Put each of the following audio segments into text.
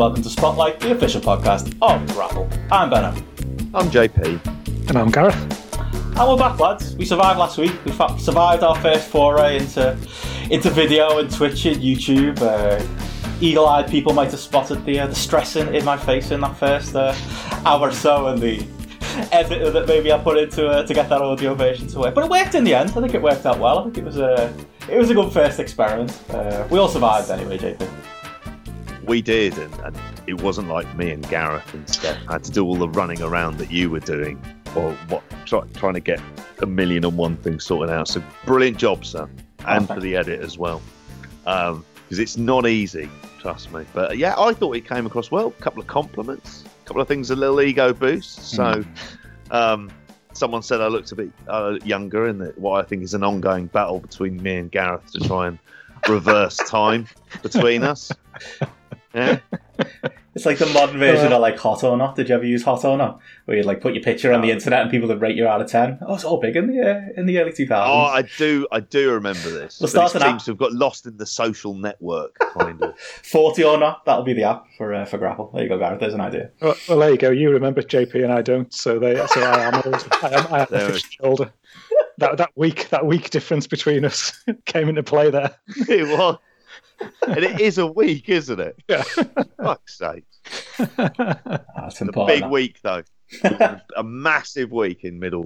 Hello and welcome to Spotlight, the official podcast of Grapple. I'm Benno. I'm JP. And I'm Gareth. And we're back, lads. We survived last week. We fa- survived our first foray into into video and Twitch and YouTube. Uh, eagle-eyed people might have spotted the, uh, the stress in, in my face in that first uh, hour or so and the effort that maybe I put into uh, to get that audio version to work. But it worked in the end. I think it worked out well. I think it was a it was a good first experiment. Uh, we all survived anyway, JP. We did, and, and it wasn't like me and Gareth and Steph had to do all the running around that you were doing, or what try, trying to get a million and one things sorted out. So brilliant job, sir, and for the edit as well, because um, it's not easy. Trust me. But yeah, I thought it came across well. A couple of compliments, a couple of things, a little ego boost. So. Um, someone said I looked a bit uh, younger in the, what I think is an ongoing battle between me and Gareth to try and reverse time between us. Yeah. It's like the modern version of like Hot or Not. Did you ever use Hot or Not, where you like put your picture on the internet and people would rate you out of ten? Oh, it's all big in the uh, in the early two Oh, thousands. I do, I do remember this. We'll start it an seems to have got lost in the social network, kind of. Forty or Not. That'll be the app for uh, for Grapple. There you go, Gareth. There's an idea. Well, well, there you go. You remember JP and I don't, so they, so I am, old. I am, I am There we- officially older. That that week, that week difference between us came into play there. it was, and it is a week, isn't it? Yeah. Fuck's sake! That's It's a big week though. a massive week in middle.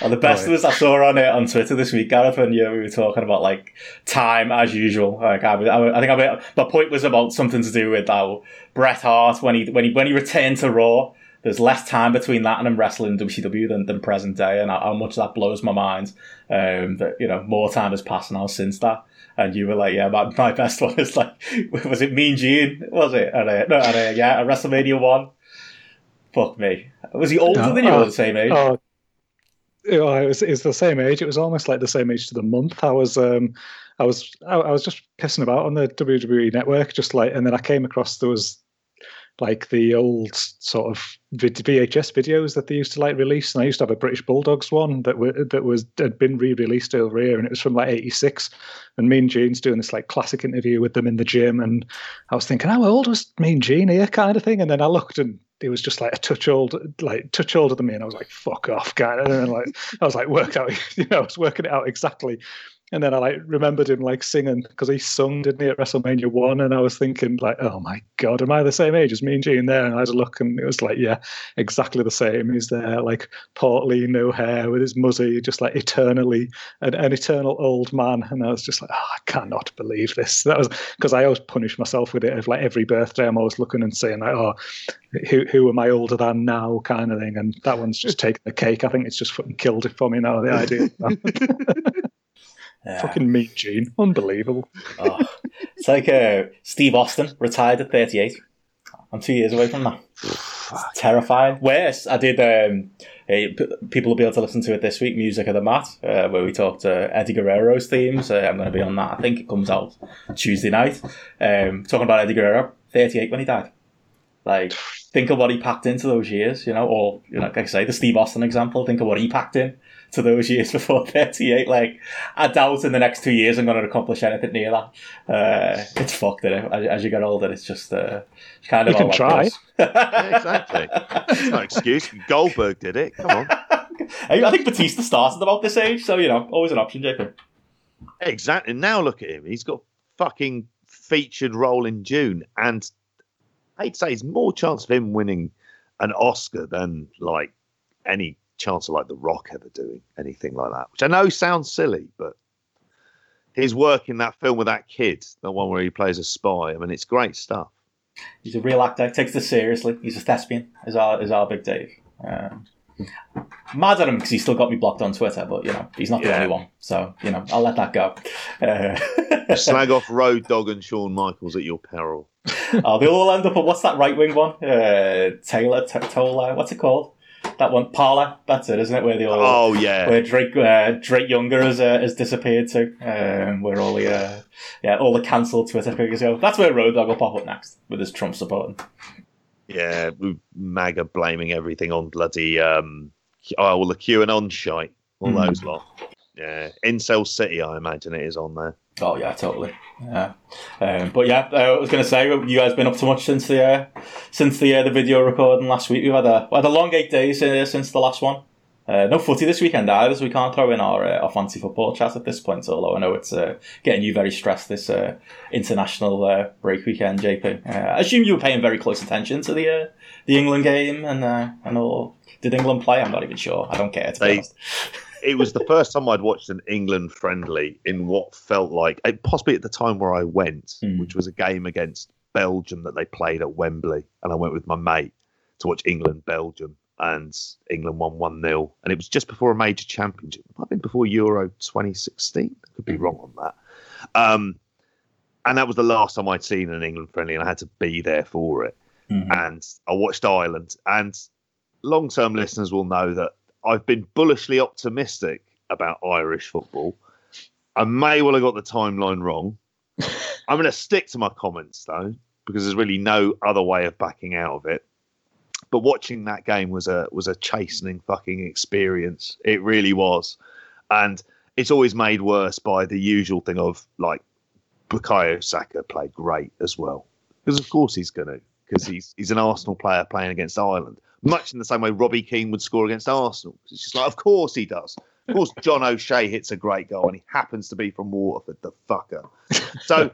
And the best Right. was I saw on it on Twitter this week, Gareth, and you we were talking about like time as usual. Like I, was- I, I think I, my point was about something to do with how Bret Hart when he when he when he returned to Raw. There's less time between that and him wrestling WCW than, than present day, and how, how much that blows my mind. Um, that you know more time has passed now since that. And you were like, yeah, my, my best one is like, was it Mean Gene? Was it? And, uh, no, and, uh, yeah, at WrestleMania one. Fuck me. Was he older No, than you or oh, the same age? Oh, it was it was the same age. It was almost like the same age to the month. I was um, I was I, I was just pissing about on the WWE network, just like, and then I came across there was like the old sort of VHS videos that they used to like release, and I used to have a British Bulldogs one that were that was had been re-released over here, and it was from like '86. And Mean Gene's doing this like classic interview with them in the gym, and I was thinking, how old was Mean Gene here, kind of thing. And then I looked, and he was just like a touch old, like touch older than me, and I was like, fuck off, guy!" And then, like I was like, worked out, you know, I was working it out exactly. And then I like remembered him like singing because he sung, didn't he, at WrestleMania one? And I was thinking like, oh my god, am I the same age as Mean Gene there? And I had a look, and it was like, yeah, exactly the same. He's there, like portly, no hair, with his muzzy, just like eternally an, an eternal old man. And I was just like, oh, I cannot believe this. That was because I always punish myself with it. Of like every birthday, I'm always looking and saying like, oh, who who am I older than now, kind of thing. And that one's just taken the cake. I think it's just fucking killed it for me now. The idea. Yeah. Fucking Mean Gene. Unbelievable. Oh, it's like uh, Steve Austin retired at 38. I'm two years away from that. It's terrifying. Worse, I did. Um, eh, p- people will be able to listen to it this week. Music of the Mat, uh, where we talked uh, Eddie Guerrero's themes. Uh, I'm going to be on that. I think it comes out Tuesday night. Um, talking about Eddie Guerrero, 38 when he died. Like, think of what he packed into those years, you know, or you know, like I say, the Steve Austin example. Think of what he packed in to those years before 38. Like, I doubt in the next two years I'm going to accomplish anything near that. Uh, it's fucked, is As, as you get older, it's just uh, it's kind of You can like Yeah, try. exactly. It's no excuse. Goldberg did it. Come on. I think Batista started about this age, so you know, always an option, JP. Exactly. Now look at him. He's got fucking featured role in Dune, and I'd say there's more chance of him winning an Oscar than like any chance of like The Rock ever doing anything like that. Which I know sounds silly, but his work in that film with that kid, the one where he plays a spy, I mean, it's great stuff. He's a real actor. Takes this seriously. He's a thespian. Is our is our big Dave. Um, mad at him because he's still got me blocked on Twitter, but you know he's not the Yeah. only one. So you know I'll let that go. Uh, Slag off Road Dog and Shawn Michaels at your peril. oh, they all end up at what's that right wing one? Uh, Taylor, T- Toller, what's it called? That one, Parler. That's it, isn't it? Where the all Oh yeah. where Drake uh, Drake Younger has uh, has disappeared to, um, where all the uh, yeah all the cancelled Twitter figures go. That's where Road Dog will pop up next with his Trump supporting. Yeah, MAGA blaming everything on bloody um oh well the QAnon shite. All Hmm. those lot. Yeah. Incel City, I imagine it is on there. Oh yeah, totally. Yeah, um, but yeah, uh, I was going to say, you guys been up to much since the uh, since the uh, the video recording last week? We've had a we had a long eight days uh, since the last one. Uh, no footy this weekend either, so we can't throw in our uh, our fancy football chat at this point. Although I know it's uh, getting you very stressed this uh, international uh, break weekend, JP. Uh, I assume you were paying very close attention to the uh, the England game and uh, and all. Did England play? I'm not even sure. I don't care. To be They- honest. It was the first time I'd watched an England friendly in what felt like, eh, possibly at the time where I went, Hmm. which was a game against Belgium that they played at Wembley. And I went with my mate to watch England Belgium, and England won 1 0. And it was just before a major championship. It might have been before Euro 2016. I could be wrong on that. Um, and that was the last time I'd seen an England friendly, and I had to be there for it Mhm. and I watched Ireland. And long term listeners will know that I've been bullishly optimistic about Irish football. I may well have got the timeline wrong. I'm going to stick to my comments though, because there's really no other way of backing out of it. But watching that game was a was a chastening fucking experience. It really was, and it's always made worse by the usual thing of like Bukayo Saka played great as well, because of course he's going to, because he's he's an Arsenal player playing against Ireland, much in the same way Robbie Keane would score against Arsenal. It's just like, of course he does. Of course, John O'Shea hits a great goal, and he happens to be from Waterford, the fucker. So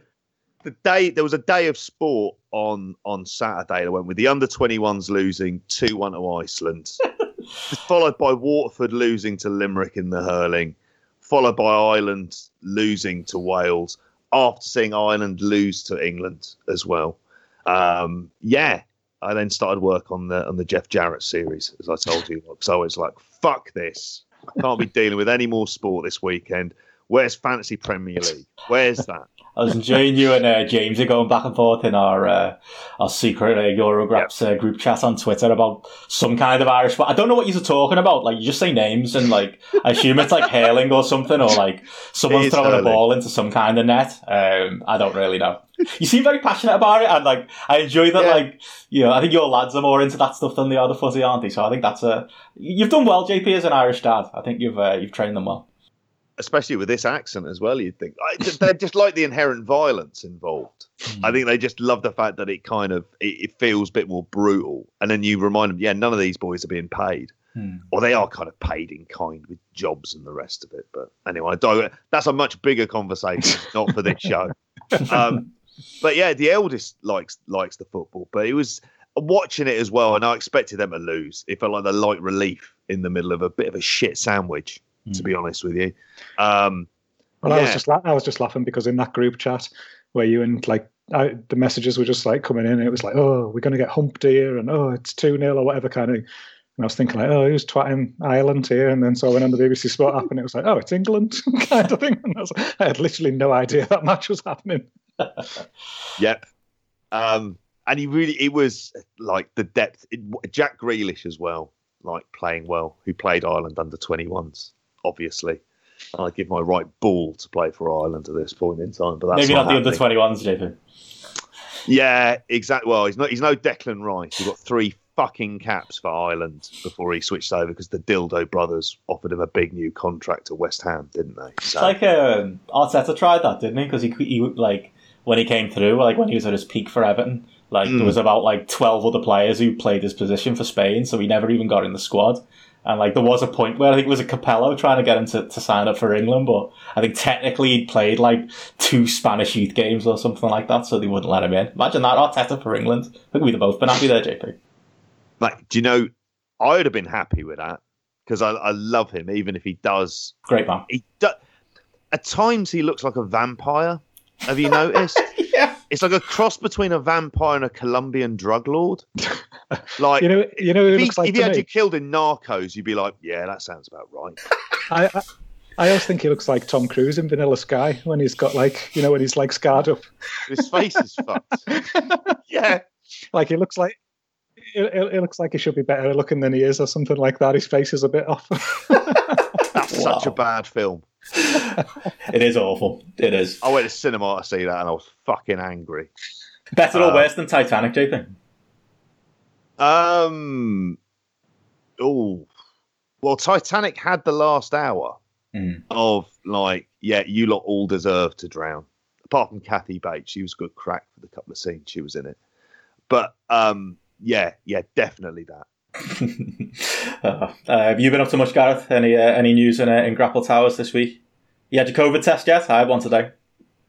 the day there was a day of sport on on Saturday. that went with the under 21s losing two one to Iceland, followed by Waterford losing to Limerick in the hurling, followed by Ireland losing to Wales. After seeing Ireland lose to England as well, um, yeah, I then started work on the on the Jeff Jarrett series, as I told you. So I was like, "Fuck this! I can't be dealing with any more sport this weekend." Where's fantasy Premier League? Where's that? I was enjoying you and uh, James are going back and forth in our uh, our secret uh, Eurograps uh, group chat on Twitter about some kind of Irish. I don't know what you're talking about. Like you just say names and like I assume it's like hurling or something, or like someone's throwing a ball into some kind of net. Um, I don't really know. You seem very passionate about it, and like I enjoy that. Yeah. Like you know, I think your lads are more into that stuff than the other fuzzy, aren't they? So I think that's a you've done well, JP, as an Irish dad. I think you've uh, you've trained them well. Especially with this accent as well. You'd think I, they just like the inherent violence involved. I think they just love the fact that it kind of it, it feels a bit more brutal, and then you remind them, yeah, none of these boys are being paid, Hmm. or they are kind of paid in kind with jobs and the rest of it. But anyway, that's a much bigger conversation, not for this show. Um, but yeah, the eldest likes likes the football, but it was watching it as well, and I expected them to lose. It felt like the light relief in the middle of a bit of a shit sandwich, to Hmm. be honest with you. Um, Well, I was just la- I was just laughing because in that group chat where you and like I, the messages were just like coming in, and it was like, oh, we're going to get humped here, and oh, it's two 0 or whatever kind of. And I was thinking like, oh, who's twatting Ireland here? And then so I went on the BBC Sport app, and it was like, oh, it's England kind of thing. And I, was, I had literally no idea that match was happening. Yep. Um, and he really, it was like the depth. It, Jack Grealish as well, like playing well, who played Ireland under 21s, obviously. I give my right ball to play for Ireland at this point in time, but that's Maybe not the other twenty ones, JP. Yeah, exactly. Well, he's not. He's no Declan Rice. He got three fucking caps for Ireland before he switched over because the Dildo brothers offered him a big new contract to West Ham, didn't they? It's So, like um, Arteta tried that, didn't he? Because he, he like when he came through, like when he was at his peak for Everton, like there Mm. was about like twelve other players who played his position for Spain, so he never even got in the squad. And like there was a point where I think it was a Capello trying to get him to, to sign up for England, but I think technically he'd played like two Spanish youth games or something like that, so they wouldn't let him in. Imagine that Arteta for England. I think we'd have both been happy there, JP. like, do you know? I would have been happy with that because I, I love him, even if he does Great man. he do, at times he looks like a vampire. Have you noticed? It's like a cross between a vampire and a Colombian drug lord. Like You know, you know, if, it he, like if he had me? you killed in Narcos, you'd be like, yeah, that sounds about right. I, I, I always think he looks like Tom Cruise in Vanilla Sky when he's got like, you know, when he's like scarred up. His face is fucked. Yeah, like he looks like it, it, it looks like he should be better looking than he is, or something like that. His face is a bit off. Such a bad film. It is awful. It is. I went to cinema to see that, and I was fucking angry. Better or Uh, worse than Titanic, JP? Um, oh, well, Titanic had the last hour, Mm. of like, yeah, you lot all deserve to drown. Apart from Kathy Bates, she was good crack for the couple of scenes she was in it. But um, yeah, yeah, definitely that. uh, have you been up to much, Gareth? Any uh, any news in, uh, in Grapple Towers this week? You had your COVID test yet? I had one today.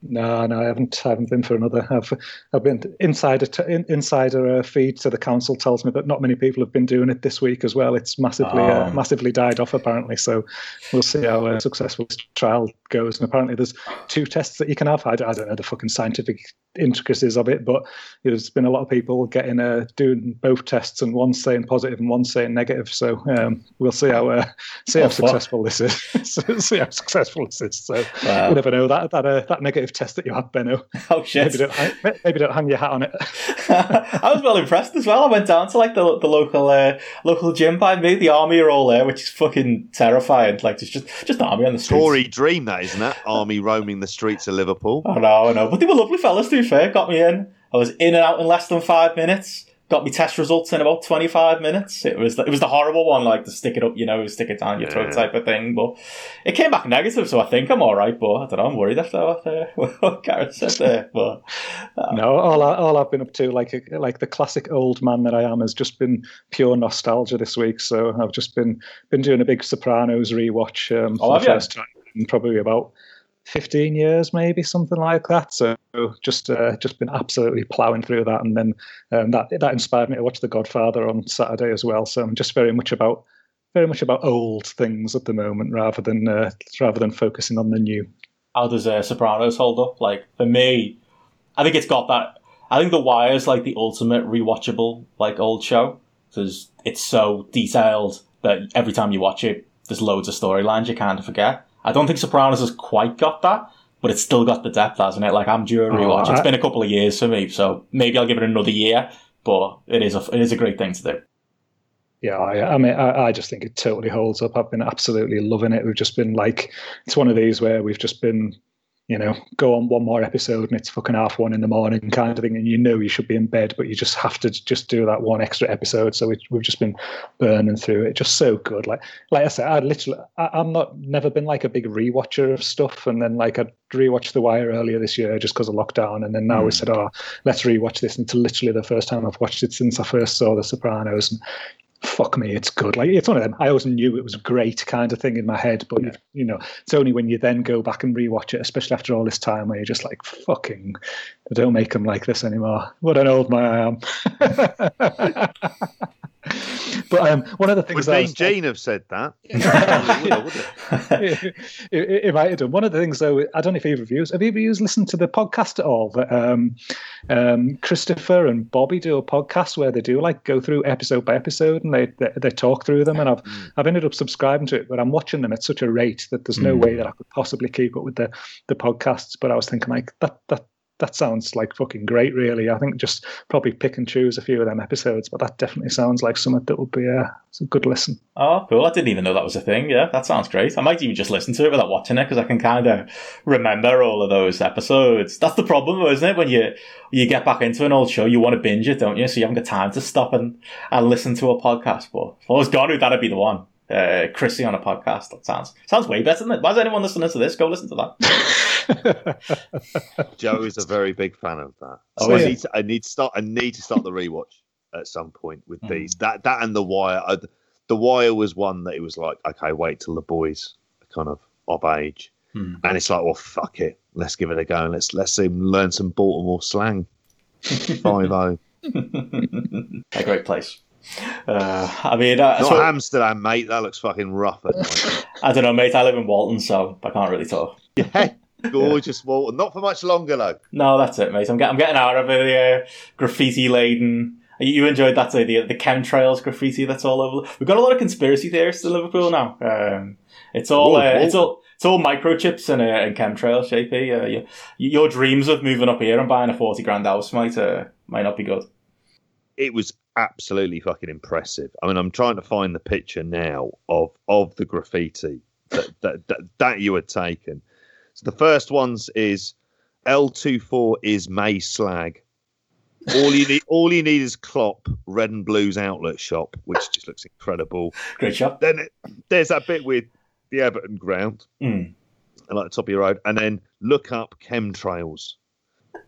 No, no, I haven't. I haven't been for another. I've, I've been insider t- in, insider uh, feed to the council tells me that not many people have been doing it this week as well. It's massively uh, Oh. massively died off apparently. So we'll see how uh, successful this trial goes. And apparently there's two tests that you can have. I don't know the fucking scientific intricacies of it, but there's been a lot of people getting uh, doing both tests and one saying positive and one saying negative. So um, we'll see how uh, see how Oh, fuck. successful this is. see how successful this is. So Wow. you never know that that uh, that negative test that you had, Benno. Oh shit! Maybe don't, hang- maybe don't hang your hat on it. I was well impressed as well. I went down to like the the local uh, local gym by me. The army are all there, which is fucking terrifying. Like there's just just army on the streets. Tory dream, that isn't that? Army roaming the streets of Liverpool. I know, I know. But they were lovely fellas, to be fair. Got me in. I was in and out in less than five minutes. Got me test results in about 25 minutes. It was the, it was the horrible one, like the stick it up, you know, stick it down your throat Yeah. type of thing. But it came back negative, so I think I'm all right. But I don't know, I'm worried after what, uh, what Gareth said there. But No, all I, all I've been up to, like like the classic old man that I am, has just been pure nostalgia this week. So I've just been been doing a big Sopranos rewatch um, Oh, for have the you? first time in probably about fifteen years, maybe something like that. So just uh, just been absolutely ploughing through that, and then um, that that inspired me to watch The Godfather on Saturday as well. So I'm just very much about very much about old things at the moment, rather than uh, rather than focusing on the new. how does uh, Sopranos hold up? Like for me, I think it's got that. I think The Wire is like the ultimate rewatchable like old show because it's so detailed that every time you watch it, there's loads of storylines you can't forget. I don't think Sopranos has quite got that, but it's still got the depth, hasn't it? Like I'm due a Oh, rewatch. It's I- been a couple of years for me, so maybe I'll give it another year. But it is a it is a great thing to do. Yeah, I, I mean, I, I just think it totally holds up. I've been absolutely loving it. We've just been like, it's one of these where we've just been, you know, go on one more episode and it's fucking half one in the morning kind of thing, and you know you should be in bed, but you just have to just do that one extra episode. So we, we've just been burning through it. Just so good. Like, like I said, I literally, I, I'm not never been like a big rewatcher of stuff, and then like I rewatched The Wire earlier this year just because of lockdown, and then now we Mm. said, oh, let's rewatch this. And it's literally the first time I've watched it since I first saw The Sopranos. And fuck me, it's good. Like it's one of them. I always knew it was great kind of thing in my head, but you know, it's only when you then go back and rewatch it, especially after all this time, where you're just like, fucking, don't make them like this anymore. What an old man I am. but um, one of the things Would that I Mean have said that? it, it, it might have done. One of the things, though, I don't know if either of you have either of you listened to the podcast at all. That um, um, Christopher and Bobby do a podcast where they do like go through episode by episode and they they, they talk through them. And I've I've ended up subscribing to it, but I'm watching them at such a rate that there's no Mm. way that I could possibly keep up with the the podcasts. But I was thinking like that that. That sounds like fucking great, really. I think just probably pick and choose a few of them episodes, but that definitely sounds like something that would be uh, a, a good listen. Oh, cool. I didn't even know that was a thing. Yeah, that sounds great. I might even just listen to it without watching it because I can kind of remember all of those episodes. That's the problem, isn't it? When you you get back into an old show, you want to binge it, don't you? So you haven't got time to stop and, and listen to a podcast. But if I was Gonu, that'd be the one. Uh, Chrissy on a podcast. That sounds sounds way better than it. Why is anyone listening to this? Go listen to that. Joe is a very big fan of that. Oh, So I need to, I need to start. I need to start the rewatch at some point with Mm. these. That that and the Wire. I, the Wire was one that it was like, okay, wait till the boys are kind of of age, Hmm. and it's like, well, fuck it, let's give it a go and let's let's see learn some Baltimore slang. Five oh. a great place. Uh, I mean, uh, Not so- Amsterdam, mate. That looks fucking rough at. I don't know, mate. I live in Walton, so I can't really talk. yeah, gorgeous Walton. Not for much longer though. No, that's it, mate. I'm, get, I'm getting out of the uh, graffiti laden. You enjoyed that too, the the chemtrails graffiti that's all over. We've got a lot of conspiracy theorists in Liverpool now. Um, it's all uh, it's all it's all microchips and, uh, and chemtrails, JP. Uh, you, your dreams of moving up here and buying a forty grand house might uh, might not be good. it was absolutely fucking impressive. I mean, I'm trying to find the picture now of of the graffiti that that that, that you had taken. So the first ones is L24 is May slag. All you need, all you need is Klopp Red and Blues outlet shop, which just looks incredible. Great shop. Then it, there's that bit with the Everton ground, Mm. and like the top of your road, and then look up chemtrails,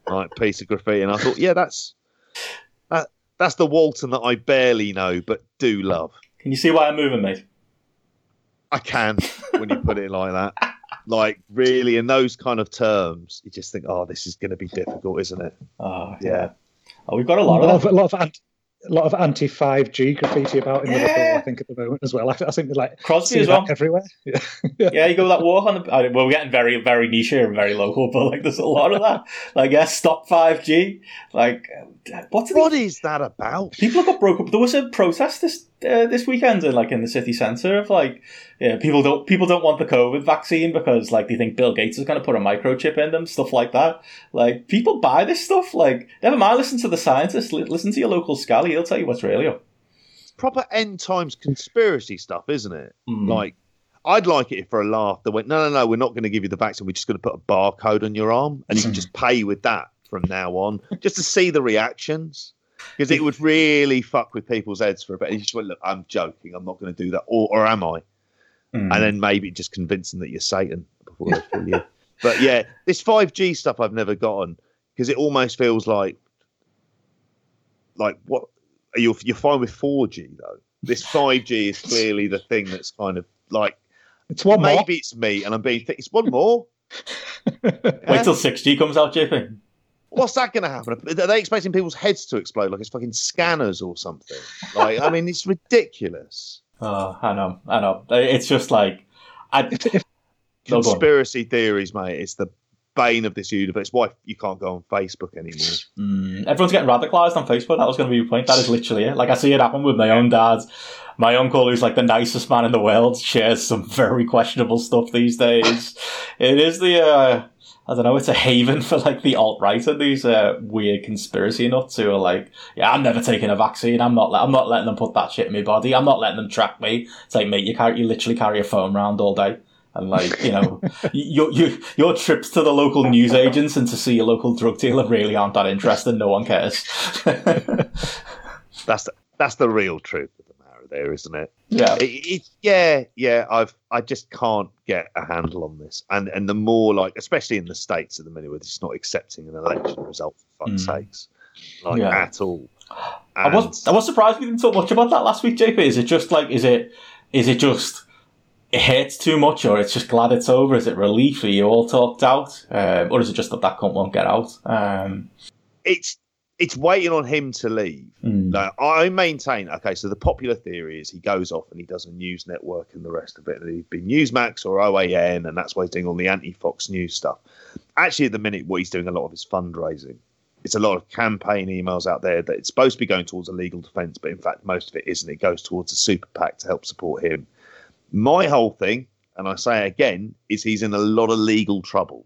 like piece of graffiti. And I thought, yeah, that's that, that's the Walton that I barely know but do love. Can you see why I'm moving, mate? I can when you put it like that. Like really, in those kind of terms, you just think, oh, this is going to be difficult, isn't it? Oh, Yeah. Oh, we've got a A lot lot of of, that. a lot of, anti, a lot of anti five G graffiti about in Yeah. Liverpool. I think at the moment as well. I, I think they like Crosby see as well. everywhere. Yeah. Yeah, you go that walk on the. I, well, we're getting very, very niche here and very local, but like, there's a lot of that. Like, yeah, stop five G. Like, what's the What is that about? people got broke up. There was a protest this uh, this weekend, in, like in the city centre, of like, yeah, people don't people don't want the COVID vaccine because like they think Bill Gates is going to put a microchip in them, stuff like that. Like people buy this stuff. Like, never mind, listen to the scientists, li- listen to your local scally. He'll tell you what's really up. Proper end times conspiracy stuff, isn't it? Mm. Like, I'd like it if for a laugh they went, no, no, no, we're not going to give you the vaccine. We're just going to put a barcode on your arm, and you can just pay with that from now on, just to see the reactions. Because it would really fuck with people's heads for a bit. And you just went, look, I'm joking. I'm not going to do that, or, or am I? Mm. and then maybe just convince them that you're Satan before they kill you. But yeah, this 5G stuff I've never gotten because it almost feels like like what are you you're fine with 4G though. This 5G is clearly the thing that's kind of like It's one more. maybe it's me and I'm being th- it's one more. Wait till six G comes out, JP. What's that going to happen? Are they expecting people's heads to explode like it's fucking scanners or something? Like, I mean, it's ridiculous. Oh, I know, I know. It's just like, I. If, if, No. Conspiracy theories, mate. It's the bane of this universe. Why you can't go on Facebook anymore? Mm, everyone's getting radicalised on Facebook. That was going to be your point. That is literally it. Like I see it happen with my own dad. My uncle, who's like the nicest man in the world, shares some very questionable stuff these days. it is the, uh, I don't know, it's a haven for like the alt right and these uh, weird conspiracy nuts who are like, yeah, I'm never taking a vaccine. I'm not. I'm not letting them put that shit in my body. I'm not letting them track me. It's like, mate, you carry, you literally carry a phone around all day. And like you know, your your your trips to the local news agents and to see your local drug dealer really aren't that interesting. No one cares. That's the, that's the real truth there, isn't it? yeah, It, it? Yeah, yeah. I've I just can't get a handle on this, and and the more like, especially in the states at the minute, where it's not accepting an election result for fuck's Mm. sakes, like Yeah. at all. I was I was surprised we didn't talk much about that last week, JP. Is it just like is it is it just it hurts too much, or it's just glad it's over? Is it relief? Are you all talked out, um, or is it just that that cunt won't get out? Um, it's it's waiting on him to leave. mm, I maintain. Okay, so the popular theory is he goes off and he does a news network and the rest of it. And he'd be Newsmax or OAN, and that's why he's doing all the anti-Fox News stuff. Actually, at the minute, what he's doing a lot of is fundraising. It's a lot of campaign emails out there that it's supposed to be going towards a legal defence, but in fact, most of it isn't. It goes towards a super PAC to help support him. My whole thing, and I say again, is he's in a lot of legal trouble,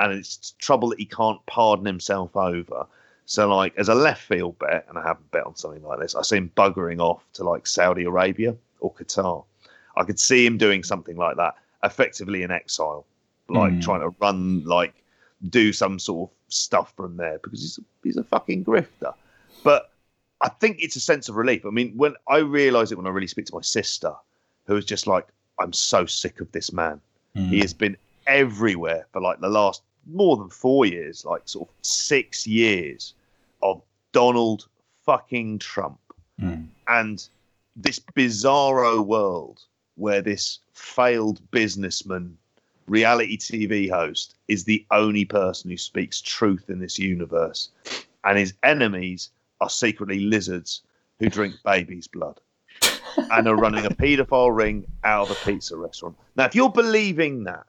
and it's trouble that he can't pardon himself over. So, like, as a left field bet, and I haven't bet on something like this, I see him buggering off to like Saudi Arabia or Qatar. I could see him doing something like that, effectively in exile, like Hmm. trying to run, like, do some sort of stuff from there because he's a, he's a fucking grifter. But I think it's a sense of relief. I mean, when I realise it when I really speak to my sister, who is just like, I'm so sick of this man. mm, He has been everywhere for like the last more than four years, like sort of six years of Donald fucking Trump. Mm, and this bizarro world where this failed businessman, reality TV host, is the only person who speaks truth in this universe, and his enemies are secretly lizards who drink baby's blood and are running a paedophile ring out of a pizza restaurant. Now, if you're believing that,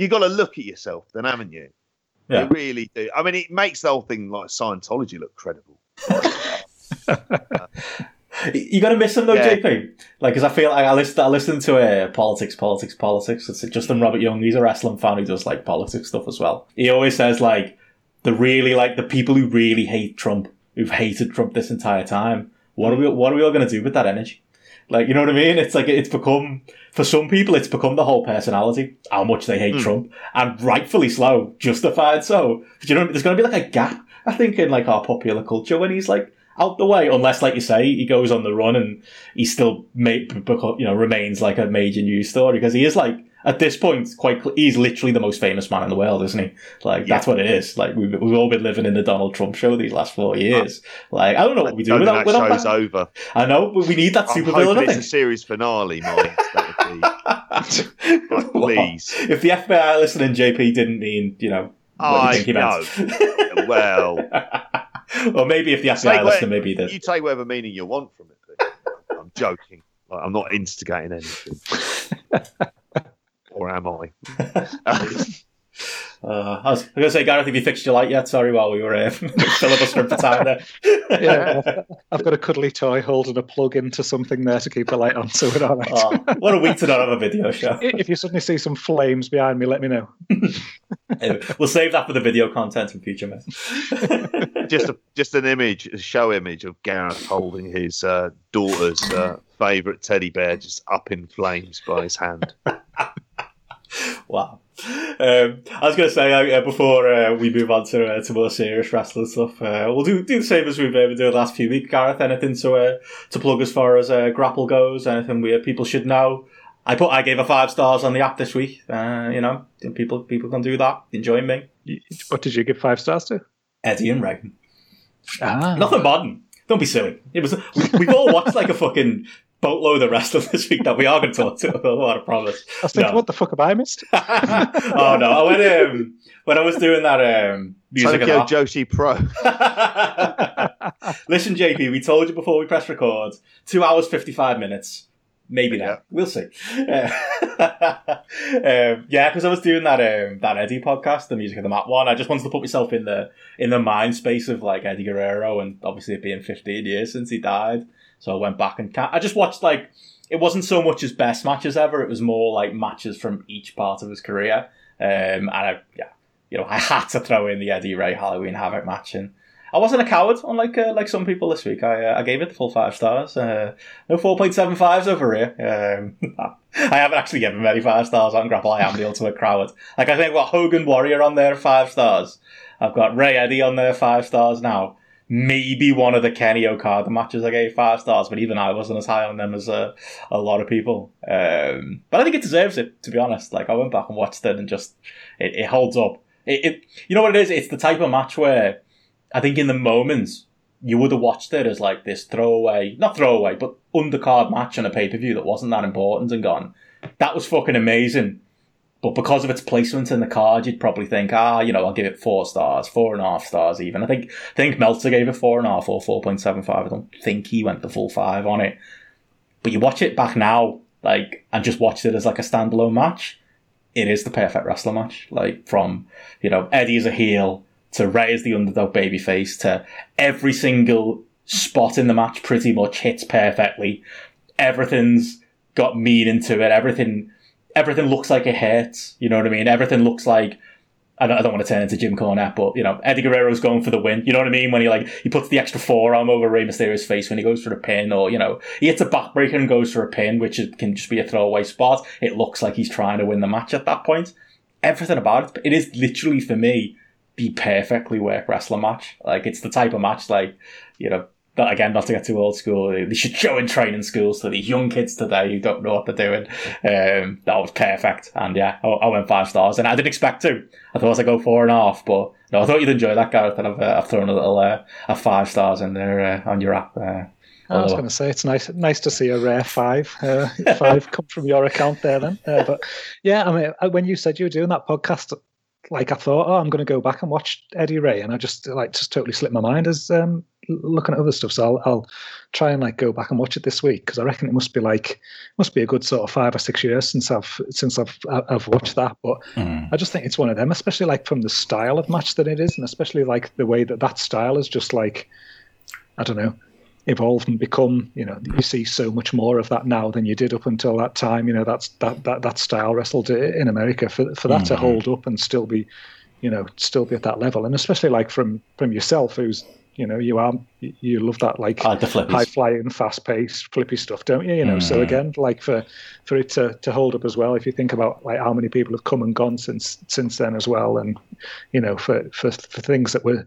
you got to look at yourself, then, haven't you? Yeah. You really do. I mean, it makes the whole thing like Scientology look credible. You gotta miss him though, Yeah. JP. Like, because I feel like I listen, I listen to uh, politics, politics, politics. It's Justin Robert Young. He's a wrestling fan who does like politics stuff as well. He always says like the really like the people who really hate Trump, who've hated Trump this entire time. What are we? What are we all gonna do with that energy? Like, you know what I mean? It's like it's become for some people, it's become the whole personality. How much they hate Hmm. Trump, and rightfully so, justified so. But you know, there's gonna be like a gap. I think in like our popular culture when he's like out the way, unless, like you say, he goes on the run and he still, may, you know, remains like a major news story because he is like at this point, quite he's literally the most famous man in the world, isn't he? Like yeah. that's what it is. Like we've, we've all been living in the Donald Trump show these last four years. Like I don't know what we do without, that show's that. over. I know, but we need that super villain. It's a series finale, Mike. please. If the FBI listening, JP didn't mean you know. What I know. well, or maybe if the FBI listening, maybe the you take whatever meaning you want from it. I'm joking. I'm not instigating anything or am I? Uh, I was going to say, Gareth, have you fixed your light yet? Sorry, while we were uh, filibustering for time there. yeah, I've got a cuddly toy holding a plug into something there to keep the light on, so we're all right. Oh, what a week to not have a video show. if you suddenly see some flames behind me, let me know. anyway, we'll save that for the video content in future, man. just a, just an image, a show image of Gareth holding his uh, daughter's uh, favourite teddy bear just up in flames by his hand. wow. Um, I was going to say uh, before uh, we move on to uh, to more serious wrestling stuff, uh, we'll do do the same as we've been doing the last few weeks. Gareth, anything to uh, to plug as far as uh, grapple goes? Anything we people should know? I put I gave a five stars on the app this week. you know, people people can do that. Enjoy me. What did you give five stars to? Eddie and Ray. Ah. Nothing modern. Don't be silly. It was we've all watched like a fucking boatload the rest of wrestling this week that we are going to talk to. I promise. I was thinking, no. what the fuck have I missed? oh no! I went um, when I was doing that um, music. Tokyo Joshi Pro. Listen, JP, we told you before we press record. Two hours fifty five minutes. Maybe not. Yeah. We'll see. Uh, um, yeah, because I was doing that um, that Eddie podcast, the music of the mat one. I just wanted to put myself in the in the mind space of like Eddie Guerrero, and obviously it being 15 years since he died. So I went back and I just watched like it wasn't so much his best matches ever. It was more like matches from each part of his career. Um, and I, yeah, you know, I had to throw in the Eddie Ray Halloween Havoc match, and I wasn't a coward, unlike uh, like some people this week. I uh, I gave it the full five stars. Uh, no four point seven fives over here. Um, I haven't actually given many five stars on Grapple. I am the ultimate coward. Like I think I've got Hogan Warrior on there five stars. I've got Ray Eddie on there five stars now maybe one of the Kenny Okada matches I gave five stars, but even I wasn't as high on them as a, a lot of people. Um, but I think it deserves it, to be honest. Like I went back and watched it, and just it, it holds up. It, it, you know what it is? It's the type of match where I think in the moment you would have watched it as like this throwaway, not throwaway, but undercard match on a pay per view that wasn't that important, and gone. That was fucking amazing. But because of its placement in the card, you'd probably think, ah, you know, I'll give it four stars, four and a half stars even. I think I think Meltzer gave it four and a half or four point seven five. I don't think he went the full five on it. But you watch it back now, like, and just watched it as like a standalone match. It is the perfect wrestler match. Like from, you know, Eddie as a heel to Ray as the underdog babyface to every single spot in the match pretty much hits perfectly. Everything's got meaning to it. Everything everything looks like it hurts. You know what I mean? Everything looks like I don't, I don't want to turn into Jim Cornette, but you know, Eddie Guerrero's going for the win. You know what I mean? When he like he puts the extra forearm over Rey Mysterio's face when he goes for a pin, or you know, he hits a backbreaker and goes for a pin, which can just be a throwaway spot. It looks like he's trying to win the match at that point. Everything about it, it is literally for me the perfectly worked wrestling match. Like it's the type of match like you know but again, not to get too old school, they should show in training schools to these young kids today who don't know what they're doing. Um, that was perfect. And yeah, I, I, went five stars. And I didn't expect to. I thought I'd go four and a half, but no, I thought you'd enjoy that, Gareth. And I've, uh, I've thrown a little uh, a five stars in there uh, on your app. Uh, I was going to say it's nice, nice to see a rare five, uh, five come from your account there. Then, uh, but yeah, I mean, when you said you were doing that podcast, like I thought, oh, I'm going to go back and watch Eddie Ray, and I just like just totally slipped my mind as um, looking at other stuff. So I'll, I'll try and like go back and watch it this week because I reckon it must be like must be a good sort of five or six years since I've since I've I've watched that. But mm. I just think it's one of them, especially like from the style of match that it is, and especially like the way that that style is just like I don't know evolved and become you know you see so much more of that now than you did up until that time you know that's that that, that style wrestled in america for for that mm-hmm. to hold up and still be you know still be at that level and especially like from from yourself who's you know, you are you love that like uh, high flying, fast paced, flippy stuff, don't you? You know, mm. so again, like for for it to, to hold up as well, if you think about like how many people have come and gone since since then as well, and you know, for for, for things that were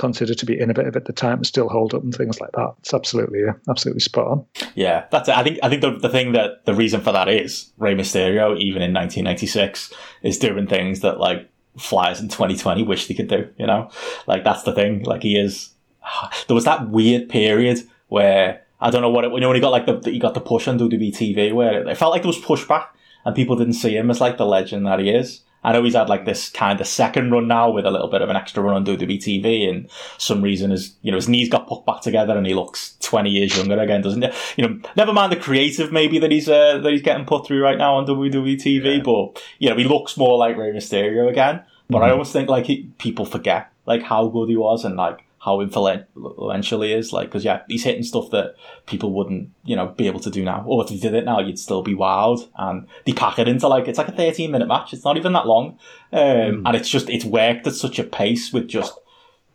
considered to be innovative at the time and still hold up and things like that. It's absolutely, absolutely spot on. Yeah, that's it. I think I think the, the thing that the reason for that is Rey Mysterio, even in 1996, is doing things that like flyers in 2020 wish they could do. You know, like that's the thing. Like he is. There was that weird period where I don't know what it. You know, when he got like the he got the push on WWE TV, where it felt like there was pushback and people didn't see him as like the legend that he is. I know he's had like this kind of second run now with a little bit of an extra run on WWE TV, and some reason his you know his knees got put back together and he looks twenty years younger again, doesn't he? You know, never mind the creative maybe that he's uh, that he's getting put through right now on WWE TV, yeah. but you know he looks more like Rey Mysterio again. But mm-hmm. I almost think like he, people forget like how good he was and like how influential he is. Like, because yeah, he's hitting stuff that people wouldn't, you know, be able to do now. Or if he did it now, you'd still be wild. And they pack it into like it's like a 13 minute match. It's not even that long, um, mm. and it's just it's worked at such a pace with just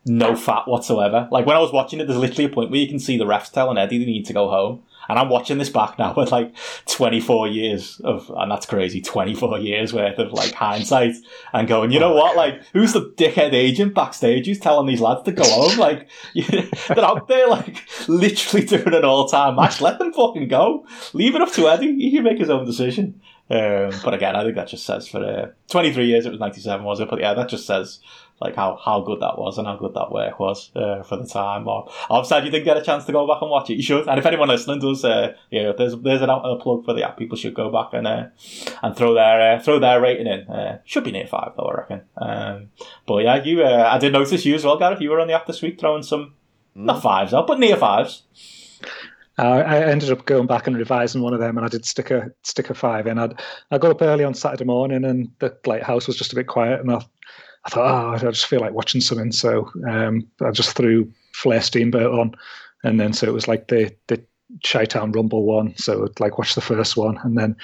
no fat whatsoever. Like when I was watching it, there's literally a point where you can see the refs telling Eddie they need to go home. And I'm watching this back now with like 24 years of, and that's crazy, 24 years worth of like hindsight and going, you know what? Like, who's the dickhead agent backstage who's telling these lads to go home? Like, they're out there like literally doing an all time match. Let them fucking go. Leave it up to Eddie. He can make his own decision. Um, but again, I think that just says for uh, 23 years, it was 97, was it? But yeah, that just says like how, how good that was and how good that work was uh, for the time. Or obviously, if you didn't get a chance to go back and watch it, you should. And if anyone listening does, uh, you know, there's there's an, a plug for the app. People should go back and uh, and throw their uh, throw their rating in. Uh, should be near five though, I reckon. Um, but yeah, you uh, I did notice you as well, Gareth. You were on the app this week throwing some mm. not fives out, but near fives. Uh, I ended up going back and revising one of them, and I did stick a stick a five in. I'd, I got up early on Saturday morning, and the lighthouse was just a bit quiet, and I I thought, oh, I just feel like watching something. So um, I just threw Flair Steamboat on, and then so it was like the the Chi-Town Rumble one. So like watch the first one, and then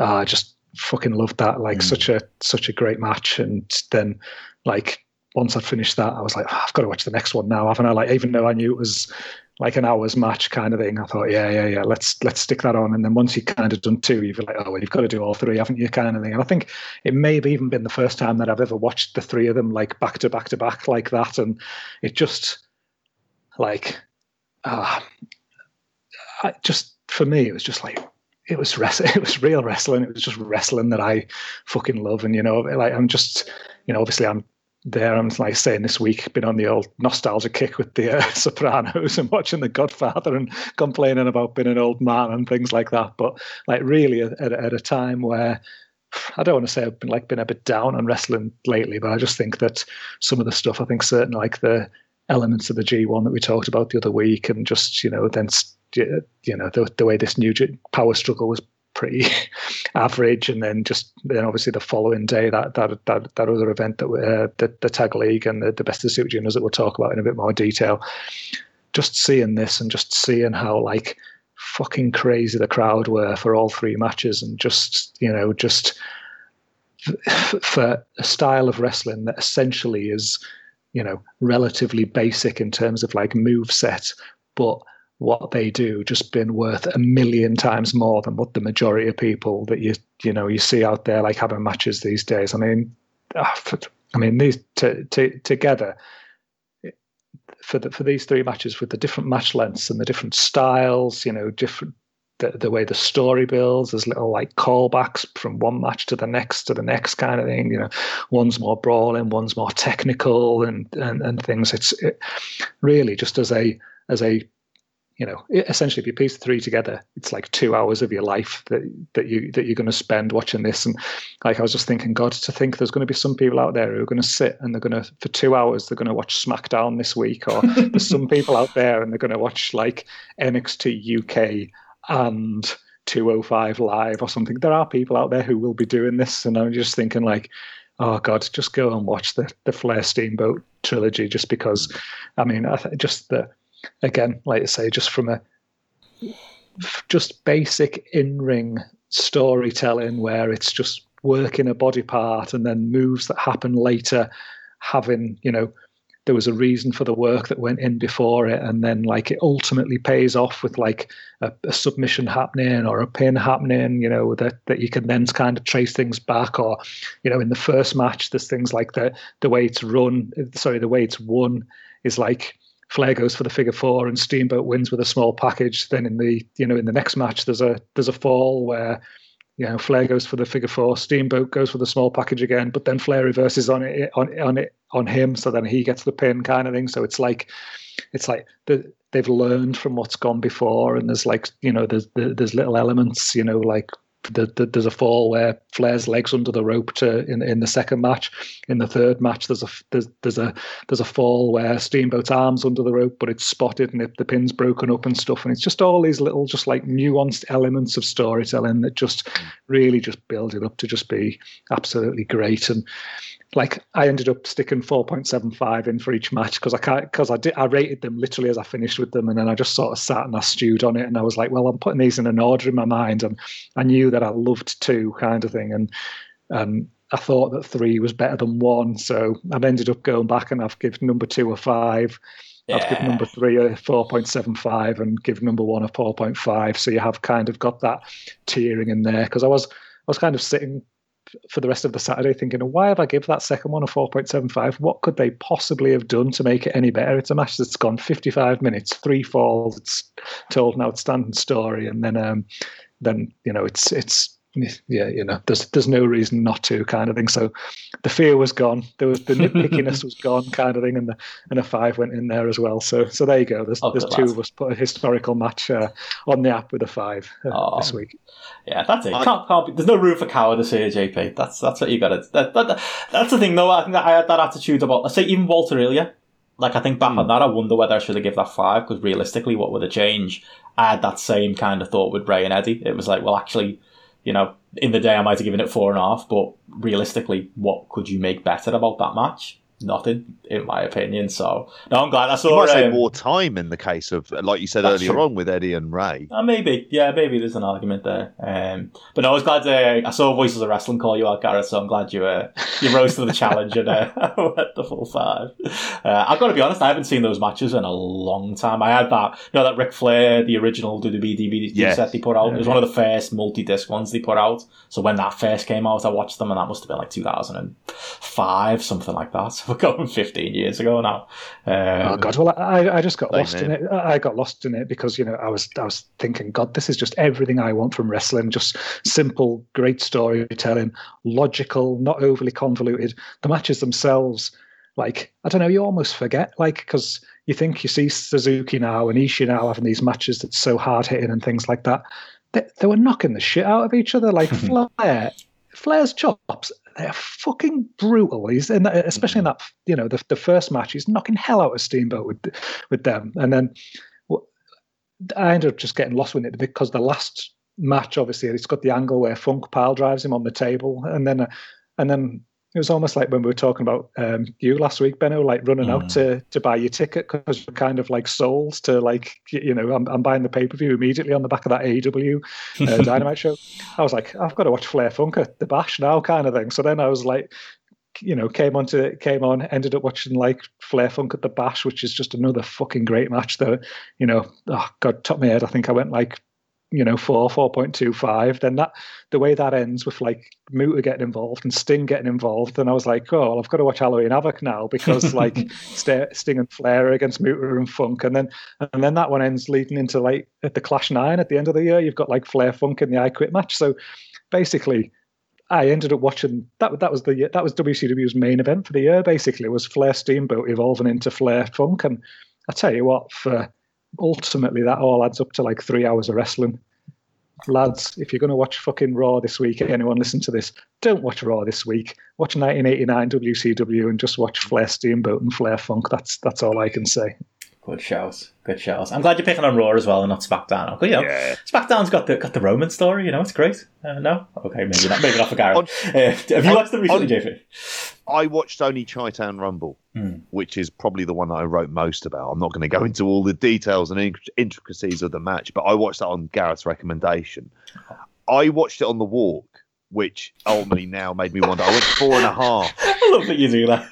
uh, I just fucking loved that. Like mm. such a such a great match, and then like once I'd finished that, I was like, oh, I've got to watch the next one now, haven't I? Like even though I knew it was like an hour's match kind of thing. I thought, yeah, yeah, yeah, let's let's stick that on. And then once you kind of done two, you're like, oh, well, you've got to do all three, haven't you, kind of thing. And I think it may have even been the first time that I've ever watched the three of them like back to back to back like that, and it just like, uh, just for me, it was just like it was wrestling. It was real wrestling. It was just wrestling that I fucking love. And you know, like I'm just, you know, obviously I'm there. I'm like saying this week, been on the old nostalgia kick with the uh, Sopranos and watching The Godfather and complaining about being an old man and things like that. But like really at, at a time where I don't want to say I've been like been a bit down on wrestling lately, but I just think that some of the stuff, I think certain like the elements of the G1 that we talked about the other week, and just you know then you know the, the way this new power struggle was pretty average. And then just then obviously the following day that that that, that other event that uh, the, the tag league and the, the best of super juniors that we'll talk about in a bit more detail. Just seeing this and just seeing how like fucking crazy the crowd were for all three matches and just you know just for a style of wrestling that essentially is you know relatively basic in terms of like move set but what they do just been worth a million times more than what the majority of people that you you know you see out there like having matches these days. I mean, ah, I mean these t- t- together for the, for these three matches with the different match lengths and the different styles, you know, different the, the way the story builds. There's little like callbacks from one match to the next to the next kind of thing. You know, one's more brawling, one's more technical, and and, and things. It's it really just as a as a you know, essentially, if you piece the three together, it's like two hours of your life that that you that you're going to spend watching this. And like I was just thinking, God, to think there's going to be some people out there who are going to sit and they're going to for two hours they're going to watch SmackDown this week, or there's some people out there and they're going to watch like NXT UK and 205 live or something. There are people out there who will be doing this, and I'm just thinking like, oh God, just go and watch the the Flair Steamboat trilogy, just because. I mean, I th- just the again, like I say, just from a just basic in ring storytelling where it's just working a body part and then moves that happen later having you know there was a reason for the work that went in before it and then like it ultimately pays off with like a, a, submission happening or a pin happening you know that that you can then kind of trace things back or you know in the first match there's things like the the way it's run sorry the way it's won is like Flair goes for the figure four and Steamboat wins with a small package. Then in the you know in the next match there's a there's a fall where you know Flair goes for the figure four, Steamboat goes for the small package again, but then Flair reverses on it on on it on him, so then he gets the pin kind of thing. So it's like it's like the, they've learned from what's gone before, and there's like you know there's there's little elements you know like the, the, there's a fall where Flair's legs under the rope to in in the second match. In the third match, there's a there's there's a there's a fall where Steamboat's arms under the rope, but it's spotted and it, the pin's broken up and stuff. And it's just all these little, just like nuanced elements of storytelling that just really just build it up to just be absolutely great. And like I ended up sticking 4.75 in for each match because I can't because I did I rated them literally as I finished with them and then I just sort of sat and I stewed on it and I was like well I'm putting these in an order in my mind and I knew that I loved two kind of thing and um I thought that three was better than one so I've ended up going back and I've given number two a five yeah. I've given number three a 4.75 and give number one a 4.5 so you have kind of got that tiering in there because I was I was kind of sitting for the rest of the Saturday thinking, why have I give that second one a 4.75? What could they possibly have done to make it any better? It's a match that's gone 55 minutes, three falls, it's told an outstanding story, and then um, then you know it's it's yeah, you know, there's there's no reason not to kind of thing. So the fear was gone. There was the nitpickiness was gone kind of thing, and the and a five went in there as well. So so there you go. There's oh, there's two of us put a historical match uh, on the app with a five uh, oh, this week. Yeah, that's it. Can't, can't be, there's no room for cowardice here, JP. That's that's what you got to. That, that, that's the thing, though. I think I had that attitude about. I say even Walter earlier. Like I think back mm. on that, I wonder whether I should have given that five because realistically, what would have changed? I had that same kind of thought with Rey and Eddie. It was like, well, actually, you know, in the day I might have given it four and a half, but realistically, what could you make better about that match? Nothing, in my opinion. So no, I'm glad I saw. You might um, more time in the case of, like you said earlier true. on, with Eddie and Rey. Uh, maybe, yeah, maybe there's an argument there. Um, but no, I was glad uh, I saw Voices of Wrestling call you out, Gareth. So I'm glad you uh, you rose to the challenge and uh, went the full five. Uh, I've got to be honest, I haven't seen those matches in a long time. I had that, you know, that Ric Flair, the original WWE DVD yes. set they put out. It was one of the first multi-disc ones they put out. So when that first came out, I watched them, and that must have been like 2005, something like that. We're going 15 years ago now. Um, oh God! Well, I, I just got lost in it. I got lost in it because you know I was I was thinking, God, this is just everything I want from wrestling. Just simple, great storytelling, logical, not overly convoluted. The matches themselves, like I don't know, you almost forget, like because you think you see Suzuki now and Ishii now having these matches that's so hard hitting and things like that. They, they were knocking the shit out of each other. Like Flair, Flair's chops they're fucking brutal. He's in, that, especially in that you know the, the first match, he's knocking hell out of Steamboat with with them, and then I ended up just getting lost with it because the last match, obviously, it's got the angle where Funk pile drives him on the table, and then uh, and then it was almost like when we were talking about um, you last week, Benno, like running mm. out to, to buy your ticket because you're kind of like sold to like, you know, I'm, I'm buying the pay per view immediately on the back of that AEW uh, Dynamite show. I was like, I've got to watch Flair Funk at the Bash now, kind of thing. So then I was like, you know, came on to came on, ended up watching like Flair Funk at the Bash, which is just another fucking great match. Though, you know, oh god, top of my head. I think I went like you know, four, 4.25, then that the way that ends with like Muta getting involved and Sting getting involved, then I was like, oh, well, I've got to watch Halloween Havoc now because like Sting and Flair against Muta and Funk, and then and then that one ends leading into like at the Clash Nine at the end of the year, you've got like Flair Funk in the I Quit match. So basically, I ended up watching that. That was the that was WCW's main event for the year. Basically, was Flair Steamboat evolving into Flair Funk, and I tell you what, for ultimately that all adds up to like three hours of wrestling. Lads, if you're going to watch fucking Raw this week, anyone listen to this, don't watch Raw this week. Watch 1989 WCW and just watch Flair Steamboat and Flair Funk. That's that's all I can say. Good shows. Good shows. I'm glad you're picking on Raw as well and not SmackDown. Okay, you know, yeah. SmackDown's got the got the Roman story. You know, it's great. Uh, no, okay, maybe not. Maybe not for Gareth. uh, have you on, watched the recently, JP? I watched only Chi-Town Rumble, mm. which is probably the one that I wrote most about. I'm not going to go into all the details and intricacies of the match, but I watched that on Gareth's recommendation. I watched it on the walk, which ultimately now made me wonder. I went four and a half. I love that you do that.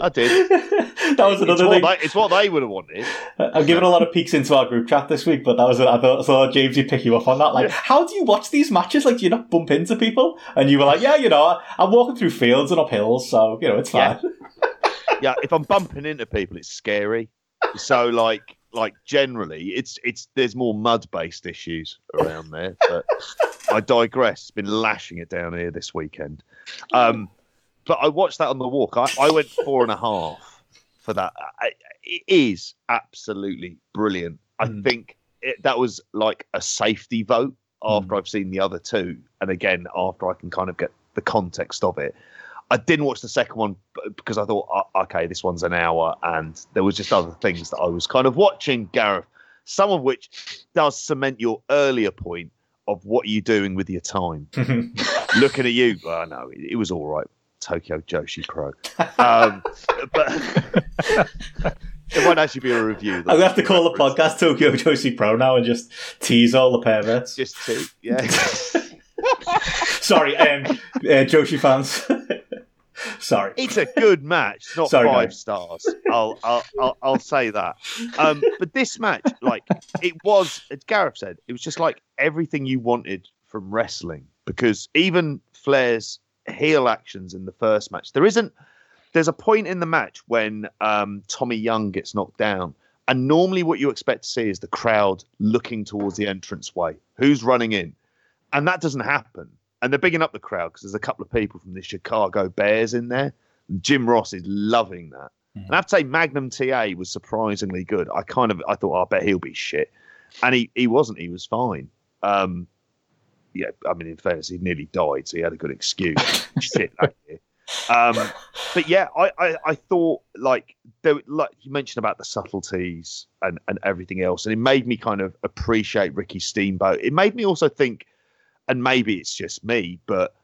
I did. that was another it's thing. What they, it's what they would have wanted. I've given a lot of peeks into our group chat this week, but that was I thought so James, you pick you up on that. Like, how do you watch these matches? Like, do you not bump into people? And you were like, yeah, you know, I'm walking through fields and up hills, so you know, it's fine. Yeah. yeah, if I'm bumping into people, it's scary. So like like generally, it's it's there's more mud based issues around there. But I digress. It's been lashing it down here this weekend. Um, but I watched that on the walk. I, I went four and a half for that. It is absolutely brilliant. I Mm. think it, that was like a safety vote after I've seen the other two, and again after I can kind of get the context of it. I didn't watch the second one because I thought, "Oh, okay, this one's an hour, and there was just other things that I was kind of watching, Gareth. Some of which does cement your earlier point of what are you doing with your time. Looking at you, oh no, it, it was all right. Tokyo Joshi Pro, um, but it won't actually be a review. I'm gonna have to call the podcast Tokyo Joshi Pro now and just tease all the perverts. Just two, yeah. Sorry, um, uh, Joshi fans. Sorry. it's a good match, not Sorry, five guys. stars. I'll, I'll I'll I'll say that. Um, but this match, like it was, as Gareth said, it was just like everything you wanted from wrestling. Because even Flair's heel actions in the first match, there isn't. There's a point in the match when um, Tommy Young gets knocked down, and normally what you expect to see is the crowd looking towards the entranceway. Who's running in? And that doesn't happen. And they're bigging up the crowd because there's a couple of people from the Chicago Bears in there. Jim Ross is loving that. And I have to say, Magnum TA was surprisingly good. I kind of I thought, "Oh, I bet he'll be shit, and he he wasn't. He was fine. Um, yeah, I mean, in fairness, he nearly died, so he had a good excuse. shit that year. Um, but yeah, I, I, I thought like there, like you mentioned about the subtleties and, and everything else, and it made me kind of appreciate Ricky Steamboat. It made me also think, and maybe it's just me, but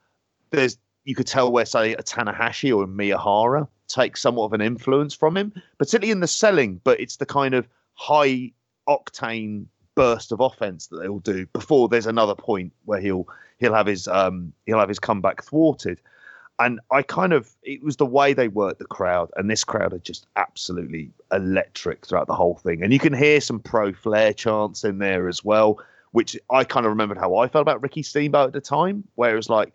there's you could tell where say a Tanahashi or a Miyahara takes somewhat of an influence from him, particularly in the selling, but it's the kind of high octane burst of offense that they'll do before there's another point where he'll he'll have his um he'll have his comeback thwarted. And I kind of it was the way they worked the crowd, and this crowd are just absolutely electric throughout the whole thing. And you can hear some pro flair chants in there as well, which I kind of remembered how I felt about Ricky Steamboat at the time, where it was like,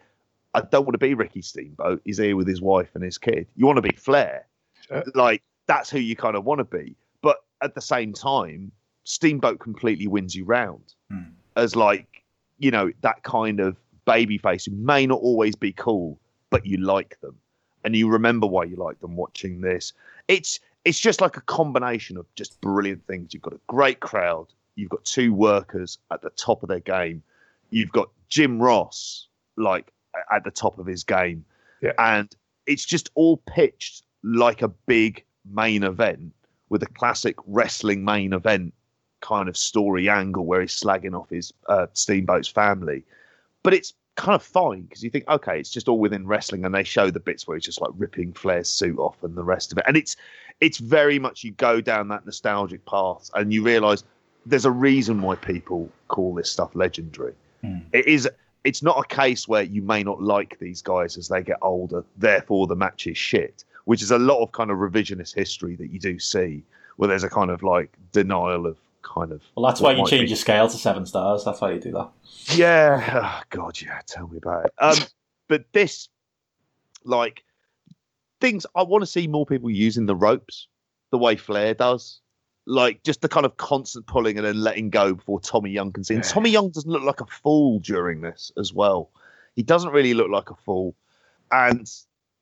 I don't want to be Ricky Steamboat. He's here with his wife and his kid. You want to be Flair. Sure. Like that's who you kind of want to be. But at the same time, Steamboat completely wins you round Hmm. as like, you know, that kind of baby face who may not always be cool, but you like them. And you remember why you like them watching this. It's it's just like a combination of just brilliant things. You've got a great crowd, you've got two workers at the top of their game, you've got Jim Ross like at the top of his game. Yeah. And it's just all pitched like a big main event with a classic wrestling main event kind of story angle where he's slagging off his uh, Steamboat's family. But it's kind of fine because you think, okay, it's just all within wrestling, and they show the bits where he's just like ripping Flair's suit off and the rest of it. And it's it's very much you go down that nostalgic path and you realise there's a reason why people call this stuff legendary. Hmm. It is it's not a case where you may not like these guys as they get older, therefore the match is shit, which is a lot of kind of revisionist history that you do see, where there's a kind of like denial of kind of. Well, that's why you change be. your scale to seven stars. That's why you do that. Yeah, oh, God, yeah. Tell me about it. Um, but this, like, things I want to see more people using the ropes the way Flair does. Like just the kind of constant pulling and then letting go before Tommy Young can see. And Yeah. Tommy Young doesn't look like a fool during this as well. He doesn't really look like a fool. And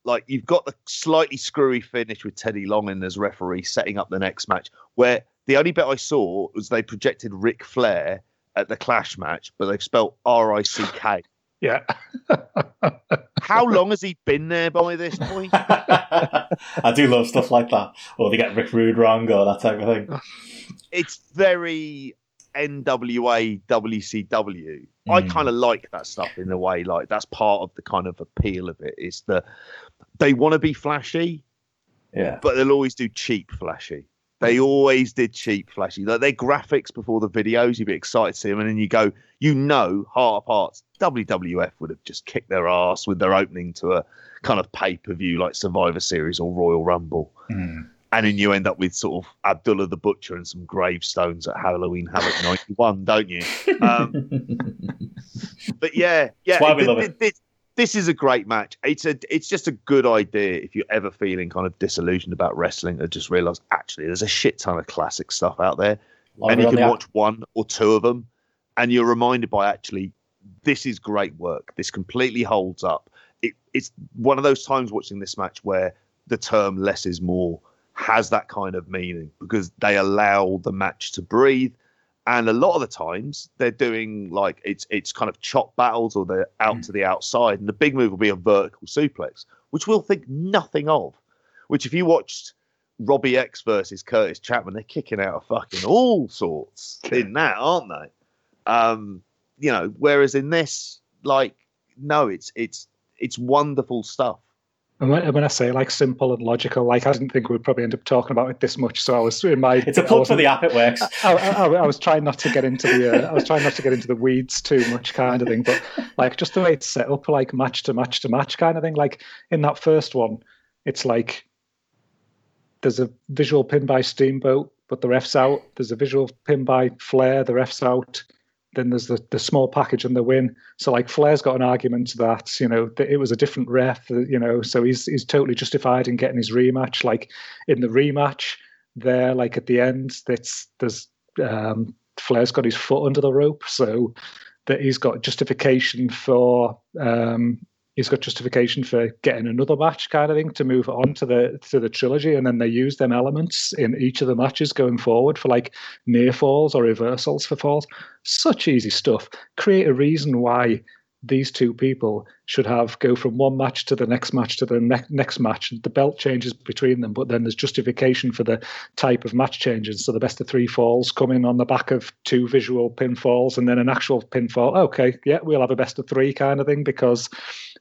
like you've got the slightly screwy finish with Teddy Long in as referee setting up the next match, where the only bit I saw was they projected Ric Flair at the Clash match, but they've spelled R I C K. Yeah. How long has he been there by this point? I do love stuff like that. Or they get Rick Rude wrong or that type of thing. It's very NWA WCW. I Mm. kind of like that stuff in a way. Like that's part of the kind of appeal of it. Is that they want to be flashy, Yeah. but they'll always do cheap flashy. They always did cheap flashy. Like their graphics before the videos, you'd be excited to see them, and then you go, you know, heart of hearts, WWF would have just kicked their ass with their opening to a kind of pay per view like Survivor Series or Royal Rumble, Mm. and then you end up with sort of Abdullah the Butcher and some gravestones at Halloween Havoc '91, don't you? Um, but yeah, yeah. That's why we th- love th- it. This, this is a great match. It's a it's just a good idea if you're ever feeling kind of disillusioned about wrestling and just realise actually there's a shit ton of classic stuff out there, and you can watch one or two of them, and you're reminded by actually this is great work. This completely holds up. It, it's one of those times watching this match where the term less is more has that kind of meaning because they allow the match to breathe and a lot of the times they're doing like it's it's kind of chop battles or they're out mm. to the outside. And the big move will be a vertical suplex which we'll think nothing of. Which if you watched robbie x versus Kurtis Chapman they're kicking out of fucking all sorts in that aren't they? Um you know whereas in this like no it's it's it's wonderful stuff and when, when, I say like simple and logical, like I didn't think we'd probably end up talking about it this much. So I was in my. It's a plug for the app. It works. I, I, I, was trying not to get into the. Uh, I was trying not to get into the weeds too much, kind of thing. But like just the way it's set up, like match to match to match, kind of thing. Like in that first one, it's like there's a visual pin by Steamboat, but the ref's out. There's a visual pin by Flair, the ref's out then there's the, the small package and the win. So like Flair's got an argument that you know that it was a different ref, you know, so he's he's totally justified in getting his rematch. Like in the rematch, there, like at the end, that's there's um, Flair's got his foot under the rope, so that he's got justification for um, he's got justification for getting another match kind of thing to move on to the to the trilogy and then they use them elements in each of the matches going forward for like near falls or reversals for falls. Such easy stuff. Create a reason why these two people should have go from one match to the next match to the ne- next match. and The belt changes between them, but then there's justification for the type of match changes. So the best of three falls come in on the back of two visual pinfalls and then an actual pinfall. Okay, yeah, we'll have a best of three kind of thing because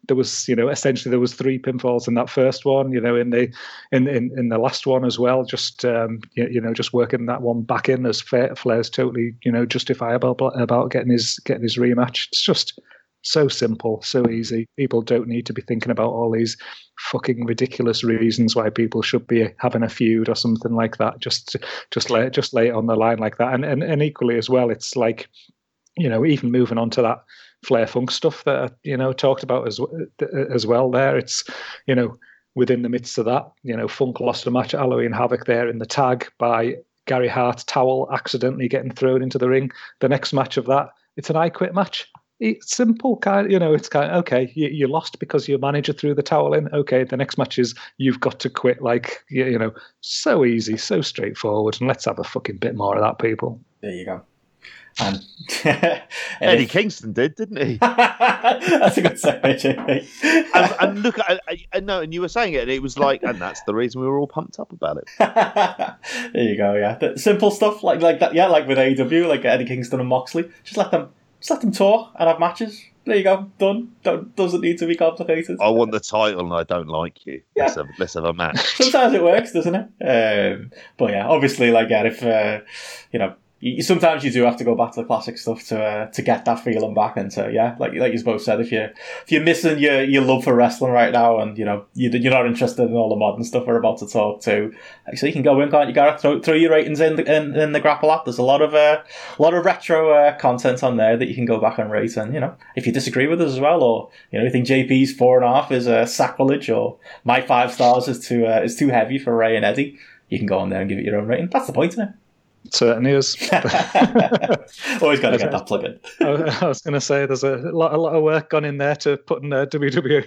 there was you know essentially there was three pinfalls in that first one you know in the in in, in the last one as well just um you, know just working that one back in as flair's totally you know justifiable about getting his getting his rematch it's just so simple so easy people don't need to be thinking about all these fucking ridiculous reasons why people should be having a feud or something like that just just lay just lay it on the line like that and and, and equally as well it's like you know even moving on to that Flair Funk stuff that you know talked about as as well. There, it's you know within the midst of that, you know, Funk lost a match at Halloween Havoc there in the tag by Gary Hart towel accidentally getting thrown into the ring. The next match of that, it's an I quit match. It's simple, kind. Of, you know, it's kind of okay. You, you, lost because your manager threw the towel in. Okay, the next match is you've got to quit. Like you, you know, so easy, so straightforward. And let's have a fucking bit more of that, people. There you go. And, Eddie Kingston did, didn't he? that's a good segue, and, and look, I, I, no, and you were saying it, and it was like, and that's the reason we were all pumped up about it. there you go, yeah. The simple stuff like like that, yeah, like with AEW, like Eddie Kingston and Moxley. Just let them, just let them talk and have matches. There you go, done. Don't, doesn't need to be complicated. I want the title, and I don't like you. Yeah. Let's have, let's have a match. Sometimes it works, doesn't it? Um, but yeah, obviously, like yeah, if uh, you know you, sometimes you do have to go back to the classic stuff to uh, to get that feeling back and to yeah like like you both said if you if you're missing your your love for wrestling right now and you know you, you're not interested in all the modern stuff we're about to talk to so you can go in can't you Gareth? Throw, throw your ratings in the, in, in the grapple app. There's a lot of uh, a lot of retro uh, content on there that you can go back and rate and you know if you disagree with us as well or you know you think JP's four and a half is a sacrilege or my five stars is too uh, is too heavy for Rey and Eddie you can go on there and give it your own rating. That's the point isn't it certainly is. Always got to get that plug in. I was going to say there's a lot, a lot of work gone in there to putting uh, WWE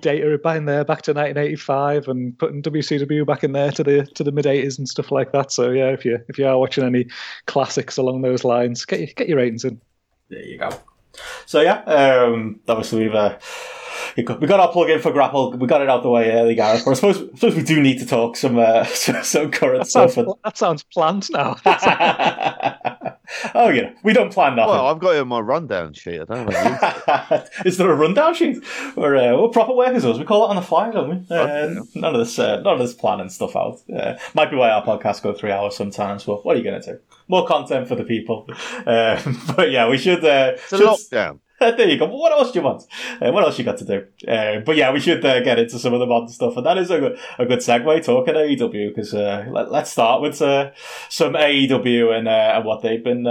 data back in there back to 1985 and putting WCW back in there to the to the mid 80s and stuff like that. So yeah, if you if you are watching any classics along those lines, get your, get your ratings in. There you go. So yeah, um, obviously we've. Uh, we got our plug in for grapple. We got it out the way early, Gareth. But I suppose, I suppose we do need to talk some uh, some current that sounds, stuff. That sounds planned now. oh, yeah, we don't plan nothing. Well, I've got it on my rundown sheet. I don't know. Is there a rundown sheet? We're, uh, we're proper workers, us. We call it on the fly, don't we? Uh, none of this, uh, none of this planning stuff out. Uh, might be why our podcasts go three hours sometimes. But what are you going to do? More content for the people. Um, but yeah, we should. Uh, it's should, lockdown. There you go. What else do you want? Uh, what else you got to do? Uh, but yeah, we should uh, get into some of the modern stuff, and that is a good, a good segue talking AEW because uh, let, us start with uh, some AEW and, uh, and what they've been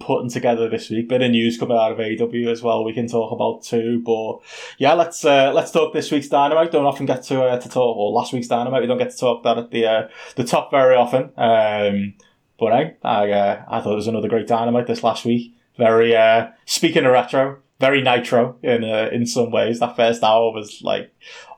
putting together this week. Bit of news coming out of AEW as well. We can talk about too. But yeah, let's let's talk this week's Dynamite. Don't often get to to talk or last week's Dynamite. We don't get to talk that at the the top very often. Um, but hey, I I thought it was another great Dynamite this last week. Very uh, speaking of retro, very nitro in uh, in some ways. That first hour was like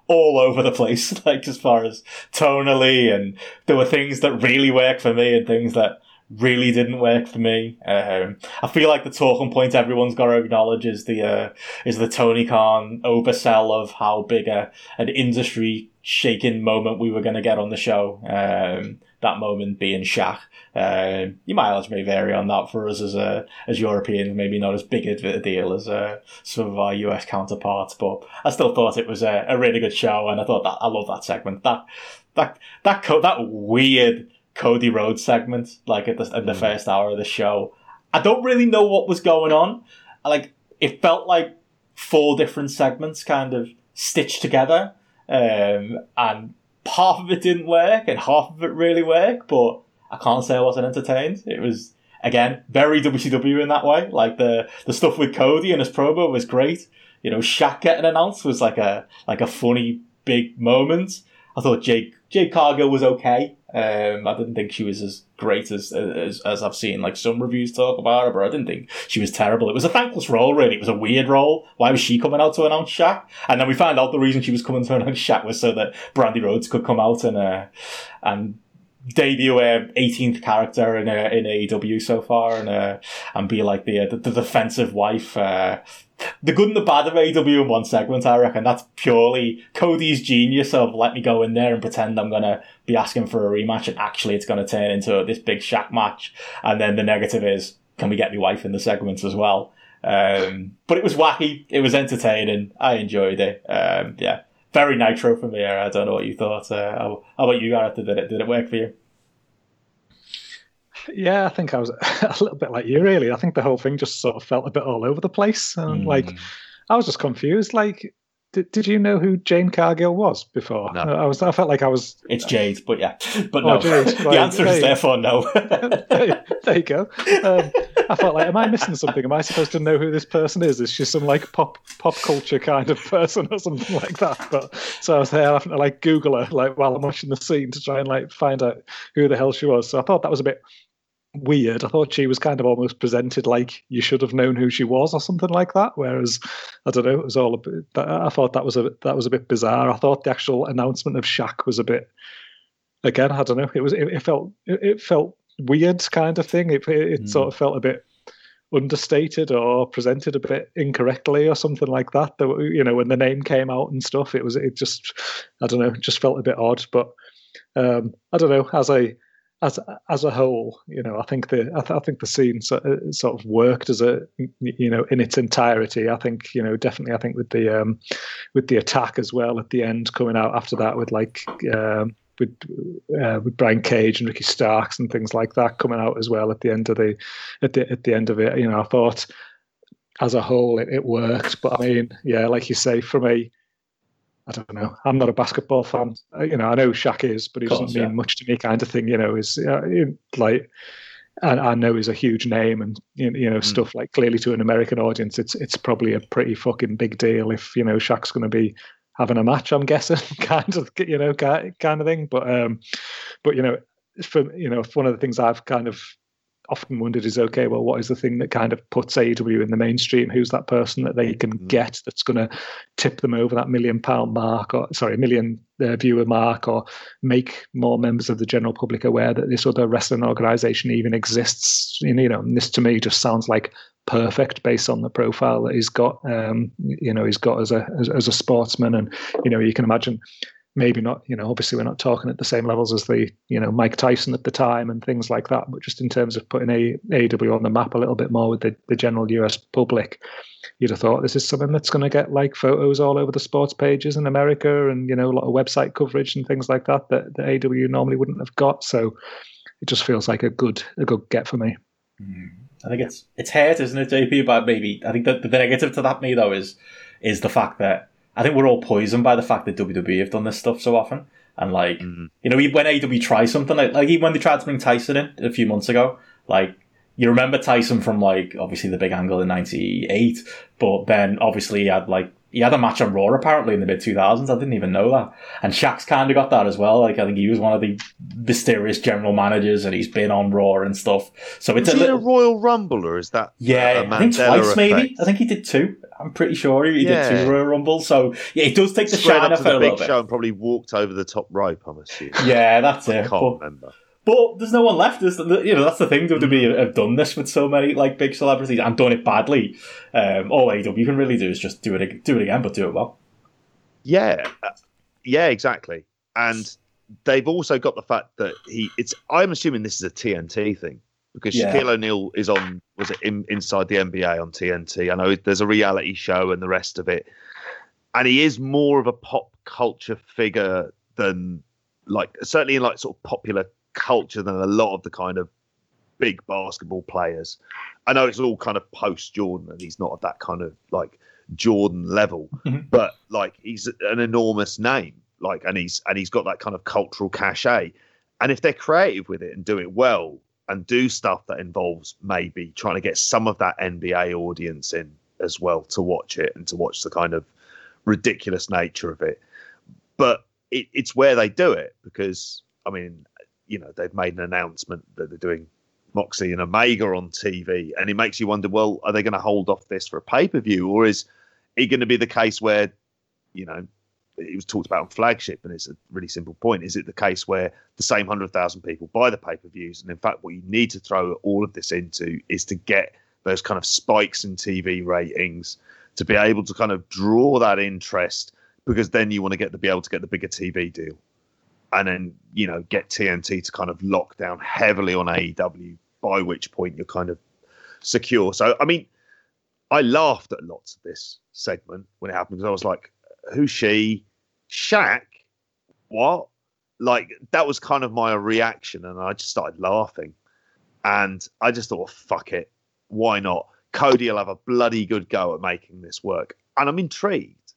all over the place, like as far as tonally, and there were things that really worked for me and things that really didn't work for me. Um, I feel like the talking point everyone's got to acknowledge is the uh, is the Tony Khan oversell of how big a, an industry shaking moment we were going to get on the show. Um, that moment being Shaq. Uh, your mileage may vary on that for us as a, as Europeans, maybe not as big a deal as uh, some of our US counterparts, but I still thought it was a, a really good show, and I thought that I love that segment. That that that co- that weird Cody Rhodes segment, like at the, at the mm. first hour of the show. I don't really know what was going on. Like it felt like four different segments kind of stitched together, um, and half of it didn't work and half of it really worked, but I can't say I wasn't entertained. It was again very WCW in that way. Like the the stuff with Cody and his promo was great. You know, Shaq getting announced was like a like a funny big moment. I thought Jake Jade Cargill was okay. Um, I didn't think she was as great as, as as I've seen like some reviews talk about her, but I didn't think she was terrible. It was a thankless role, really. It was a weird role. Why was she coming out to announce Shaq? And then we found out the reason she was coming to announce Shaq was so that Brandi Rhodes could come out and uh, and debut a 18th character in uh, in AEW so far and uh, and be like the, uh, the, the defensive wife uh, the good and the bad of AEW in one segment, I reckon. That's purely Cody's genius of let me go in there and pretend I'm to be asking for a rematch and actually it's to turn into this big Shaq match. And then the negative is, can we get my wife in the segments as well? Um, but it was wacky. It was entertaining. I enjoyed it. Um, yeah. Very nitro for me. I don't know what you thought. Uh, how, how about you, Gareth? Did it, did it work for you? Yeah, I think I was a little bit like you, really. I think the whole thing just sort of felt a bit all over the place. And mm. like, I was just confused. Like, did, did you know who Jane Cargill was before? No. I was. I felt like I was. It's Jade, but yeah, but oh, no. Jade, right. the answer is therefore no. there, there, you go. Um, I felt like, am I missing something? Am I supposed to know who this person is? Is she some like pop pop culture kind of person or something like that? But so I was there having to like Google her like while I'm watching the scene to try and like find out who the hell she was. So I thought that was a bit weird. I thought she was kind of almost presented like you should have known who she was or something like that. Whereas I don't know, it was all a bit. I thought that was a that was a bit bizarre. I thought the actual announcement of Shaq was a bit. Again, I don't know. It was it, it felt it, it, felt weird kind of thing. It it, mm. sort of felt a bit understated or presented a bit incorrectly or something like that. That you know when the name came out and stuff, it was it just I don't know, just felt a bit odd. But um, I don't know as I as as a whole, you know, I think the I, th- I think the scene sort of, uh, sort of worked as a you know in its entirety. I think you know definitely. I think with the um, with the attack as well at the end coming out after that with like um, with uh, with Brian Cage and Ricky Starks and things like that coming out as well at the end of the at the at the end of it. You know, I thought as a whole it, it worked, but I mean, yeah, like you say, from a I don't know. I'm not a basketball fan. You know, I know Shaq is, but he course, doesn't mean yeah. much to me, kind of thing. You know, is uh, like, and I know he's a huge name, and you know, mm. stuff like clearly to an American audience, it's it's probably a pretty fucking big deal if you know Shaq's going to be having a match. I'm guessing, kind of, you know, kind of thing. But um, but you know, for you know, one of the things I've kind of often wondered is okay, well, what is the thing that kind of puts AEW in the mainstream? Who's that person that they can mm. get that's going to tip them over that million pound mark, or sorry, million uh, viewer mark, or make more members of the general public aware that this other wrestling organization even exists? You know, and this to me just sounds like perfect based on the profile that he's got. Um, you know, he's got as a as, as a sportsman, and you know, you can imagine maybe not, you know, obviously we're not talking at the same levels as the, you know, Mike Tyson at the time and things like that, but just in terms of putting a AEW on the map a little bit more with the, the general US public, you'd have thought this is something that's going to get like photos all over the sports pages in America and, you know, a lot of website coverage and things like that that the AEW normally wouldn't have got. So it just feels like a good, a good get for me. Mm. I think it's, it's hurt, isn't it, JP? But maybe, I think that the negative to that, me though, is, is the fact that I think we're all poisoned by the fact that WWE have done this stuff so often. And like, mm-hmm. you know, when AEW try something like, like even when they tried to bring Tyson in a few months ago, like you remember Tyson from like obviously the big angle in '98, but then obviously he had like he had a match on Raw apparently in the mid 2000s. I didn't even know that. And Shaq's kind of got that as well. Like I think he was one of the mysterious general managers, and he's been on Raw and stuff. So it's Was a he in a little. Royal Rumble, or is that Yeah, I think twice maybe. I think he did two. I'm pretty sure he Yeah. did two Royal Rumbles. So yeah, it does take the Spread shine up off a the little big bit. show and probably walked over the top rope. I'm assuming. Yeah, that's I it. can't But, remember. But there's no one left. There's, you know, that's the thing. WWE have done this with so many like big celebrities and done it badly. Um, all AEW can really do is just do it, do it again, but do it well. Yeah, uh, yeah, exactly. And they've also got the fact that he. It's. I'm assuming this is a TNT thing because Yeah. Shaquille O'Neal is on. Was it in, inside the NBA on TNT? I know there's a reality show and the rest of it, and he is more of a pop culture figure than like certainly in like sort of popular culture than a lot of the kind of big basketball players. I know it's all kind of post Jordan, and he's not at that kind of like Jordan level, Mhm. but like he's an enormous name, like, and he's and he's got that kind of cultural cachet. And if they're creative with it and do it well and do stuff that involves maybe trying to get some of that NBA audience in as well to watch it and to watch the kind of ridiculous nature of it, but it, it's where they do it because I mean, you know, they've made an announcement that they're doing Moxley and Omega on TV, and it makes you wonder, well, are they going to hold off this for a pay per view, or is it going to be the case where, you know, it was talked about on flagship, and it's a really simple point. Is it the case where the same hundred thousand people buy the pay per views, and in fact, what you need to throw all of this into is to get those kind of spikes in TV ratings to be able to kind of draw that interest, because then you want to get to be able to get the bigger TV deal and then you know get TNT to kind of lock down heavily on AEW. By which point you're kind of secure. So I mean, I laughed at lots of this segment when it happened because I was like, "Who's she? Shaq? What?" Like that was kind of my reaction, and I just started laughing, and I just thought, "Fuck it, why not?" Cody will have a bloody good go at making this work, and I'm intrigued,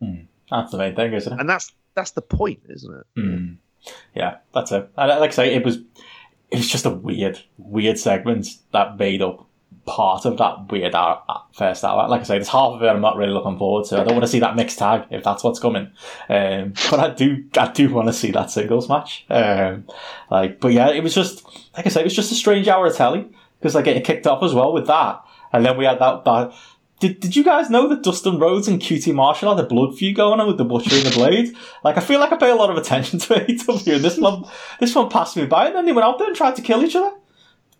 hmm. That's the main thing, isn't it? and that's that's the point, isn't it? Mm. Yeah, that's it. And like I say, it was it was just a weird, weird segment that made up part of that weird hour, first hour. Like I say, there's half of it I'm not really looking forward to. I don't want to see that mixed tag if that's what's coming. Um, but I do, I do want to see that singles match. Um, like, but yeah, it was just like I say, it was just a strange hour of telly because like it kicked off as well with that, and then we had that. that did, did you guys know that Dustin Rhodes and QT Marshall had a blood feud going on with the Butcher and the Blade? Like, I feel like I pay a lot of attention to AEW, and this one, this one passed me by, and then they went out there and tried to kill each other.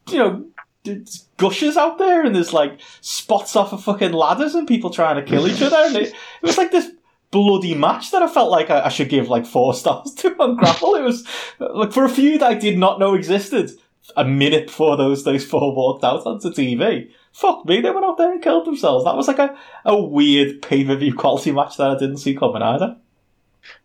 You know, there's gushers out there, and there's like spots off of fucking ladders, and people trying to kill each other, and it, it was like this bloody match that I felt like I, I should give like four stars to on Grapple. It was like for a feud I did not know existed. A minute before those those four walked out onto TV. Fuck me, they went out there and killed themselves. That was like a, a weird pay per view quality match that I didn't see coming either.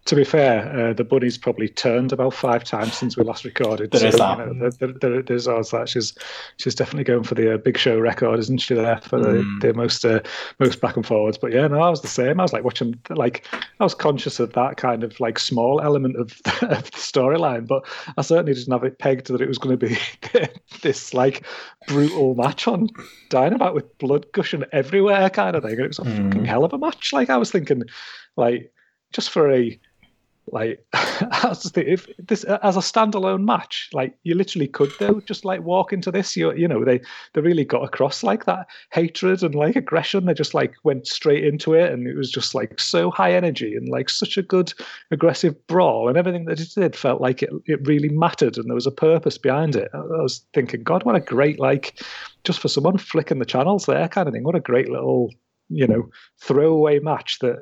To be fair, uh, the bunny's probably turned about five times since we last recorded. There is that. You know, there, there, there's odds that she's she's definitely going for the uh, big show record, isn't she? There for the, Mm. the most uh, most back and forwards. But yeah, no, I was the same. I was like watching, like I was conscious of that kind of like small element of, of the storyline, but I certainly didn't have it pegged that it was going to be this like brutal match on Dynamite with blood gushing everywhere, kind of thing. And it was a Mm. fucking hell of a match. Like I was thinking, like just for a like if this as a standalone match, like you literally could do just like walk into this. You you know they they really got across like that hatred and like aggression. They just like went straight into it, and it was just like so high energy and like such a good aggressive brawl, and everything that it did felt like it it really mattered, and there was a purpose behind it. I was thinking, God, what a great like just for someone flicking the channels there kind of thing. What a great little you know throwaway match that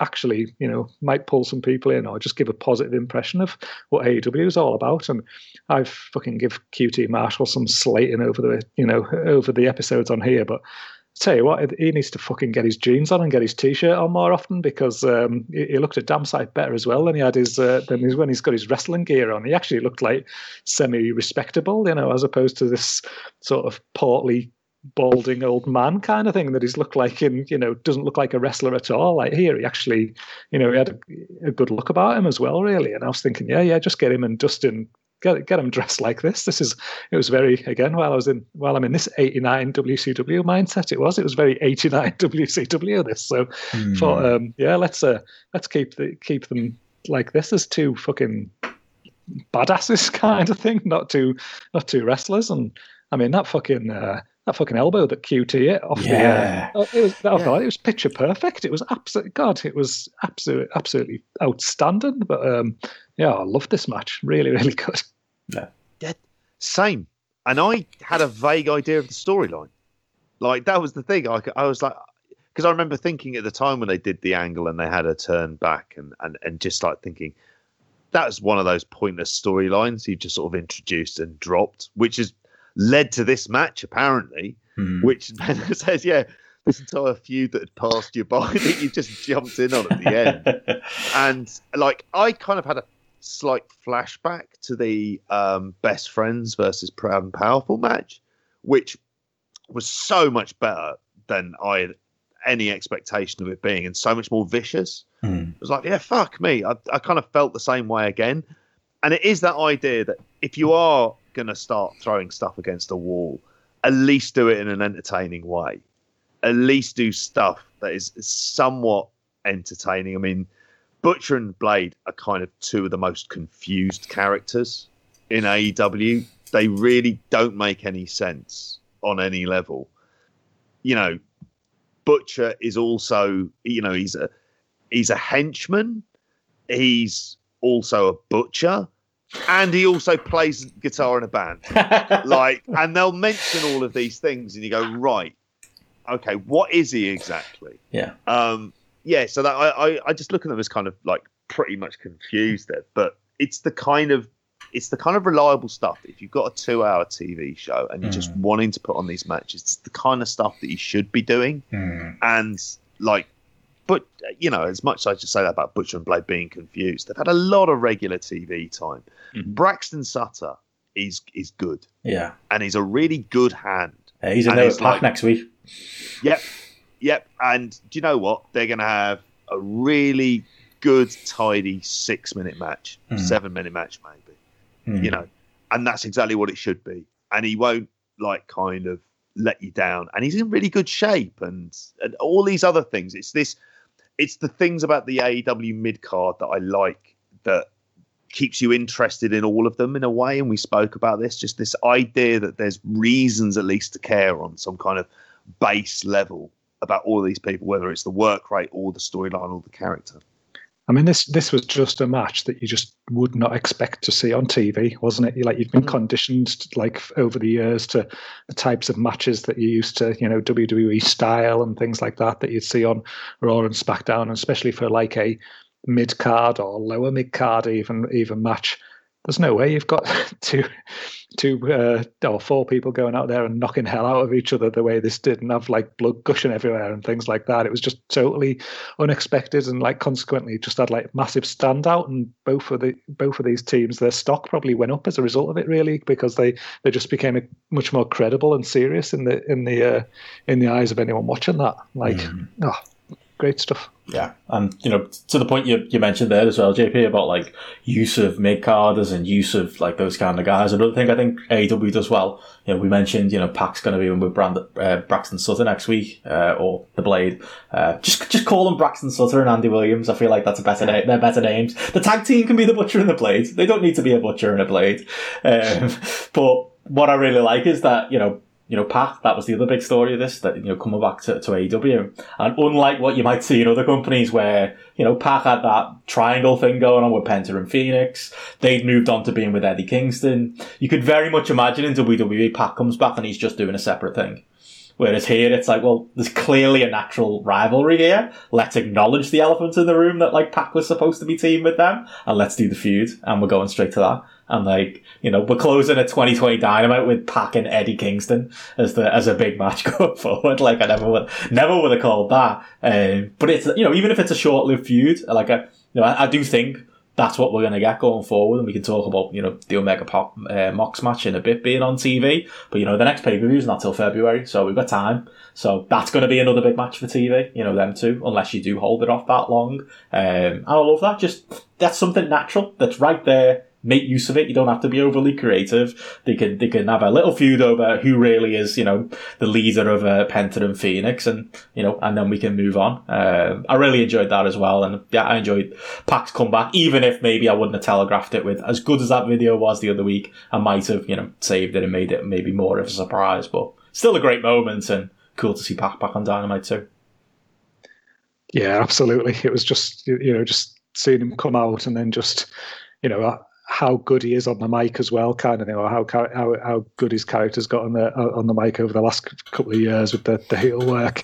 actually, you know, might pull some people in or just give a positive impression of what AEW is all about. And I've fucking give QT Marshall some slating over the, you know, over the episodes on here, but. Tell you what, he needs to fucking get his jeans on and get his t-shirt on more often because um, he, he looked a damn sight better as well than he had his uh, than his, when he's got his wrestling gear on. He actually looked like semi-respectable, you know, as opposed to this sort of portly balding old man kind of thing that he's looked like in you know doesn't look like a wrestler at all like here he actually you know he had a, a good look about him as well really and i was thinking yeah yeah just get him and dustin get get them dressed like this. This is it was very again while I was in while I'm in this 89 WCW mindset. It was it was very 89 WCW this. So mm. thought um, yeah let's uh, let's keep the keep them like this as two fucking badasses kind of thing, not two not two wrestlers. And I mean that fucking. Uh, that fucking elbow that QT it off yeah. the. Uh, it was. Yeah. it was picture perfect. It was absolutely God. It was absolutely absolutely outstanding. But um, yeah, I loved this match. Really, really good. Yeah. yeah. Same. And I had a vague idea of the storyline. Like that was the thing. I, I was like, because I remember thinking at the time when they did the angle and they had a turn back and and and just like thinking that was one of those pointless storylines you just sort of introduced and dropped, which is led to this match apparently, hmm. which says, yeah, this entire feud that had passed you by that you just jumped in on at the end. and like I kind of had a slight flashback to the um, best friends versus proud and powerful match, which was so much better than I had any expectation of it being, and so much more vicious. Mm. It was like, yeah, fuck me. I, I kind of felt the same way again. And it is that idea that if you are going to start throwing stuff against the wall, at least do it in an entertaining way. At least do stuff that is somewhat entertaining. I mean, Butcher and Blade are kind of two of the most confused characters in AEW. They really don't make any sense on any level. You know, Butcher is also, you know, he's a he's a henchman. He's also a butcher and he also plays guitar in a band. like, and they'll mention all of these things, and you go, right, okay, what is he exactly? Yeah. Um, yeah. So that I, I, I just look at them as kind of like pretty much confused there, but it's the kind of it's the kind of reliable stuff. If you've got a two-hour TV show and you're mm. just wanting to put on these matches, it's the kind of stuff that you should be doing. Mm. And like but you know, as much as I just say that about Butcher and Blade being confused, they've had a lot of regular TV time. Mm-hmm. Braxton Sutter is is good. Yeah, and he's a really good hand. Yeah, he's in there with like, next week. Yep, yep. And do you know what? They're going to have a really good, tidy six minute match, mm. seven minute match, maybe. Mm. You know, and that's exactly what it should be. And he won't like kind of let you down. And he's in really good shape, and and all these other things. It's this it's the things about the AEW mid card that I like that keeps you interested in all of them in a way. And we spoke about this, just this idea that there's reasons at least to care on some kind of base level about all these people, whether it's the work rate or the storyline or the character. I mean, this this was just a match that you just would not expect to see on TV, wasn't it? Like you've been mm. conditioned, like over the years, to the types of matches that you used to, you know, WWE style and things like that that you'd see on Raw and SmackDown, and especially for like a mid card or lower mid card even even match there's no way you've got two, two uh, or four people going out there and knocking hell out of each other the way this did, and have like blood gushing everywhere and things like that. It was just totally unexpected, and like consequently, just had like massive standout. And both of the both of these teams, their stock probably went up as a result of it, really, because they they just became a, much more credible and serious in the in the uh, in the eyes of anyone watching that. Like, mm. oh, great stuff. Yeah, and you know, to the point you, you mentioned there as well, JP, about like use of mid carders and use of like those kind of guys. Another thing I think AEW does well. You know, we mentioned you know Pac's going to be with Brand, uh, Braxton Sutter next week, uh, or the Blade. Uh, just just call them Braxton Sutter and Andy Williams. I feel like that's a better name. They're better names. The tag team can be the Butcher and the Blade. They don't need to be a Butcher and a Blade. Um, but what I really like is that you know you know, Pac, that was the other big story of this, that, you know, coming back to, to AEW. And unlike what you might see in other companies where, you know, Pac had that triangle thing going on with Penta and Fenix, they'd moved on to being with Eddie Kingston. You could very much imagine in WWE, Pac comes back and he's just doing a separate thing. Whereas here, it's like, well, there's clearly a natural rivalry here. Let's acknowledge the elephant in the room that, like, Pac was supposed to be team with them, and let's do the feud. And we're going straight to that. And like, you know, we're closing a 2020 Dynamite with Pac and Eddie Kingston as the as a big match going forward. Like, I never would never would have called that. Um, but it's you know, even if it's a short lived feud, like I, you know, I, I, do think that's what we're going to get going forward. And we can talk about you know the Omega Pop uh, Mox match in a bit being on TV. But you know, the next pay per view is not till February, so we've got time. So that's going to be another big match for TV. You know, them two, unless you do hold it off that long. Um, and I love that. Just that's something natural that's right there make use of it. You don't have to be overly creative. They can they can have a little feud over who really is you know the leader of uh, Penta and Fenix, and you know, and then we can move on. Uh, I really enjoyed that as well, and yeah, I enjoyed Pac's comeback, even if maybe I wouldn't have telegraphed it with as good as that video was the other week. I might have you know saved it and made it maybe more of a surprise, but still a great moment and cool to see Pac back on Dynamite too. Yeah, absolutely. It was just you know just seeing him come out and then just you know how good he is on the mic as well, kind of thing, or how how how good his character's got on the on the mic over the last couple of years with the the heel work.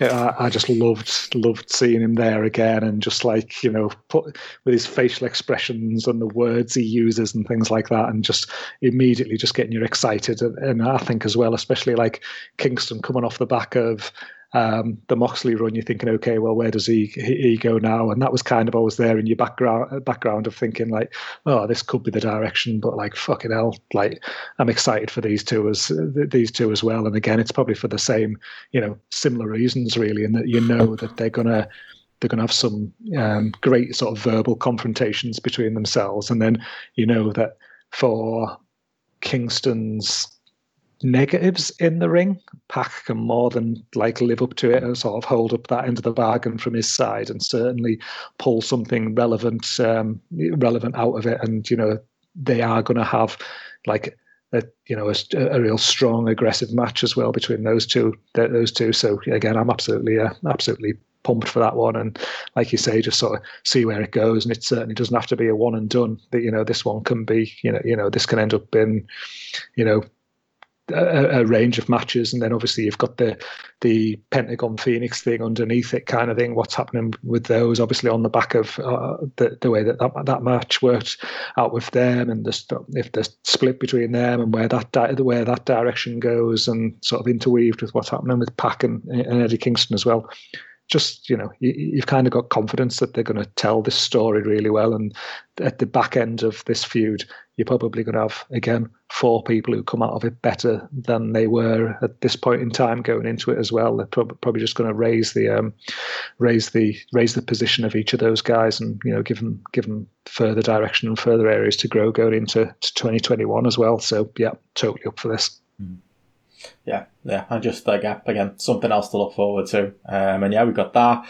Yeah, I, I, just loved loved seeing him there again, and just like you know, put with his facial expressions and the words he uses and things like that, and just immediately just getting you excited. And, and I think as well, especially like Kingston coming off the back of um, the Moxley run, you're thinking, okay, well, where does he, he go now? And that was kind of always there in your background background of thinking like, oh, this could be the direction, but like fucking hell, like I'm excited for these two as these two as well. And again, it's probably for the same, you know, similar reasons really, in that you know that they're gonna they're going to have some um, great sort of verbal confrontations between themselves, and then you know that for Kingston's negatives in the ring. Pac can more than like live up to it and sort of hold up that end of the bargain from his side and certainly pull something relevant um, relevant out of it. And you know they are going to have like a you know a, a, real strong aggressive match as well between those two those two. So again, I'm absolutely uh, absolutely pumped for that one and like you say just sort of see where it goes and it certainly doesn't have to be a one and done that you know this one can be you know you know this can end up being you know a, a, range of matches, and then obviously you've got the the Pentagon Fenix thing underneath it, kind of thing. What's happening with those? Obviously, on the back of uh, the the way that, that that match worked out with them, and the if the split between them and where that di- where that direction goes, and sort of interweaved with what's happening with Pac and, and Eddie Kingston as well just you know you, have kind of got confidence that they're going to tell this story really well and at the back end of this feud you're probably going to have again four people who come out of it better than they were at this point in time going into it as well they're prob- probably just going to raise the um, raise the raise the position of each of those guys and you know give them give them further direction and further areas to grow going into 2021 as well so yeah totally up for this mm-hmm yeah, yeah, and just like again something else to look forward to. Um, and yeah, we've got that.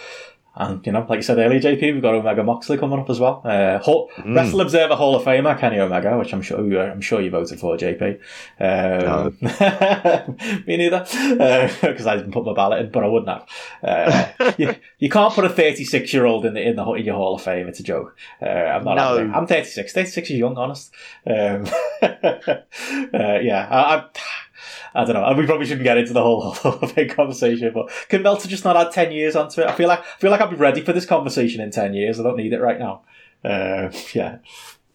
And you know, like you said earlier, JP, we've got Omega Moxley coming up as well. Uh, Hall, mm. Wrestle Observer Hall of Famer Kenny Omega, which I'm sure you, I'm sure you voted for, JP. Um, no. me neither, because uh, I didn't put my ballot in, but I wouldn't have. Uh, you, you, can't put a 36 year old in the in the in your Hall of Fame. It's a joke. Uh, I'm not. No. I'm 36. 36 is young, honest. Um, uh, yeah, I, I I don't know. And We probably shouldn't get into the whole, big conversation, but can Meltzer just not add ten years onto it? I feel like I feel like I'll be ready for this conversation in ten years. I don't need it right now. Uh, yeah,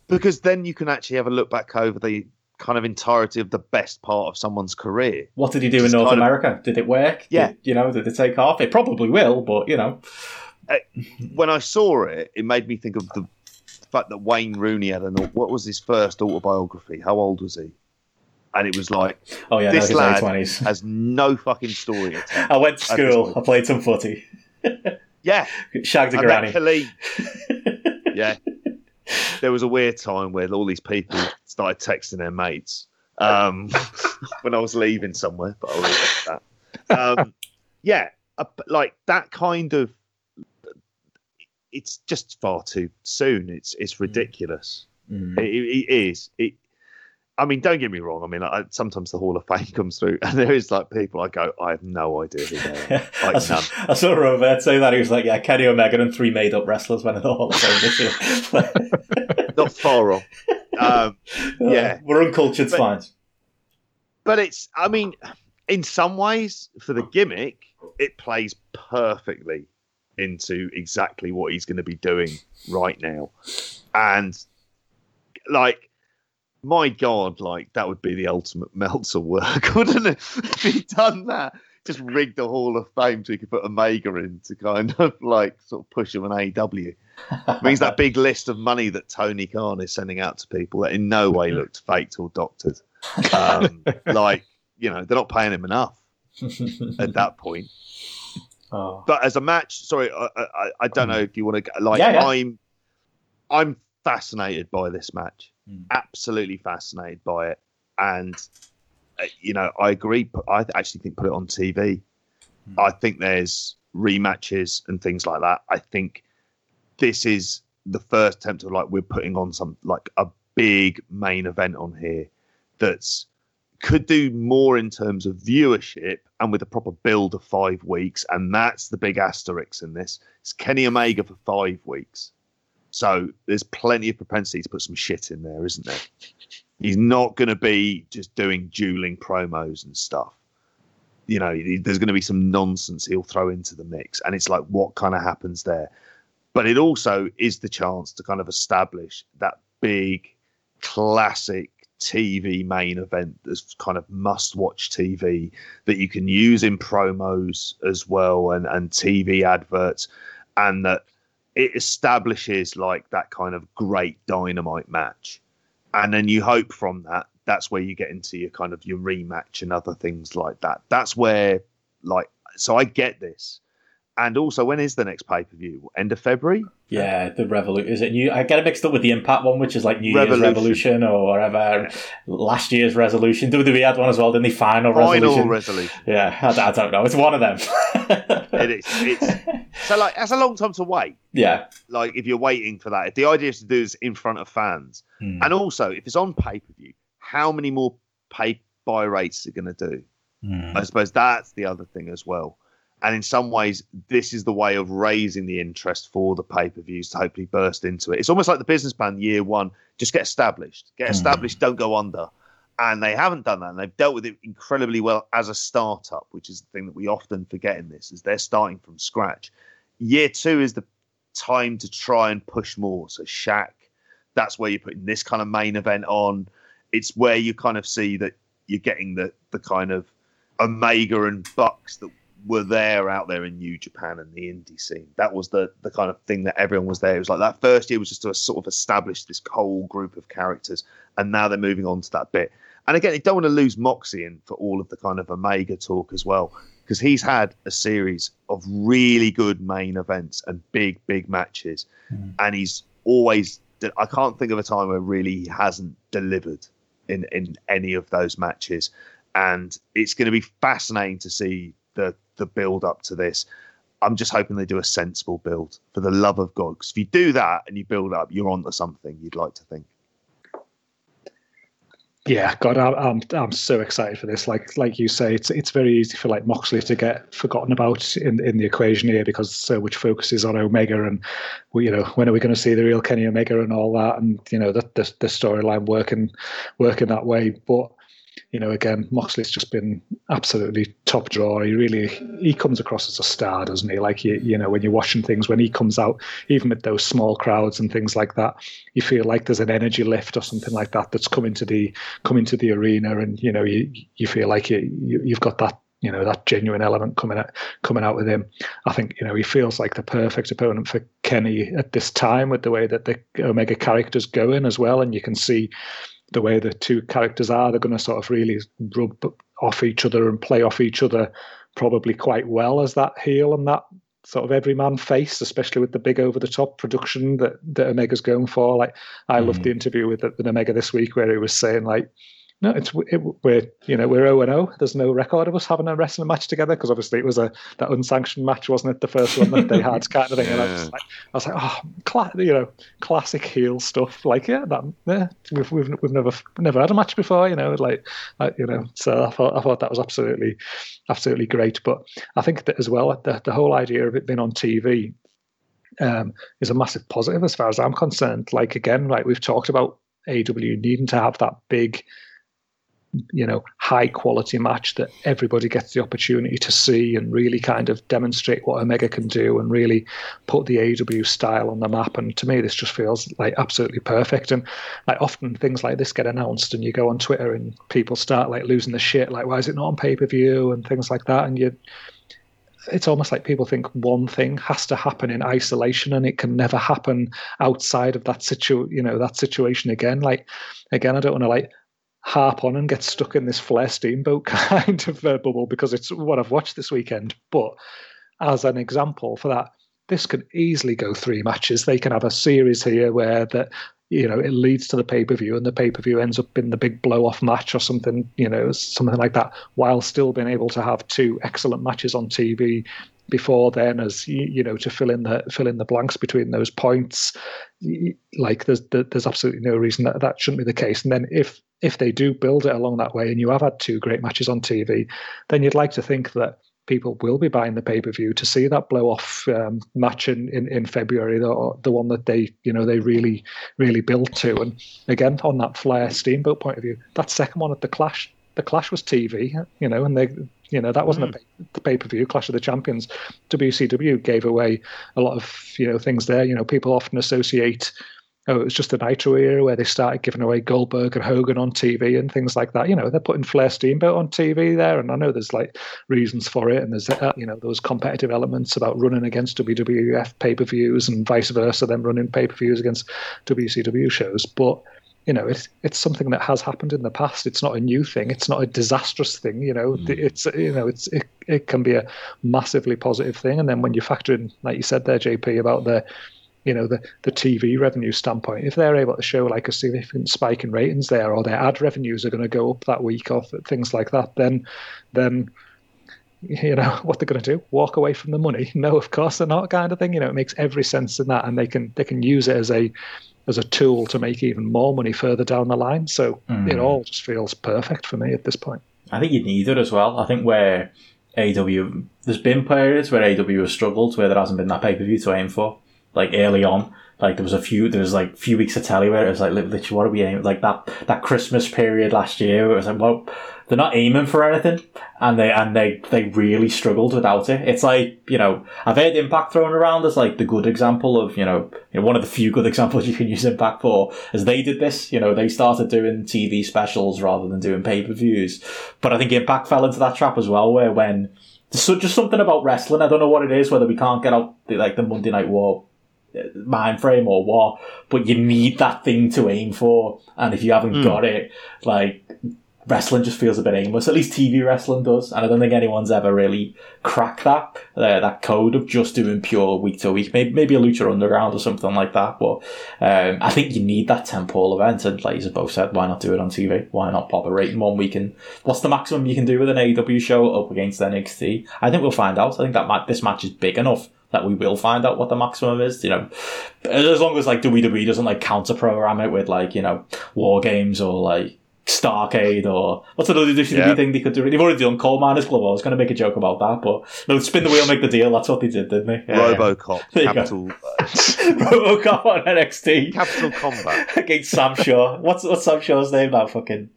because then you can actually have a look back over the kind of entirety of the best part of someone's career. What did he do in North America? Of, did it work? Yeah, did, you know, did it take off? It probably will, but you know, uh, when I saw it, it made me think of the fact that Wayne Rooney had an what was his first autobiography? How old was he? And it was like, oh yeah, this no, lad has no fucking story. I went to school. I played some footy. yeah, shagged a granny. yeah, there was a weird time where all these people started texting their mates um, when I was leaving somewhere, but I'll leave that. Um, yeah, like that kind of. It's just far too soon. It's it's mm. ridiculous. Mm. It, it is. It I mean, don't get me wrong. I mean, I, sometimes the Hall of Fame comes through, and there is like people I go, I have no idea who they are. Like I, none. I saw Robert say that he was like, "Yeah, Kenny Omega and three made-up wrestlers went in the Hall of Fame this year." Not far off. Um, yeah, we're uncultured swines. But it's, I mean, in some ways, for the gimmick, it plays perfectly into exactly what he's going to be doing right now, and like my God, like that would be the ultimate Meltzer work, wouldn't it? if he'd done that, just rigged the Hall of Fame so he could put Omega in to kind of like sort of push him an AEW. means that big list of money that Tony Khan is sending out to people that in no way looked faked or doctored. Um, like, you know, they're not paying him enough at that point. Oh. But as a match, sorry, I, I, I don't know if you want to like. Yeah, yeah. I'm, I'm fascinated by this match mm. absolutely fascinated by it, and uh, you know, I agree. I actually think put it on TV. Mm. I think there's rematches and things like that. I think this is the first attempt of like we're putting on some like a big main event on here that's could do more in terms of viewership and with a proper build of five weeks. And that's the big asterisk in this. It's Kenny Omega for five weeks. So there's plenty of propensity to put some shit in there, isn't there? He's not going to be just doing dueling promos and stuff. You know, there's going to be some nonsense he'll throw into the mix. And it's like, what kind of happens there? But it also is the chance to kind of establish that big classic TV main event that's kind of must watch TV that you can use in promos as well and, and TV adverts, and that it establishes like that kind of great dynamite match. And then you hope from that, that's where you get into your kind of your rematch and other things like that. That's where, like, so I get this and also, when is the next pay per view? End of February? Yeah, the Revolution. Is it new? I get it mixed up with the Impact one, which is like New Revolution. Year's Revolution or whatever. Last year's Resolution. WWE had one as well, didn't they? Final, Final Resolution. Resolution. Yeah, I, I, don't know. It's one of them. it is. It's, so, like, that's a long time to wait. Yeah. Like, if you're waiting for that, if the idea is to do this in front of fans, hmm. and also if it's on pay per view, how many more pay buy rates are going to do? Hmm. I suppose that's the other thing as well. And in some ways, this is the way of raising the interest for the pay per views to hopefully burst into it. It's almost like the business plan year one just get established, get hmm. established, mm. don't go under. And they haven't done that. And they've dealt with it incredibly well as a startup, which is the thing that we often forget in this, is they're starting from scratch. Year two is the time to try and push more. So Shaq, that's where you're putting this kind of main event on. It's where you kind of see that you're getting the the kind of Omega and Bucks that were there out there in New Japan and the indie scene. That was the the kind of thing that everyone was there. It was like that first year was just to sort of establish this whole group of characters, and now they're moving on to that bit. And again, you don't want to lose Moxley in for all of the kind of Omega talk as well, because he's had a series of really good main events and big, big matches, mm. and he's always. I can't think of a time where really he hasn't delivered in in any of those matches, and it's going to be fascinating to see the the build up to this. I'm just hoping they do a sensible build for the love of God. Because if you do that and you build up, you're onto something. You'd like to think. Yeah, God, I'm I'm so excited for this. Like like you say, it's it's very easy for like Moxley to get forgotten about in in the equation here because so much focus is on Omega and we, you know when are we going to see the real Kenny Omega and all that and you know the the, the storyline working working that way. But you know, again, Moxley's just been absolutely top draw. He really he comes across as a star, doesn't he? Like you, you know, when you're watching things, when he comes out, even with those small crowds and things like that, you feel like there's an energy lift or something like that that's coming to the coming to the arena, and you know, you you feel like you, you you've got that you know that genuine element coming out coming out with him. I think you know he feels like the perfect opponent for Kenny at this time with the way that the Omega character's going as well, and you can see the way the two characters are, they're going to sort of really rub off each other and play off each other probably quite well as that heel and that sort of everyman face, especially with the big over the top production that, that Omega's going for. Like I mm. loved the interview with, with Omega this week where he was saying like no, it's it, we're you know we're zero and zero. There's no record of us having a wrestling match together because obviously it was a that unsanctioned match, wasn't it? The first one that they had, kind of thing. And I was like, I was like, oh, cla- you know, classic heel stuff. Like, yeah, that yeah, we've we've we've never never had a match before, you know, like, like you know. So I thought I thought that was absolutely absolutely great. But I think that as well, the the whole idea of it being on TV um, is a massive positive as far as I'm concerned. Like again, like we've talked about AW needing to have that big you know high quality match that everybody gets the opportunity to see and really kind of demonstrate what Omega can do and really put the AW style on the map. And to me, this just feels like absolutely perfect. And like often things like this get announced, and you go on Twitter and people start like losing the shit, like why is it not on pay per view and things like that. And you it's almost like people think one thing has to happen in isolation and it can never happen outside of that situ you know that situation again like again i don't want to like harp on and get stuck in this Flair Steamboat kind of uh, bubble because it's what I've watched this weekend. But as an example for that, this could easily go three matches. They can have a series here where that you know it leads to the pay per view, and the pay per view ends up in the big blow off match or something, you know, something like that, while still being able to have two excellent matches on TV before then as you know to fill in the fill in the blanks between those points like there's there's absolutely no reason that that shouldn't be the case and then if if they do build it along that way and you have had two great matches on TV then you'd like to think that people will be buying the pay per view to see that blow off um, match in, in, in February, the, the one that they you know they really really built to. And again, on that Flair Steamboat point of view, that second one at the Clash, the Clash was TV, you know, and they you know that wasn't mm. a pay per view Clash of the Champions. WCW gave away a lot of you know things there. You know, people often associate. Oh, it was just the Nitro era where they started giving away Goldberg and Hogan on TV and things like that. You know, they're putting Flair Steamboat on TV there, and I know there's like reasons for it, and there's uh, you know those competitive elements about running against WWF pay per views and vice versa, them running pay per views against WCW shows, but you know, it's it's something that has happened in the past. It's not a new thing. It's not a disastrous thing. You know, mm. it's you know, it's it, it can be a massively positive thing. And then when you factor in, like you said there, JP, about the you know the the TV revenue standpoint, if they're able to show like a significant spike in ratings there, or their ad revenues are going to go up that week, or things like that, then then you know what they're going to do walk away from the money no of course they're not kind of thing you know it makes every sense in that and they can they can use it as a as a tool to make even more money further down the line. So mm. it all just feels perfect for me at this point. I think you need it as well. I think where AW, there's been periods where AW has struggled where there hasn't been that pay per view to aim for. Like early on, like there was a few, there was like few weeks of telly where it was like, literally, what are we aiming? Like that that Christmas period last year, it was like, well, they're not aiming for anything, and they and they they really struggled without it. It's like you know I've heard Impact thrown around as like the good example of you know, you know one of the few good examples you can use Impact for, as they did this. You know they started doing TV specials rather than doing pay per views, but I think Impact fell into that trap as well, where when there's just something about wrestling. I don't know what it is, whether we can't get out the, like the Monday Night War mind frame or what, but you need that thing to aim for, and if you haven't mm. got it, like wrestling just feels a bit aimless. At least TV wrestling does, and I don't think anyone's ever really cracked that uh, that code of just doing pure week to week. Maybe maybe a Lucha Underground or something like that. But um, I think you need that temple event, and like you both said, why not do it on TV? Why not pop a rating one week? And what's the maximum you can do with an AEW show up against NXT? I think we'll find out. I think that ma- this match is big enough that we will find out what the maximum is. You know, as long as like WWE doesn't like counter program it with like you know war games or like Starcade or what's another WWE yeah. thing they could do? They've already done Coal Miners Club. I was going to make a joke about that, but no, spin the wheel, make the deal. That's what they did, didn't they? Yeah. RoboCop, Capital, RoboCop on NXT, Capital Combat against Sam Shaw. What's what's Sam Shaw's name now? Fucking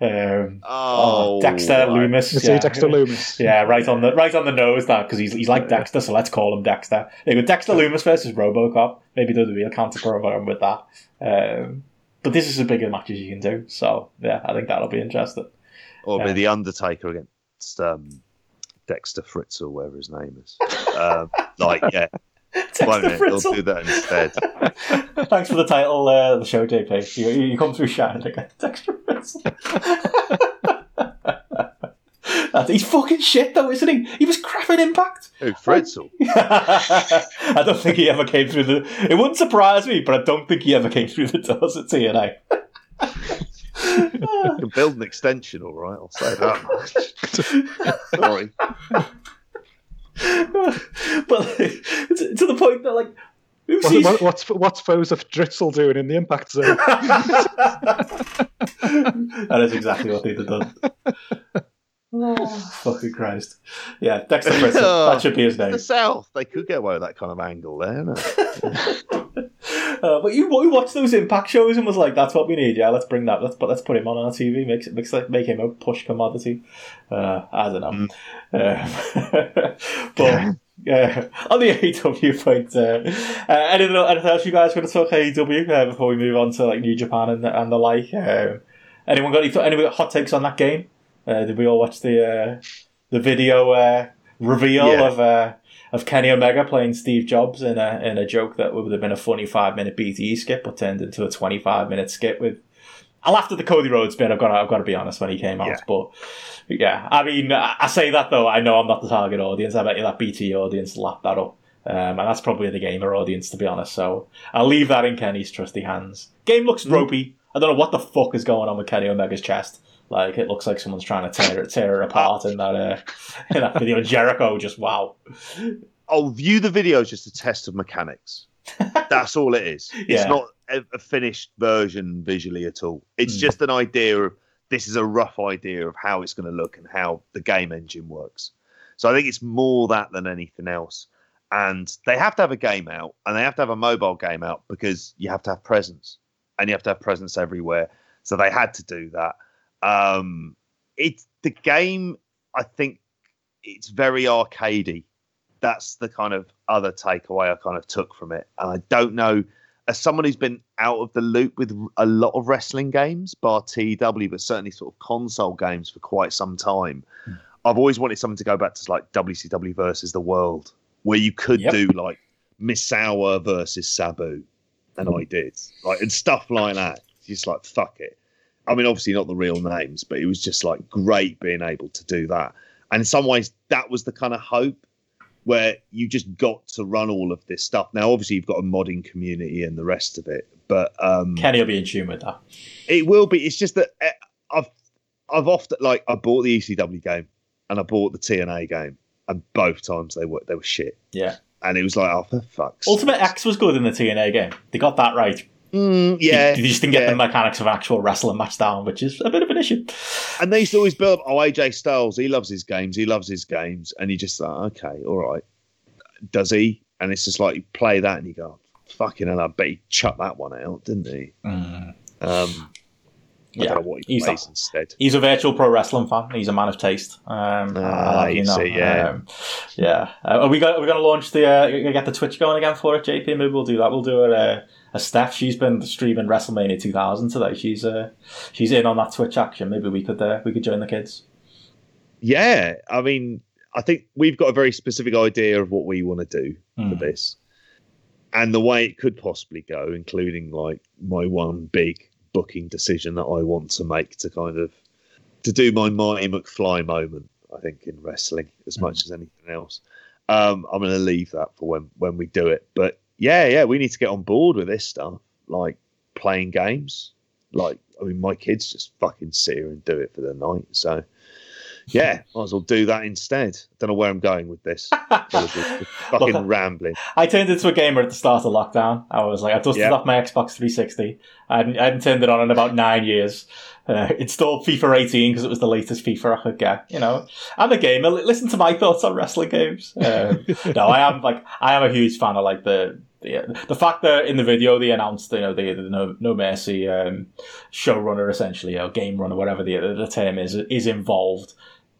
um, oh, oh, Dexter right. Lumis. Yeah. Dexter Lumis. Yeah, right on the right on the nose that because he's he's like Dexter, so let's call him Dexter. There go, Dexter Lumis versus RoboCop. Maybe do the real counter program with that. Um, but this is as big a match as you can do. So yeah, I think that'll be interesting. Or be the Undertaker against um, Dexter Fritz or whatever his name is. um, like yeah. Won't it? They'll do that instead. Thanks for the title, uh, the show, JP. You, you come through shining again. Dexter Fritz. He's fucking shit, though, isn't he? He was crap in Impact. Who, Fritzl? I don't think he ever came through the. It wouldn't surprise me, but I don't think he ever came through the doors at TNA. you can build an extension, all right. I'll say that. Sorry. but to, to the point that, like, what, what, what's what's Josef Fritzl doing in the impact zone? that is exactly what they'd have done. Oh, fucking Christ. Yeah, Dexter Fritzl. Oh, that should be his name. The South. They could get away with that kind of angle there. uh, but you, you watch those Impact shows and was like, that's what we need. Yeah, let's bring that. Let's, but let's put him on our TV. Makes it makes like, make him a push commodity. Uh, I don't know. Mm. Uh, but. Uh, on the AEW point, uh, uh, anything, anything else you guys want to talk AEW uh, before we move on to like New Japan and, and the like? Uh, anyone got any, any hot takes on that game? Uh, did we all watch the uh, the video uh, reveal yeah. of uh, of Kenny Omega playing Steve Jobs in a in a joke that would have been a funny five minute BTE skit, but turned into a twenty five minute skit with. I laughed at the Cody Rhodes bit. I've got to, I've got to be honest when he came out, yeah. but yeah, I mean, I say that though. I know I'm not the target audience. I bet you that BT audience lapped that up Um, and that's probably the gamer audience, to be honest. So I'll leave that in Kenny's trusty hands. Game looks Mm. ropey. I don't know what the fuck is going on with Kenny Omega's chest. Like it looks like someone's trying to tear it, tear it apart in that uh, in that video. Jericho, just wow. I'll view the video as just a test of mechanics. That's all it is. Yeah. It's not a, a finished version visually at all. It's Mm. just an idea of this is a rough idea of how it's going to look and how the game engine works. So I think it's more that than anything else. And they have to have a game out and they have to have a mobile game out because you have to have presence and you have to have presence everywhere. So they had to do that. Um, it's the game. I think it's very arcadey. That's the kind of other takeaway I kind of took from it. And I don't know, as someone who's been out of the loop with a lot of wrestling games, bar TW, but certainly sort of console games for quite some time, I've always wanted something to go back to like WCW versus the World, where you could Yep. do like Misawa versus Sabu, and I did like and stuff like that. Just like fuck it. I mean, obviously not the real names, but it was just like great being able to do that. And in some ways, that was the kind of hope where you just got to run all of this stuff. Now, obviously, you've got a modding community and the rest of it, but um, Kenny will be in tune with that. it will be. It's just that eh, I've I've often like I bought the ECW game and I bought the TNA game, and both times they were they were shit. Yeah. And it was like, oh, for fuck's Ultimate X was good in the TNA game. They got that right. Mm, yeah, They, they just didn't get yeah. the mechanics of actual wrestling match down, which is a bit of an issue. And they used to always build up, oh, AJ Styles, he loves his games, he loves his games. And you just like, okay, all right. Does he? And it's just like, you play that and you go, fucking hell, I bet he chucked that one out, didn't he? Um, I Yeah. don't know what he He's instead. He's a virtual pro wrestling fan. He's a man of taste. Um, Ah, you see, yeah. Um, yeah. Uh, are we going? Are we going to launch the? Uh, get the Twitch going again for it, JP? Maybe we'll do that. We'll do a, uh, a Steph. She's been streaming WrestleMania 2000 today. She's uh, she's in on that Twitch action. Maybe we could uh, we could join the kids. Yeah, I mean, I think we've got a very specific idea of what we want to do Hmm. for this, and the way it could possibly go, including like my one big booking decision that I want to make to kind of to do my Marty McFly moment. I think in wrestling as much as anything else. Um, I'm going to leave that for when when we do it. But yeah, yeah, we need to get on board with this stuff, like playing games. Like, I mean, my kids just fucking sit here and do it for the night. So, yeah, might as well do that instead. Don't know where I'm going with this. Fucking Look, rambling. I turned into a gamer at the start of lockdown. I was like, I dusted Yeah. off my Xbox 360. I hadn't, I hadn't turned it on in about nine years. Uh, installed FIFA 18 because it was the latest FIFA I could get. You know, I'm a gamer. Listen to my thoughts on wrestling games. Um, no, I am like, I am a huge fan of like the. The, the fact that in the video they announced, you know, the, the No No Mercy um, showrunner, essentially, or game runner, whatever the the term is, is involved,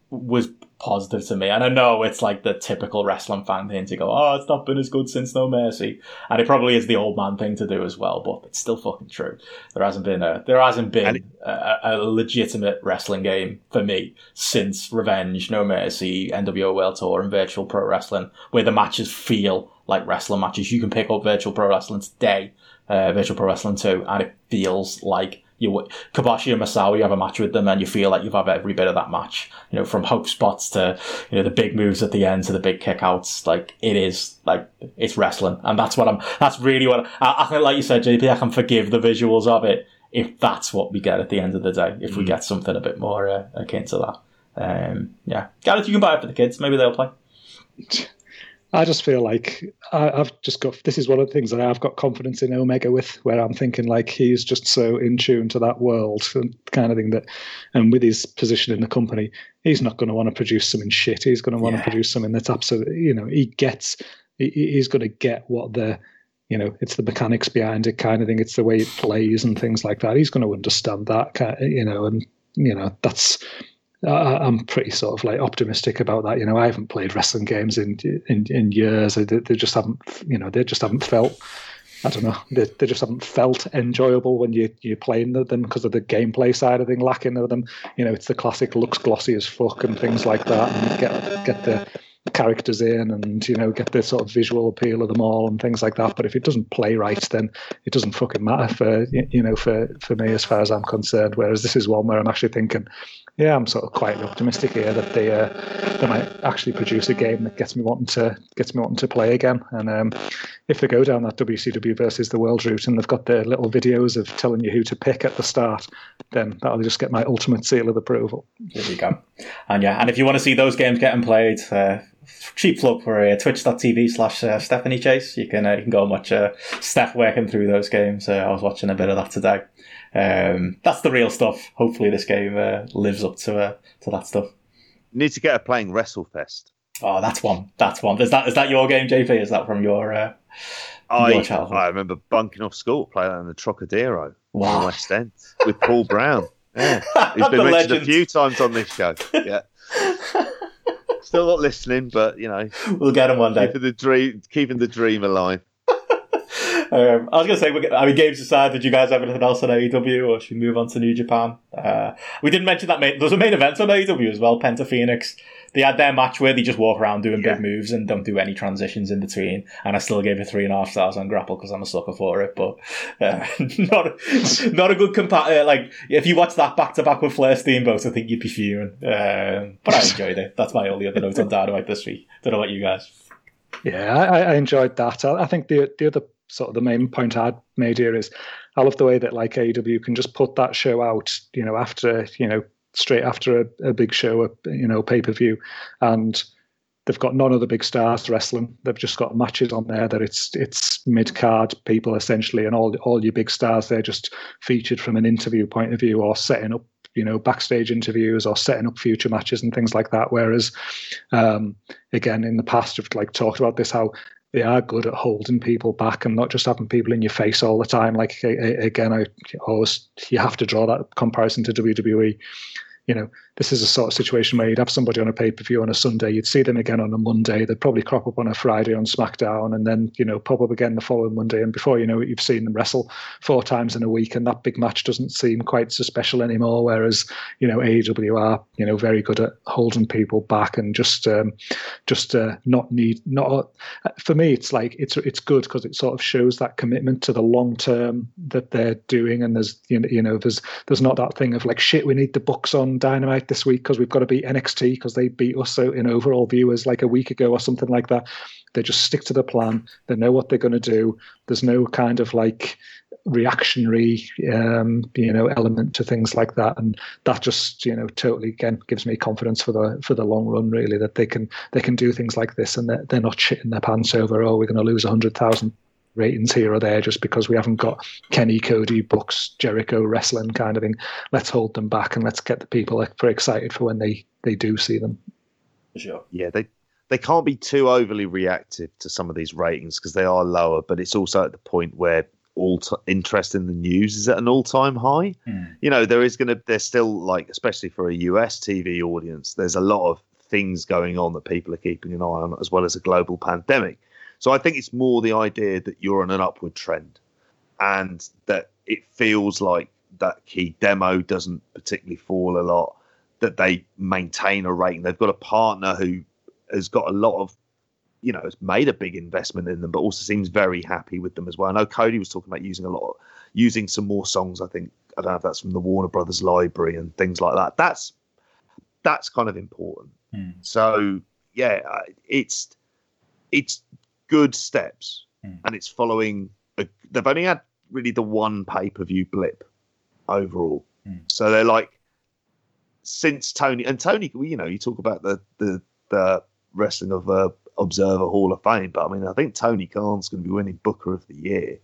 was positive to me. And I know it's like the typical wrestling fan thing to go, oh, it's not been as good since No Mercy. And it probably is the old man thing to do as well, but it's still fucking true. There hasn't been a there hasn't been it- a, a legitimate wrestling game for me since Revenge, No Mercy, NWO World Tour, and Virtual Pro Wrestling, where the matches feel like wrestling matches. You can pick up Virtual Pro Wrestling today, uh, Virtual Pro Wrestling 2, and it feels like you would Kobashi and Misawa, you have a match with them and you feel like you've had every bit of that match. You know, from hope spots to, you know, the big moves at the end to the big kickouts. Like, it is, like, it's wrestling. And that's what I'm, that's really what, I, I can, like you said, JP, I can forgive the visuals of it if that's what we get at the end of the day. If we get something a bit more uh, akin to that. Um, yeah. Gareth, you can buy it for the kids. Maybe they'll play. I just feel like I, I've just got this is one of the things that I've got confidence in Omega with, where I'm thinking like he's just so in tune to that world and kind of thing that, and with his position in the company, he's not going to want to produce something shit. He's going to want Yeah. to produce something that's absolutely, you know, he gets, he, he's going to get what the, you know, it's the mechanics behind it kind of thing. It's the way it plays and things like that. He's going to understand that, kind you know, and you know that's I, I'm pretty sort of like optimistic about that. You know, I haven't played wrestling games in in, in years. They, they just haven't, you know, they just haven't felt. I don't know. They, they just haven't felt enjoyable when you you're playing them because of the gameplay side of thing lacking of them. You know, it's the classic looks glossy as fuck and things like that, and get get the characters in and you know get the sort of visual appeal of them all and things like that. But if it doesn't play right, then it doesn't fucking matter for you know for for me as far as I'm concerned. Whereas this is one where I'm actually thinking, yeah, I'm sort of quietly optimistic here that they uh, they might actually produce a game that gets me wanting to gets me wanting to play again. And um, if they go down that WCW versus the world route and they've got their little videos of telling you who to pick at the start, then that'll just get my ultimate seal of approval. There you go. And yeah, and if you want to see those games getting played, uh, cheap plug for uh, twitch.tv slash uh, Stephanie Chase. You can uh, you can go and watch uh, Steph working through those games. I was watching a bit of that today. Um, that's the real stuff. Hopefully, this game uh, lives up to uh, to that stuff. Need to get her playing WrestleFest. Oh, that's one. That's one. Is that is that your game, JP? Is that from your uh, I, your childhood? I remember bunking off school playing that in the Trocadero Wow. in West End with Paul Brown. Yeah, he's The been mentioned legend. a few times on this show. Yeah, still not listening, but you know, We'll get him one day. keeping the dream, keeping the dream alive. Um, I was going to say, I mean, games aside, did you guys have anything else on AEW, or should we move on to New Japan? Uh, we didn't mention that main, there's a main event on AEW as well, Penta Fenix. They had their match where they just walk around doing Yeah. big moves and don't do any transitions in between. And I still gave it three and a half stars on Grapple because I'm a sucker for it. But uh, not not a good compa- uh, Like if you watch that back to back with Flair Steamboat, I think you'd be fuming. Um, but I enjoyed it. That's my only other note on Dynamite this week. Don't know about you guys. Yeah, I, I enjoyed that. I, I think the the other sort of the main point I'd made here is I love the way that like AEW can just put that show out, you know, after you know straight after a, a big show, a, you know, pay per view, and they've got none of the big stars wrestling. They've just got matches on there that it's it's mid card people essentially, and all all your big stars they're just featured from an interview point of view or setting up you know backstage interviews or setting up future matches and things like that. Whereas um, again in the past we've like talked about this how they are good at holding people back and not just having people in your face all the time. Like again, I always you have to draw that comparison to WWE. You know, this is a sort of situation where you'd have somebody on a pay per view on a Sunday, you'd see them again on a Monday, they'd probably crop up on a Friday on SmackDown, and then you know pop up again the following Monday, and before you know it, you've seen them wrestle four times in a week, and that big match doesn't seem quite so special anymore. Whereas you know AEW are you know very good at holding people back and just um, just uh, not need not for me it's like it's it's good because it sort of shows that commitment to the long term that they're doing and there's you know, you know there's there's not that thing of like shit we need the books on dynamite this week because we've got to beat NXT because they beat us out in overall viewers like a week ago or something like that. They just stick to the plan. They know what they're going to do. There's no kind of like reactionary um, you know element to things like that. And that just you know totally again gives me confidence for the for the long run really that they can they can do things like this and they're, they're not shitting their pants over oh we're going to lose a 100,000 ratings here or there just because we haven't got Kenny Cody Brooks Jericho wrestling kind of thing let's hold them back and let's get the people very excited for when they they do see them For sure. Yeah, they they can't be too overly reactive to some of these ratings because they are lower, but it's also at the point where all t- interest in the news is at an all-time high. Hmm. You know, there is going to there's still like especially for a US TV audience, there's a lot of things going on that people are keeping an eye on as well as a global pandemic. So I think it's more the idea that you're on an upward trend and that it feels like that key demo doesn't particularly fall a lot that they maintain a rating. They've got a partner who has got a lot of, you know, has made a big investment in them, but also seems very happy with them as well. I know Cody was talking about using a lot, of, using some more songs. I think I don't know if that's from the Warner Brothers library and things like that. That's that's kind of important. Hmm. So yeah, it's it's good steps, Hmm. and it's following. A, they've only had really the one pay per view blip overall, Hmm. so they're like since Tony and Tony, you know, you talk about the the the wrestling of uh, Observer Hall of Fame, but I mean, I think Tony Khan's going to be winning Booker of the Year.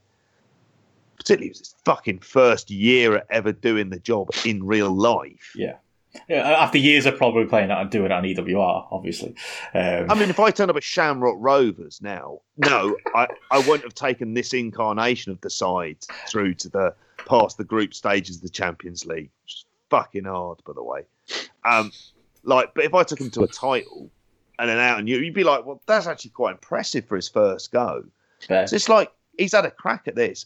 Particularly, it was his fucking first year at ever doing the job in real life. Yeah. Yeah, after years of probably playing that and doing it on EWR, obviously. Um, I mean, if I turn up at Shamrock Rovers now, no, I, I wouldn't have taken this incarnation of the side through to the past the group stages of the Champions League. Which is fucking hard, by the way. Um, like, but if I took him to a title and then out and you, you'd be like, well, that's actually quite impressive for his first go. So it's like he's had a crack at this.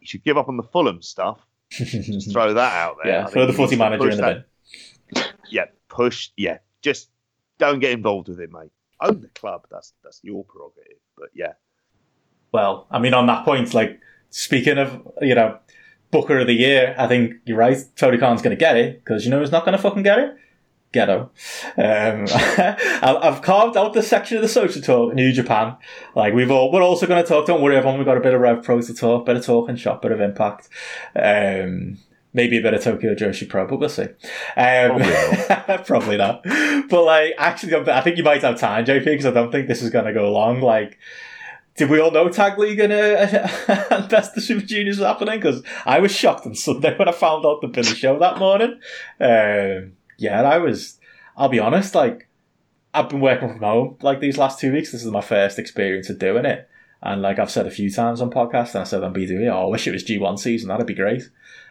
He should give up on the Fulham stuff. Just throw that out there. Yeah, throw the he footy needs to manager in the bin. Yeah, push. Yeah, just don't get involved with it, mate. own the club. That's that's your prerogative. But yeah. Well, I mean, on that point, like speaking of you know Booker of the Year, I think you're right. Tony Khan's going to get it because you know he's not going to fucking get it. Ghetto. Um, I've carved out the section of the social talk, New Japan. Like we've all, we're also going to talk. Don't worry, everyone. We've got a bit of Rev Pro to talk, bit of talk and shop, bit of impact. Um, maybe a bit of Tokyo Joshi Pro, but we'll see. Um, probably, probably not. But like, actually, I think you might have time, JP, because I don't think this is going to go long. Like, did we all know Tag League and, uh, and Best of Super Juniors was happening? Because I was shocked on Sunday when I found out the Billy show that morning. Um, yeah, I was. I'll be honest. Like, I've been working from home like these last two weeks. This is my first experience of doing it, and like I've said a few times on podcasts, and I said on BDE, oh, I wish it was G1 season. That'd be great.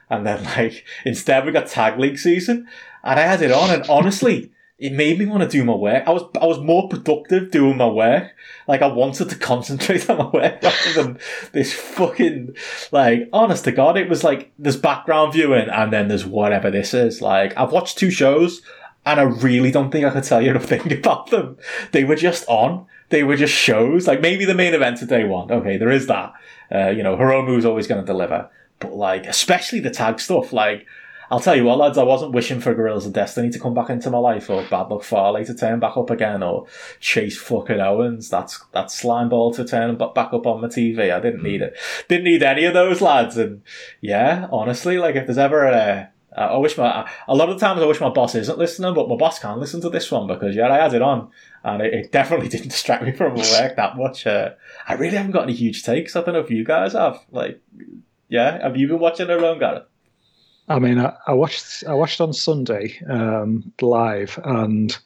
And then like instead we got Tag League season, and I had it on, and honestly. It made me want to do my work. I was I was more productive doing my work. Like I wanted to concentrate on my work rather than this fucking like honest to God, it was like there's background viewing and then there's whatever this is. Like I've watched two shows and I really don't think I could tell you anything about them. They were just on. They were just shows. Like maybe the main event of day one. Okay, there is that. Uh, you know, Hiromu's always going to deliver. But like, especially the tag stuff, like, I'll tell you what, lads, I wasn't wishing for Guerrillas of Destiny to come back into my life or Bad Luck Fale to turn back up again or Chase fucking Owens, that's that slime ball to turn back up on my TV. I didn't need it. Didn't need any of those lads. And yeah, honestly, like if there's ever a, I wish my, a lot of the times I wish my boss isn't listening, but my boss can't listen to this one because yeah, I had it on and it, it definitely didn't distract me from work that much. Uh, I really haven't got any huge takes. I don't know if you guys have. Like, yeah, have you been watching it alone, Gareth? I mean, I, I, watched I watched on Sunday um, live, and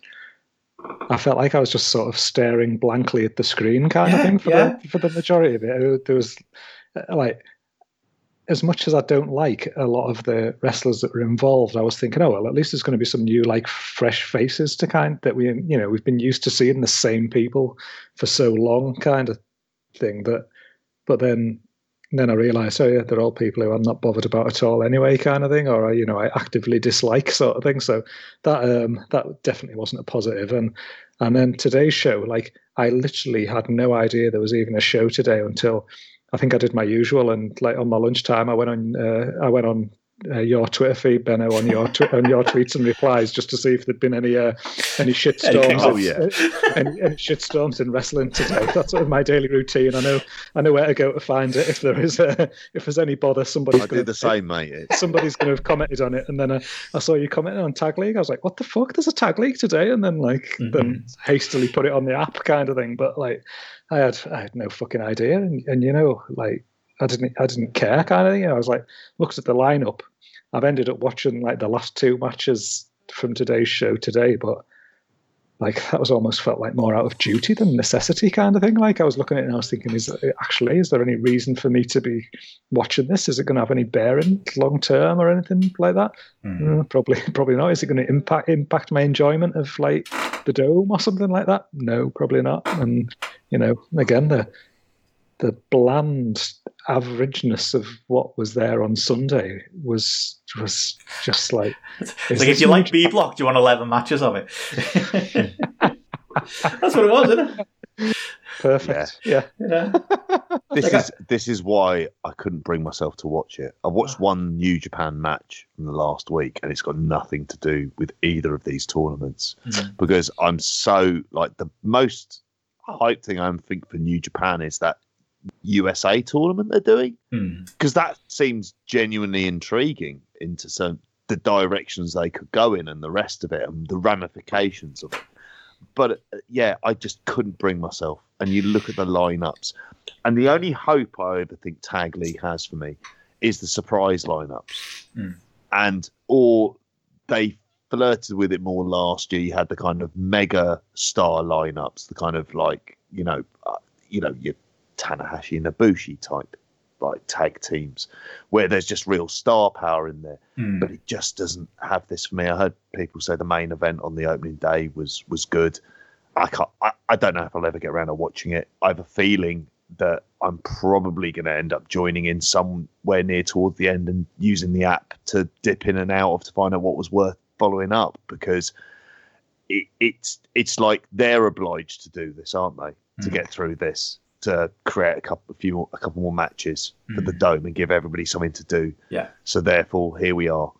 I felt like I was just sort of staring blankly at the screen, kind yeah, of thing, for yeah. the for the majority of it. There was like, as much as I don't like a lot of the wrestlers that were involved, I was thinking, oh well, at least there's going to be some new, like, fresh faces to kind that we, you know, we've been used to seeing the same people for so long, kind of thing. That, but then and then I realised, oh yeah, they're all people who I'm not bothered about at all anyway, kind of thing, or you know, I actively dislike sort of thing. So that um, that definitely wasn't a positive. And and then today's show, like I literally had no idea there was even a show today until I think I did my usual, and like on my lunchtime, I went on uh, I went on uh, your Twitter feed, Benno, on your tw- on your tweets and replies, just to see if there'd been any uh, any shitstorms. oh yeah, uh, any, any shitstorms in wrestling today. That's sort of my daily routine. I know I know where to go to find it if there is a, if there's any bother. Somebody's I did the same, mate. Somebody's going to have commented on it, and then uh, I saw you commenting on Tag League. I was like, what the fuck? There's a Tag League today, and then like mm-hmm. then hastily put it on the app, kind of thing. But like, I had I had no fucking idea, and, and you know like I didn't I didn't care kind of thing. I was like looked at the lineup. I've ended up watching like the last two matches from today's show today, but like that was almost felt like more out of duty than necessity kind of thing. Like I was looking at it and I was thinking, is actually is there any reason for me to be watching this? Is it going to have any bearing long term or anything like that? Mm. Uh, probably probably not. Is it going to impact impact my enjoyment of like the dome or something like that? No, probably not. And you know, again the the bland averageness of what was there on Sunday was was just like. like if you like B block, do you want eleven matches of it? That's what it was, isn't it? Perfect. Yeah. yeah. this is this is why I couldn't bring myself to watch it. I watched one New Japan match from the last week, and it's got nothing to do with either of these tournaments mm-hmm. because I'm so like the most hype thing I think for New Japan is that USA tournament they're doing because hmm. mm. that seems genuinely intriguing into some the directions they could go in and the rest of it and the ramifications of it. But uh, yeah, I just couldn't bring myself. And you look at the lineups, and the only hope I ever think Tag League has for me is the surprise lineups, mm. and or they flirted with it more last year. You had the kind of mega star lineups, the kind of like you know, uh, you know, your Tanahashi and Ibushi type like tag teams where there's just real star power in there. Mm. But it just doesn't have this for me. I heard people say the main event on the opening day was was good. I can't. I, I don't know if I'll ever get around to watching it. I have a feeling that I'm probably going to end up joining in somewhere near towards the end and using the app to dip in and out of to find out what was worth following up because it, it's it's like they're obliged to do this, aren't they, to Mm. get through this, to create a couple, a few, more, a couple more matches for the Mm. dome and give everybody something to do. Yeah. So therefore, here we are.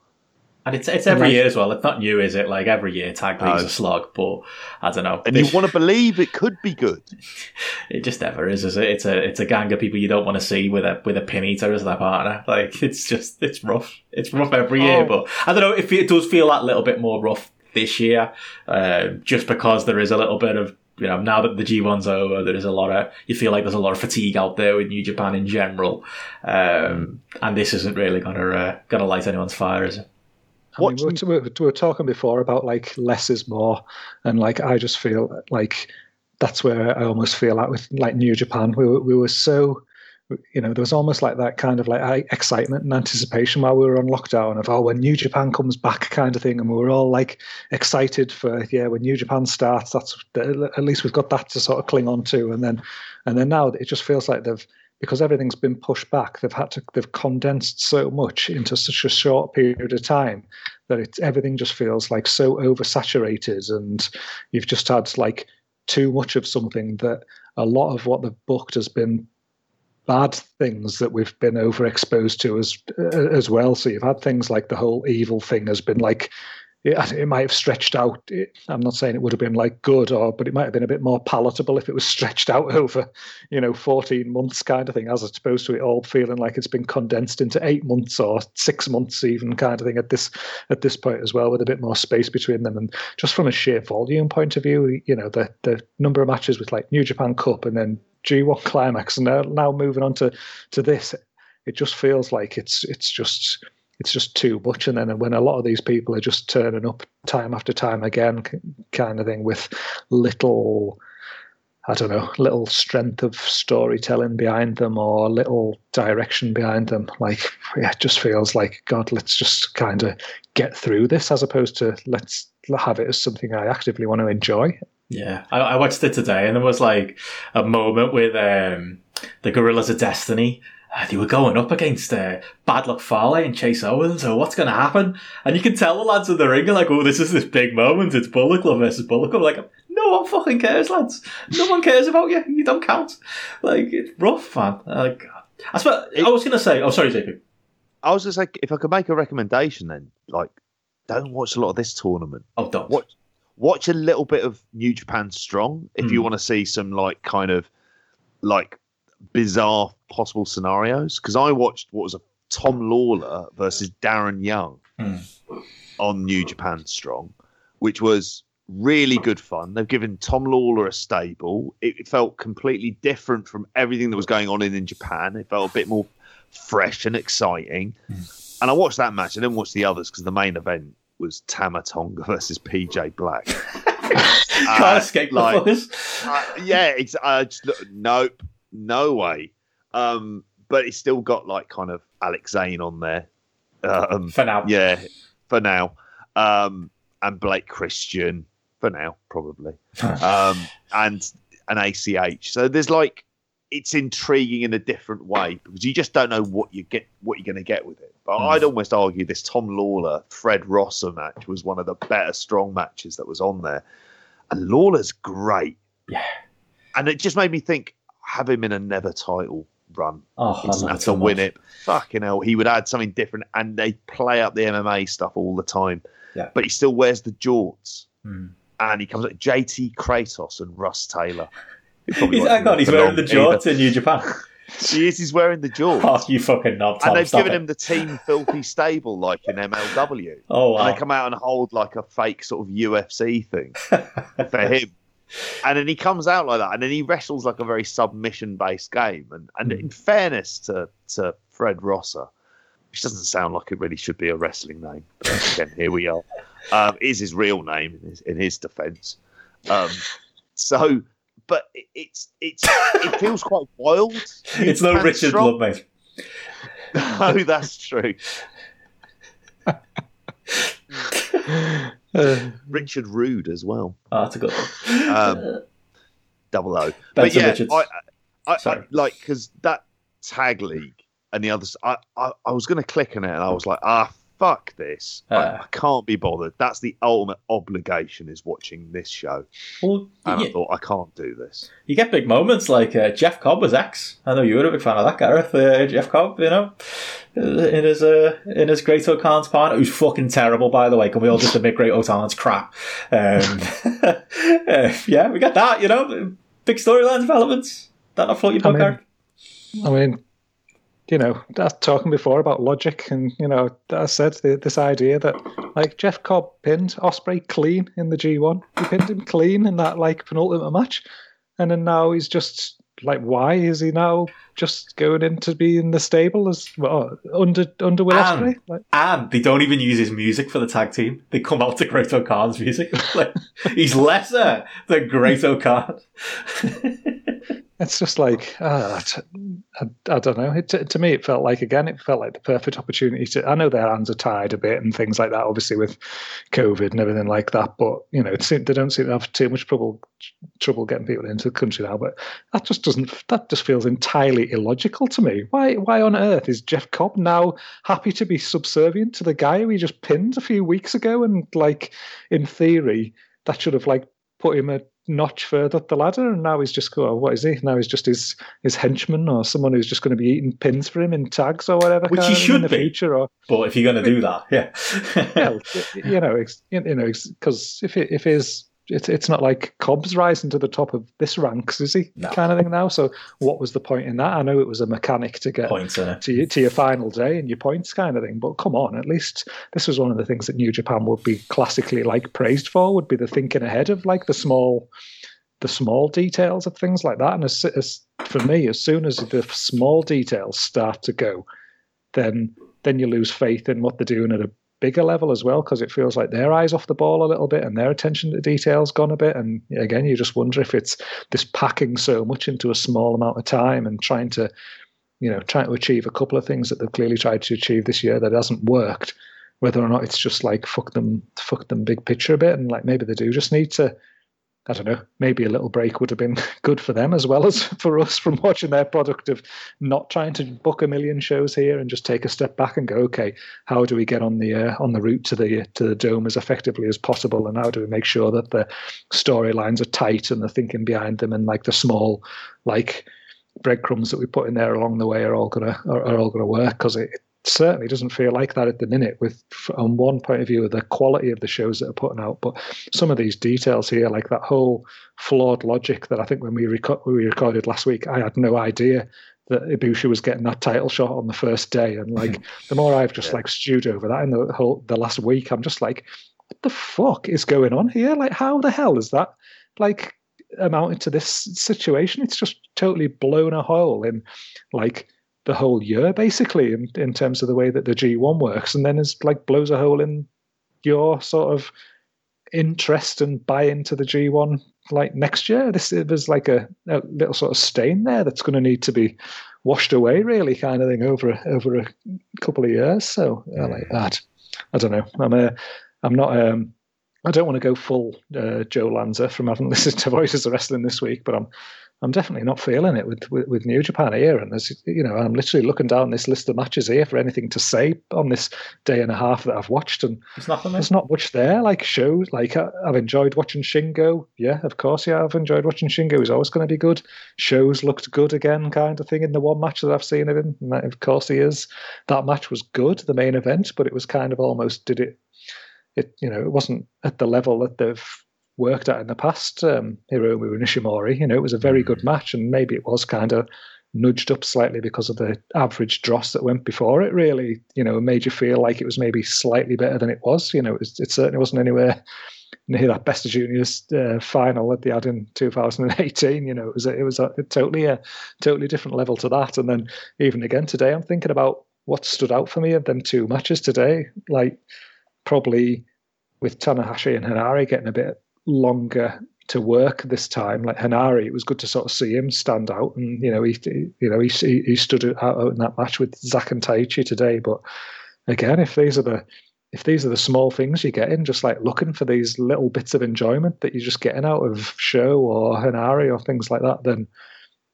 And it's it's every year as well. It's not new, is it? Like every year, tag league's No. a slog, but I don't know. And you want to believe it could be good. It just never is, is it? It's a it's a gang of people you don't want to see with a with a pin eater as their partner. Like it's just it's rough. It's rough every year, Oh. but I don't know if it does feel that little bit more rough this year, uh, just because there is a little bit of you know now that the G1's over, there is a lot of you feel like there's a lot of fatigue out there with New Japan in general, um, and this isn't really gonna uh, gonna light anyone's fire, is it? I mean, we, Watching- were, we were talking before about like less is more, and like I just feel like that's where I almost feel like with like New Japan, we were, we were so, you know, there was almost like that kind of like excitement and anticipation while we were on lockdown of oh when New Japan comes back kind of thing, and we were all like excited for yeah when New Japan starts, that's at least we've got that to sort of cling on to, and then and then now it just feels like they've because everything's been pushed back, they've had to they've condensed so much into such a short period of time that it, everything just feels like so oversaturated, and you've just had like too much of something that a lot of what they've booked has been bad things that we've been overexposed to as uh, as well. So you've had things like the whole evil thing has been like it, it might have stretched out. It, I'm not saying it would have been like good, or but it might have been a bit more palatable if it was stretched out over, you know, 14 months kind of thing, as opposed to it all feeling like it's been condensed into eight months or six months even kind of thing at this at this point as well, with a bit more space between them. And just from a sheer volume point of view, you know, the the number of matches with like New Japan Cup and then G1 Climax, and now, now moving on to to this, it just feels like it's it's just it's just too much. And then when a lot of these people are just turning up time after time again, kind of thing, with little, I don't know, little strength of storytelling behind them or little direction behind them, like yeah, it just feels like God, let's just kind of get through this as opposed to let's have it as something I actively want to enjoy. Yeah, I, I watched it today, and there was like a moment with um, the Guerrillas of Destiny. Uh, they were going up against uh, Bad Luck Fale and Chase Owens. So what's going to happen? And you can tell the lads in the ring are like, "Oh, this is this big moment. It's Bullet Club versus Bullet Club." Like, no one fucking cares, lads. No one cares about you. You don't count. Like, it's rough, man. Like, I, suppose, I was going to say. Oh, sorry, JP. I was just like, if I could make a recommendation, then like, don't watch a lot of this tournament. Oh, don't. Watch, watch a little bit of New Japan Strong if you Hmm. want to see some like kind of like bizarre possible scenarios. Because I watched what was a Tom Lawlor versus Darren Young Hmm. on New Japan Strong, which was really good fun. They've given Tom Lawlor a stable. It, felt completely different from everything that was going on in, in Japan. It felt a bit more fresh and exciting. And I watched that match. I didn't watch the others because the main event was Tama Tonga versus PJ Black. Can't Uh, escape like- uh, yeah, it's I just look, nope, no way. Um, but it's still got like kind of Alex Zayne on there. Um, For now. yeah, for now. Um, and Blake Christian for now, probably. Um, and an ACH. So there's like it's intriguing in a different way because you just don't know what you get, what you're going to get with it. But Mm. I'd almost argue this Tom Lawlor Fred Rosser match was one of the better strong matches that was on there, and Lawlor's great. Yeah. and it just made me think have him in a never title run. Oh, He doesn't have to win it. Fucking hell, he would add something different, and they play up the MMA stuff all the time. Yeah. But he still wears the jorts, Hmm. and he comes like JR Kratos and Russ Taylor. He's, on, he's wearing the either. jorts in New Japan. He is. He's wearing the jorts. Oh, you fucking knob, Tom. and they've given it. him the team filthy stable like in MLW. Oh, And they come out and hold like a fake sort of UFC thing for him. And then he comes out like that, and then he wrestles like a very submission-based game. And and Hmm. in fairness to to Fred Rosser, which doesn't sound like it really should be a wrestling name, but again, here we are. Um, is his real name in his, in his defence. Um, so, but it, it's it's it feels quite wild. it's no Richard. Blood, mate. No, that's true. Uh, Richard Rude as well. Oh, that's a good one. Um, double O. but yeah. I, I, I like because that tag league and the others. I, I, I was going to click on it and I was like, ah, fuck this. Uh. I, I can't be bothered. That's the ultimate obligation is watching this show. Well, And you, I thought, I can't do this. you get big moments like uh, Jeff Cobb was X. I know you were a big fan of that, Gareth. Uh, Jeff Cobb, you know, in his uh, in his Great O'Khan's part, who's fucking terrible, by the way. Can we all just admit Great O'Khan's crap? Um, uh, yeah, we got that. You know, big storyline developments. That not float your I boat, mean- Gareth? I mean, you know, that's talking before about logic, and you know, I said the, this idea that like Jeff Cobb pinned Ospreay clean in the G1. He pinned him clean in that like penultimate match, and then now he's just like, why is he now just going in to be in the stable as well under under Will And- Ospreay? Like, And they don't even use his music for the tag team. They come out to Great O'Khan's music. like, he's lesser than Great O'Khan. it's just like uh, I, don't know. It, to me, it felt like again, it felt like the perfect opportunity to. I know their hands are tied a bit and things like that, obviously with COVID and everything like that. But you know, they don't seem to have too much trouble trouble getting people into the country now. But that just doesn't. That just feels entirely illogical to me. Why? Why on earth is Jeff Cobb now happy to be subservient to the guy who he just pinned a few weeks ago? And like, in theory, that should have like put him a notch further up the ladder, and now he's just go. Oh, what is he? Now he's just his his henchman or someone who's just going to be eating pins for him in tags or whatever. Which he in should the be. future. Or But if you're going to do that, yeah. well, you know, you know, because if it, if his it's it's not like Cobb's rising to the top of this ranks, is he? No. Kind of thing now. So what was the point in that? I know it was a mechanic to get Points in to your, to your final day and your points kind of thing. But come on, at least this was one of the things that New Japan would be classically like praised for would be the thinking ahead of like the small the small details of things like that. And as, as for me, as soon as the small details start to go, then then you lose faith in what they're doing at a bigger level as well because it feels like their eyes off the ball a little bit and their attention to details gone a bit. And again you just wonder if it's this packing so much into a small amount of time and trying to you know trying to achieve a couple of things that they've clearly tried to achieve this year that hasn't worked whether or not it's just like fuck them fuck them big picture a bit and like maybe they do just need to I don't know, maybe a little break would have been good for them as well as for us from watching their product of not trying to book a million shows here and just take a step back and go, okay, how do we get on the uh, on the route to the to the dome as effectively as possible, and how do we make sure that the storylines are tight and the thinking behind them and like the small like breadcrumbs that we put in there along the way are all gonna are, are all gonna work? Because it, certainly doesn't feel like that at the minute with on one point of view of the quality of the shows that are putting out but some of these details here like that whole flawed logic that i think when we, reco- we recorded last week i had no idea that Ibushi was getting that title shot on the first day and like mm-hmm. the more i've just like stewed over that in the whole the last week i'm just like what the fuck is going on here? Like how the hell is that like amounted to this situation? It's just totally blown a hole in like the whole year basically in, in terms of the way that the G1 works. And then it's like blows a hole in your sort of interest and buy into the G1 like next year. This there's like a, a little sort of stain there that's going to need to be washed away really kind of thing over over a couple of years. So I like that. I don't know. I'm a I'm not um I don't want to go full uh, Joe Lanza from having listened to Voices of Wrestling this week but I'm I'm definitely not feeling it with, with, with New Japan here. And there's, you know, I'm literally looking down this list of matches here for anything to say on this day and a half that I've watched, and It's nothing. there's not much there. Like shows, like I, I've enjoyed watching Shingo. Yeah, of course, yeah, I've enjoyed watching Shingo. He's always going to be good. Shows looked good again, kind of thing. In the one match that I've seen of him, and that, of course, he is. That match was good, the main event, but it was kind of almost did it. It you know, it wasn't at the level that they've worked at in the past. Um, Hiromu and Ishimori, you know, it was a very good match, and maybe it was kind of nudged up slightly because of the average dross that went before it. Really, you know, made you feel like it was maybe slightly better than it was. You know, it, was, it certainly wasn't anywhere near that Best of Juniors uh, final that they had in 2018. You know, it was a, it was a, totally a totally different level to that. And then even again today, I'm thinking about what stood out for me of them two matches today. Like probably with Tanahashi and Honma getting a bit longer to work this time. Like Honma, it was good to sort of see him stand out, and you know he, you know he he stood out in that match with Zack and Taichi today. But again, if these are the if these are the small things you're getting, just like looking for these little bits of enjoyment that you're just getting out of show or Honma or things like that, then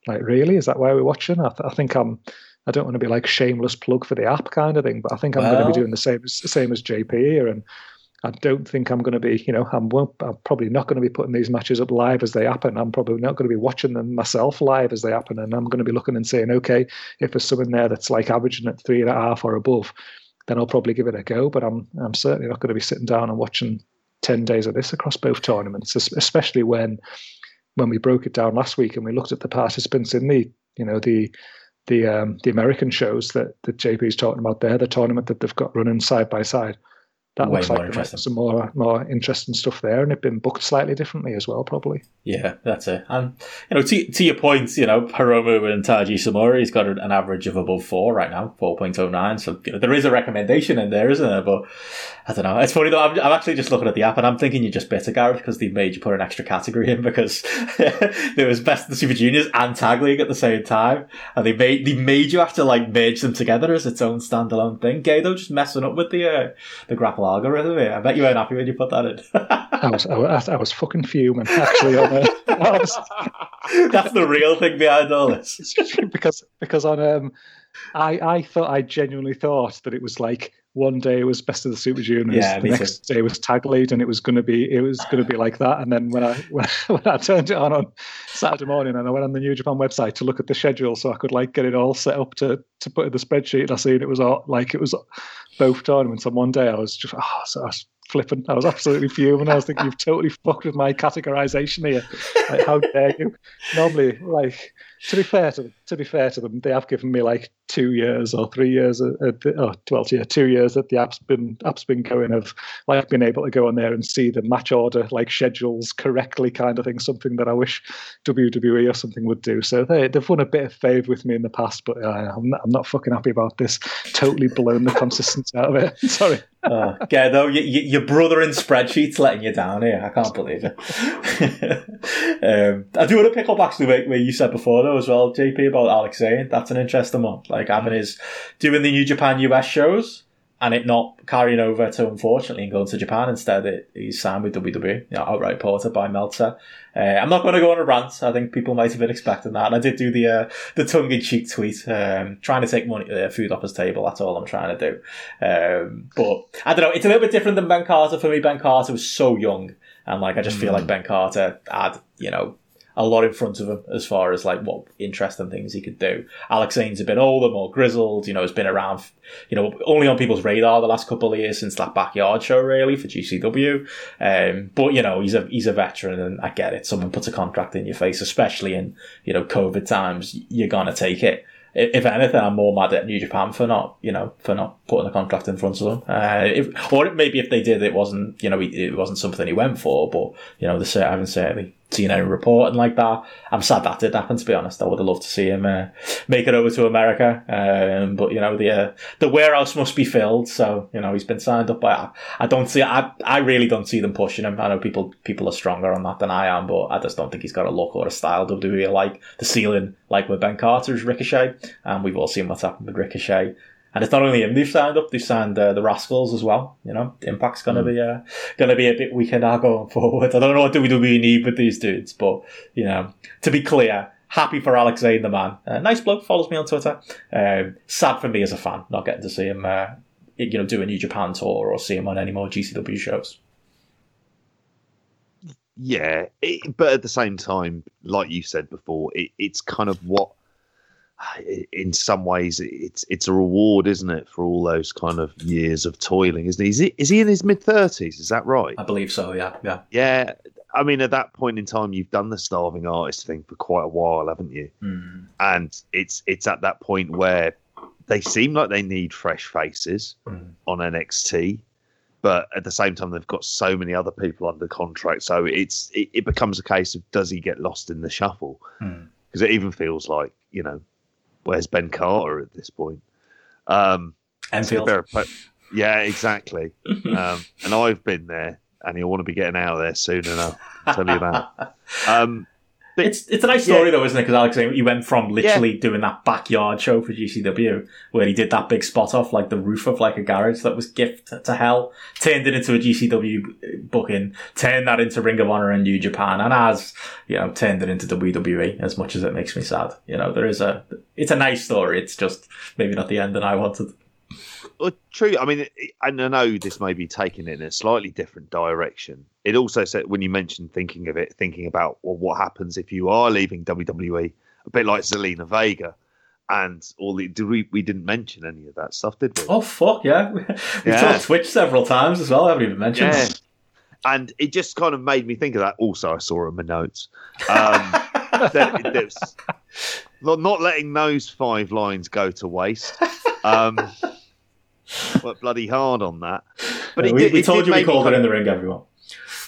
like really is that why we're watching? I, th- I think I'm I don't want to be like shameless plug for the app kind of thing, but I think I'm well, going to be doing the same as same as JP here, and I don't think I'm going to be, you know, I'm, I'm probably not going to be putting these matches up live as they happen. I'm probably not going to be watching them myself live as they happen, and I'm going to be looking and saying, okay, if there's someone there that's like averaging at three and a half or above, then I'll probably give it a go. But I'm I'm certainly not going to be sitting down and watching ten days of this across both tournaments, especially when when we broke it down last week and we looked at the participants in the you know the the um, the American shows that that JP is talking about there, the tournament that they've got running side by side that Way looks like some more more interesting stuff there, and it's been booked slightly differently as well, probably. Yeah, that's it. And you know, to, to your points, you know, Hiromu and Taiji Ishimori, he's got an average of above four right now, four point oh nine. So you know, there is a recommendation in there, isn't there? But I don't know. It's funny though. I'm, I'm actually just looking at the app, and I'm thinking you're just bitter, Gareth, because they've made you put an extra category in because there was best of the Super Juniors and Tag League at the same time, and they made they made you have to like merge them together as its own standalone thing. Gado just messing up with the uh, the grapple algorithm. I bet you weren't happy when you put that in. I was, I was, I was fucking fuming actually. On was... That's the real thing behind all this. because because on um, I I thought I genuinely thought that it was like one day it was best of the Super Juniors, yeah, the next too. day was tag lead, and it was going to be it was going to be like that. And then when I when, when, I turned it on on Saturday morning, and I went on the New Japan website to look at the schedule, so I could like get it all set up to to put in the spreadsheet, and I seen it was all like it was both tournaments on one day. I was just oh, so I was flipping. I was absolutely fuming. I was thinking you've totally fucked with my categorization here. Like, how dare you? Normally, like to be fair to them, to be fair to them, they have given me like two years or three years, uh, oh, well, yeah, two years that the app's been app's been going of like being able to go on there and see the match order like schedules correctly, kind of thing. Something that I wish WWE or something would do. So they they've won a bit of favour with me in the past, but uh, I'm not, I'm not fucking happy about this. Totally blown the consistency out of it. Sorry. Oh, though you, you, your brother in spreadsheets letting you down here. I can't believe it. um, I do want to pick up actually where you said before though as well, JP, about Alex Zayne. That's an interesting one. Like having his doing the New Japan US shows and it not carrying over to unfortunately and going to Japan instead. It, he's signed with WWE, you know, outright ported by Meltzer. Uh, I'm not going to go on a rant. I think people might have been expecting that. And I did do the uh, the tongue in cheek tweet, um, trying to take money uh, food off his table. That's all I'm trying to do. Um, but I don't know. It's a little bit different than Ben Carter for me. Ben Carter was so young, and like I just feel like mm. Ben Carter had you know a lot in front of him as far as like what interesting things he could do. Alex Zayne's a bit older, more grizzled, you know, has been around, you know, only on people's radar the last couple of years since that backyard show really for GCW. Um, but you know, he's a he's a veteran, and I get it. Someone puts a contract in your face, especially in you know COVID times, you're gonna take it if anything, I'm more mad at New Japan for not, you know, for not putting a contract in front of them. Uh, if, or maybe if they did, it wasn't, you know, it wasn't something he went for. But you know, the I haven't certainly seen any reporting like that. I'm sad that did happen. To be honest, I would have loved to see him uh, make it over to America. Um, but you know, the uh, the warehouse must be filled. So you know, he's been signed up by. I don't see. I I really don't see them pushing him. I know people people are stronger on that than I am, but I just don't think he's got a look or a style WWE like. The ceiling, like with Ben Carter, is Ricochet, and we've all seen what's happened with Ricochet. And it's not only him they've signed up; they've signed uh, the Rascalz as well. You know, Impact's going to mm. be uh, going to be a bit weaker now going forward. I don't know what WWE need with these dudes, but you know, to be clear, happy for Alex Zayne, the man. Uh, nice bloke, follows me on Twitter. Um, sad for me as a fan not getting to see him, uh, you know, do a New Japan tour or see him on any more GCW shows. Yeah, it, but at the same time, like you said before, it, it's kind of what in some ways it's it's a reward, isn't it, for all those kind of years of toiling, isn't he? Is he, is he in his mid thirties? Is that right? I believe so. Yeah, yeah, yeah. I mean, at that point in time, you've done the starving artist thing for quite a while, haven't you? Mm. And it's it's at that point where they seem like they need fresh faces mm. on NXT, but at the same time, they've got so many other people under contract. So it's it, it becomes a case of does he get lost in the shuffle? Hmm. Because mm. it even feels like you know where's Ben Carter at this point? Um, Enfield. yeah, exactly. um, and I've been there, and you'll want to be getting out of there soon enough. I'll tell you that. Um, It's it's a nice story though, isn't it? Because Alex, he went from literally doing that backyard show for GCW, where he did that big spot off like the roof of like a garage that was gift to hell, turned it into a GCW booking, turned that into Ring of Honor and New Japan, and as you know, turned it into WWE. As much as it makes me sad, you know, there is a it's a nice story. It's just maybe not the end that I wanted. Well, true. I mean, and I know this may be taking it in a slightly different direction. It also said when you mentioned thinking of it, thinking about well, what happens if you are leaving WWE, a bit like Zelina Vega, and all the did we we didn't mention any of that stuff, did we? Oh fuck yeah, we Yeah. talked Twitch several times as well. I haven't even mentioned. Yeah. And it just kind of made me think of that. Also, I saw in my notes um, that there's not, not letting those five lines go to waste. Um, worked bloody hard on that. But it we, did, we it told you we called kind in the ring, everyone.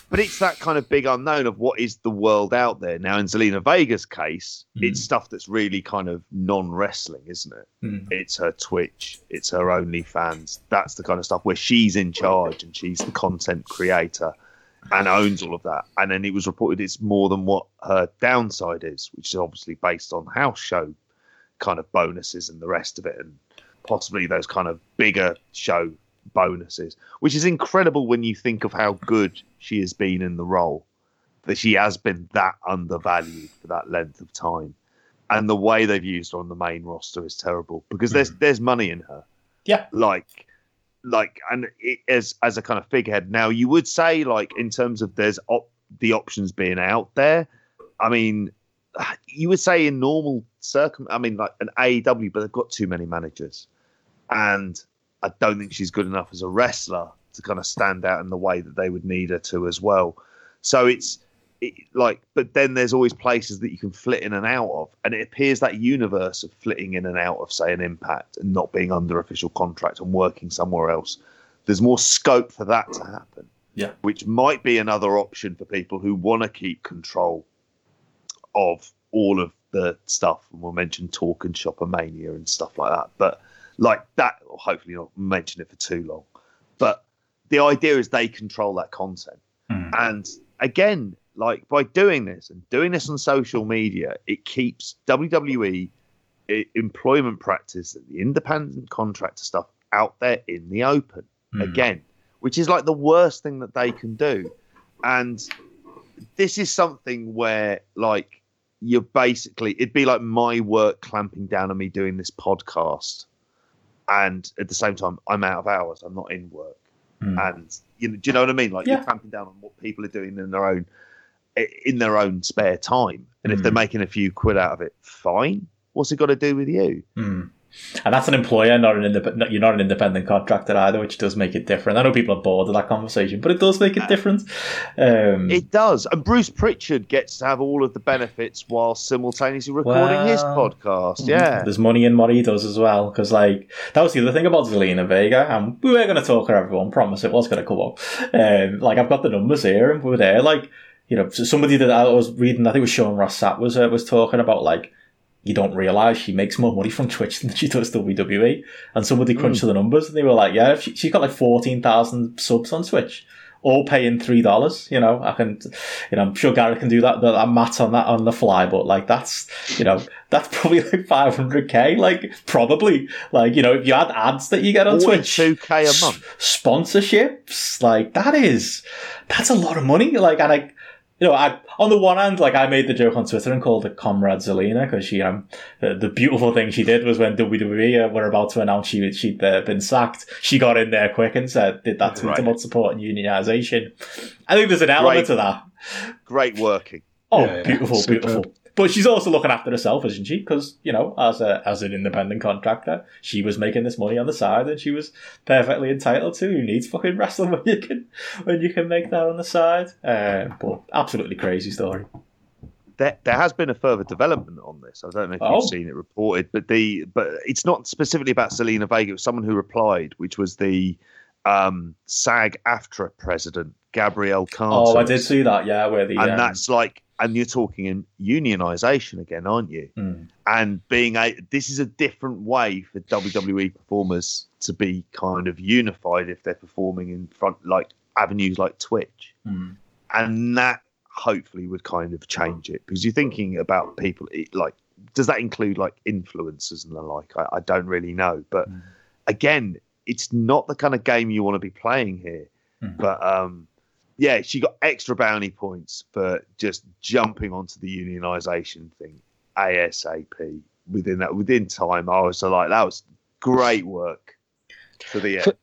But it's that kind of big unknown of what is the world out there now. In Zelina Vega's case, it's stuff that's really kind of non-wrestling, isn't it? Mm. It's her Twitch, it's her OnlyFans. That's the kind of stuff where she's in charge and she's the content creator and owns all of that. And then it was reported it's more than what her downside is, which is obviously based on house show kind of bonuses and the rest of it, and possibly those kind of bigger show bonuses, which is incredible when you think of how good she has been in the role. That she has been that undervalued for that length of time, and the way they've used her on the main roster is terrible because there's hmm. there's money in her Yeah. like like and it, as as a kind of figurehead now you would say like in terms of there's op- the options being out there i mean you would say in normal circum i mean like an aew but they've got too many managers and i don't think she's good enough as a wrestler to kind of stand out in the way that they would need her to as well. So it's it, like but then there's always places that you can flit in and out of. And it appears that universe of flitting in and out of say an impact and not being under official contract and working somewhere else there's more scope for that to happen. Yeah. which might be another option for people who want to keep control of all of the stuff. And we'll mention talk and shopper mania and stuff like that. But like that or hopefully not mention it for too long but the idea is they control that content Mm. and again, like by doing this and doing this on social media, it keeps WWE employment practice and the independent contractor stuff out there in the open Mm. again, which is like the worst thing that they can do. And this is something where, like, you're basically, it'd be like my work clamping down on me doing this podcast. And at the same time, I'm out of hours, I'm not in work Mm. and you know, do you know what I mean? Like Yeah. you're clamping down on what people are doing in their own in their own spare time, and if Mm. they're making a few quid out of it, fine. What's it got to do with you? Mm. And that's an employer, not an independent. You're not an independent contractor either, which does make it different. I know people are bored of that conversation, but it does make it different. Um, It does, and Bruce Prichard gets to have all of the benefits while simultaneously recording his podcast. Yeah, There's money in what he does as well. Because, like, that was the other thing about Zelina Vega. And we were going to talk her, everyone. Promise it was going to come up. Um, like, I've got the numbers here, and we were there. Like, you know, somebody that I was reading, I think it was Sean Ross Sapp was, uh, was talking about, like, you don't realize she makes more money from Twitch than she does WWE. And somebody hmm. crunched the numbers, and they were like, yeah, she, she's got like 14,000 subs on Twitch. All paying three dollars, you know. I can, you know, I'm sure Garrett can do that, that, math on that on the fly, but like that's, you know, that's probably like 500k, like probably, like you know, if you add ads that you get on Twitch, two k a month. sponsorships, like that is, that's a lot of money. Like, and I, you know, I, on the one hand, like I made the joke on Twitter and called her Comrade Zelina because she, um, the, the beautiful thing she did was when WWE uh, were about to announce she she'd uh, been sacked, she got in there quick and said, did that tweet Right. about supporting unionization. I think there's an element Great. to that. Great working. Oh, Yeah, yeah. beautiful, Superb. beautiful. But she's also looking after herself, isn't she? Because you know, as a as an independent contractor, she was making this money on the side, and she was perfectly entitled to. Who needs fucking wrestling when you can when you can make that on the side? Uh, but absolutely crazy story. there, there has been a further development on this. I don't know if Oh. you've seen it reported, but the but it's not specifically about Zelina Vega. It was someone who replied, which was the um, SAG AFTRA president Gabrielle Carter. Oh, I did see that. Yeah, where the and um, that's like, and you're talking in unionization again, aren't you? mm, And being a this is a different way for WWE performers to be kind of unified if they're performing in front like avenues like Twitch mm. and that hopefully would kind of change it because you're thinking about people like does that include like influencers and the like? I, I don't really know, but mm. again, it's not the kind of game you want to be playing here. Mm. But um, yeah, she got extra bounty points for just jumping onto the unionization thing ASAP within that within time. I was like, that was great work for the. For,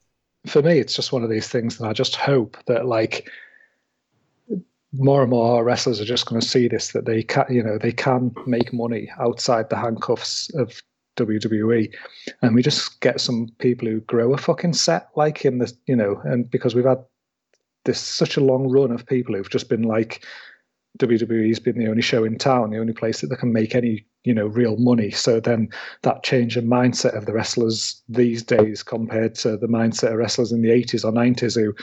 for me, it's just one of these things that I just hope that like more and more wrestlers are just going to see this that they can you know they can make money outside the handcuffs of WWE, and we just get some people who grow a fucking set like in This you know, and because we've had this such a long run of people who've just been like WWE's been the only show in town, the only place that they can make any you know real money. So then that change in mindset of the wrestlers these days compared to the mindset of wrestlers in the 80s or 90s who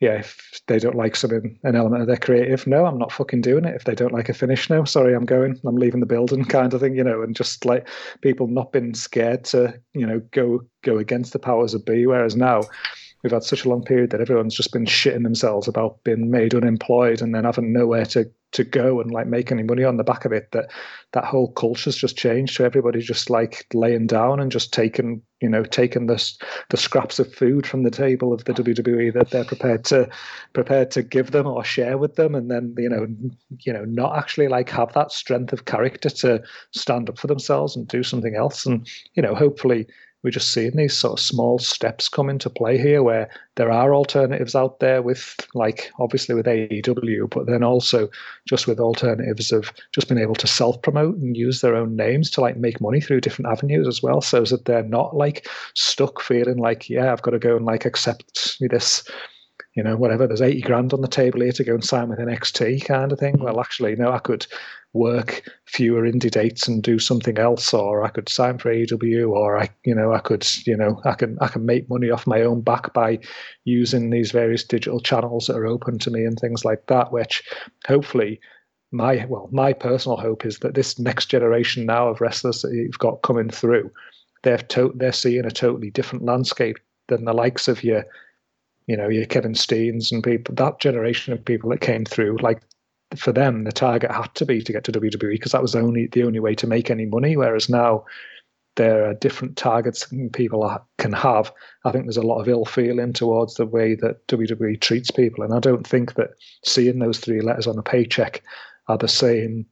yeah, if they don't like something, an element of their creative, no, I'm not fucking doing it. If they don't like a finish, no, sorry, I'm going, I'm leaving the building, kind of thing, you know, and just like people not being scared to, you know, go go against the powers of be. Whereas now, we've had such a long period that everyone's just been shitting themselves about being made unemployed and then having nowhere to to go and like make any money on the back of it that that whole culture's just changed. So everybody just like laying down and just taking you know taking the the scraps of food from the table of the WWE that they're prepared to prepared to give them or share with them and then you know you know not actually like have that strength of character to stand up for themselves and do something else. And you know hopefully we're just seeing these sort of small steps come into play here where there are alternatives out there with like obviously with AEW, but then also just with alternatives of just being able to self promote and use their own names to like make money through different avenues as well. So that they're not like stuck feeling like, yeah, I've got to go and like accept this you know, whatever, there's 80 grand on the table here to go and sign with NXT kind of thing. Mm. Well, actually, no, I could work fewer indie dates and do something else, or I could sign for AEW, or I, you know, I could, you know, I can, I can make money off my own back by using these various digital channels that are open to me and things like that, which hopefully my, well, my personal hope is that this next generation now of wrestlers that you've got coming through, they're, to- they're seeing a totally different landscape than the likes of your you know, your Kevin Steens and people, that generation of people that came through, like for them, the target had to be to get to WWE because that was only the only way to make any money. Whereas now, there are different targets people can have. I think there's a lot of ill feeling towards the way that WWE treats people, and I don't think that seeing those three letters on a paycheck are the same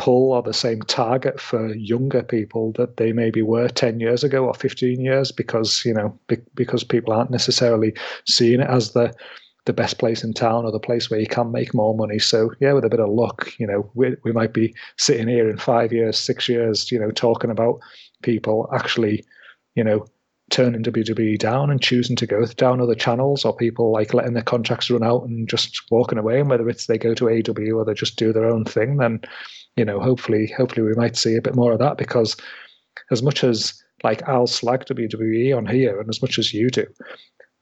pull or the same target for younger people that they maybe were 10 years ago or 15 years because you know be, because people aren't necessarily seeing it as the the best place in town or the place where you can make more money so yeah with a bit of luck you know we, we might be sitting here in five years six years you know talking about people actually you know turning WWE down and choosing to go down other channels, or people like letting their contracts run out and just walking away. And whether it's they go to AW or they just do their own thing, then you know, hopefully, hopefully we might see a bit more of that because as much as like I'll slag WWE on here, and as much as you do,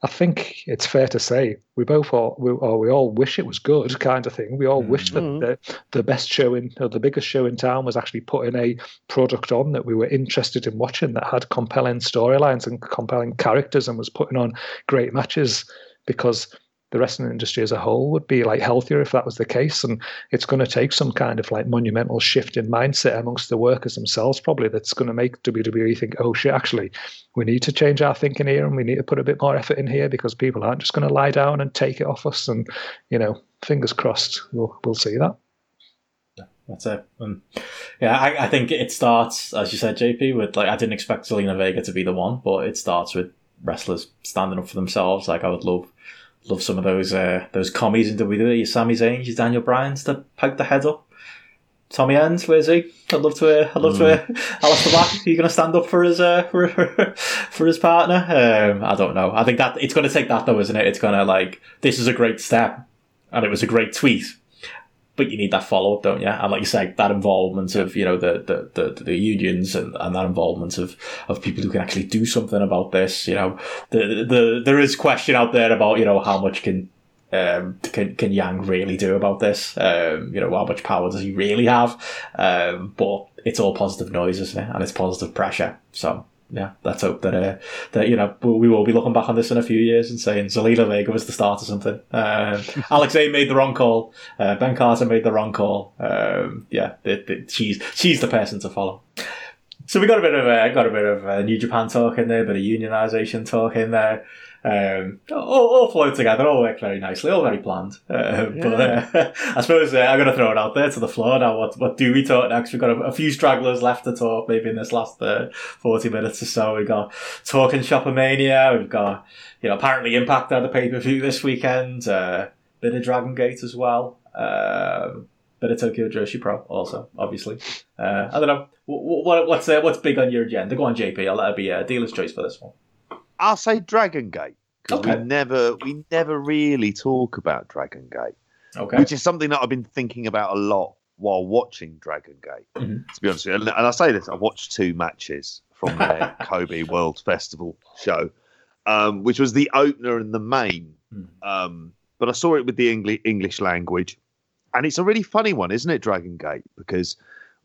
I think it's fair to say we both all we, or we all wish it was good, kind of thing. We all mm-hmm. wish that mm-hmm. the, the best show in or the biggest show in town was actually putting a product on that we were interested in watching that had compelling storylines and compelling characters and was putting on great matches because the wrestling industry as a whole would be like healthier if that was the case. And it's going to take some kind of like monumental shift in mindset amongst the workers themselves, probably that's going to make WWE think, oh shit, actually, we need to change our thinking here and we need to put a bit more effort in here because people aren't just going to lie down and take it off us. And you know, fingers crossed, we'll we'll see that. That's it. Um, yeah, I, I think it starts, as you said, JP, with like I didn't expect Zelina Vega to be the one, but it starts with wrestlers standing up for themselves. Like I would love love some of those uh, those commies in WWE. Your Sami Zayn, your Daniel Bryan's to poke the head up. Tommy Ends, where's he? I'd love to. Uh, I'd love mm. to. Uh, Aleister Black, are you going to stand up for his uh, for, for his partner? Um, I don't know. I think that it's going to take that though, isn't it? It's going to like this is a great step, and it was a great tweet but you need that follow up, don't you? And like you say, that involvement of you know the the, the, the unions and, and that involvement of, of people who can actually do something about this. You know, the the there is question out there about you know how much can um, can can Yang really do about this? Um, you know, how much power does he really have? Um, but it's all positive noise, isn't it? And it's positive pressure. So yeah, let's hope that uh, that you know we will be looking back on this in a few years and saying Zelina Vega was the start of something. Um, Alex A made the wrong call. Uh, ben Carter made the wrong call. Um, yeah, she's she's the person to follow. So we got a bit of uh, got a bit of uh, New Japan talk in there, a bit of unionization talk in there. Um, all, all flowed together, all worked very nicely, all very planned. Uh, yeah. But uh, I suppose uh, I'm going to throw it out there to the floor now. What what do we talk next? We've got a, a few stragglers left to talk, maybe in this last uh, 40 minutes or so. We've got talking Shopper Mania, We've got, you know, apparently Impact at the pay per view this weekend. Uh, bit of Dragon Gate as well. Um, bit of Tokyo Joshi Pro also, obviously. Uh, I don't know. What, what, what's uh, what's big on your agenda? Go on, JP. I'll let it be a dealer's choice for this one. I'll say Dragon Gate because okay. we never we never really talk about Dragon Gate, okay. which is something that I've been thinking about a lot while watching Dragon Gate. Mm-hmm. To be honest with you, and, and I say this, I watched two matches from their Kobe World Festival show, um, which was the opener and the main. Mm. Um, but I saw it with the English English language, and it's a really funny one, isn't it, Dragon Gate? Because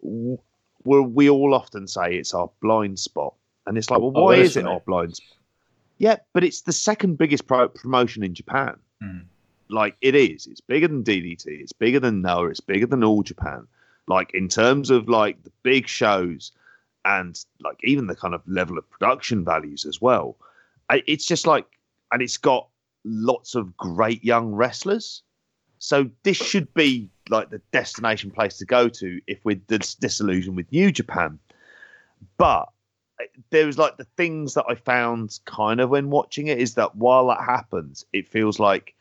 we we all often say it's our blind spot, and it's like, well, why oh, is it our blind spot? Yeah, but it's the second biggest pro- promotion in Japan. Mm. Like it is. It's bigger than DDT. It's bigger than Noah. It's bigger than All Japan. Like in terms of like the big shows and like even the kind of level of production values as well. It's just like, and it's got lots of great young wrestlers. So this should be like the destination place to go to if we're dis- disillusioned with New Japan. But there was like the things that I found kind of when watching it is that while that happens, it feels like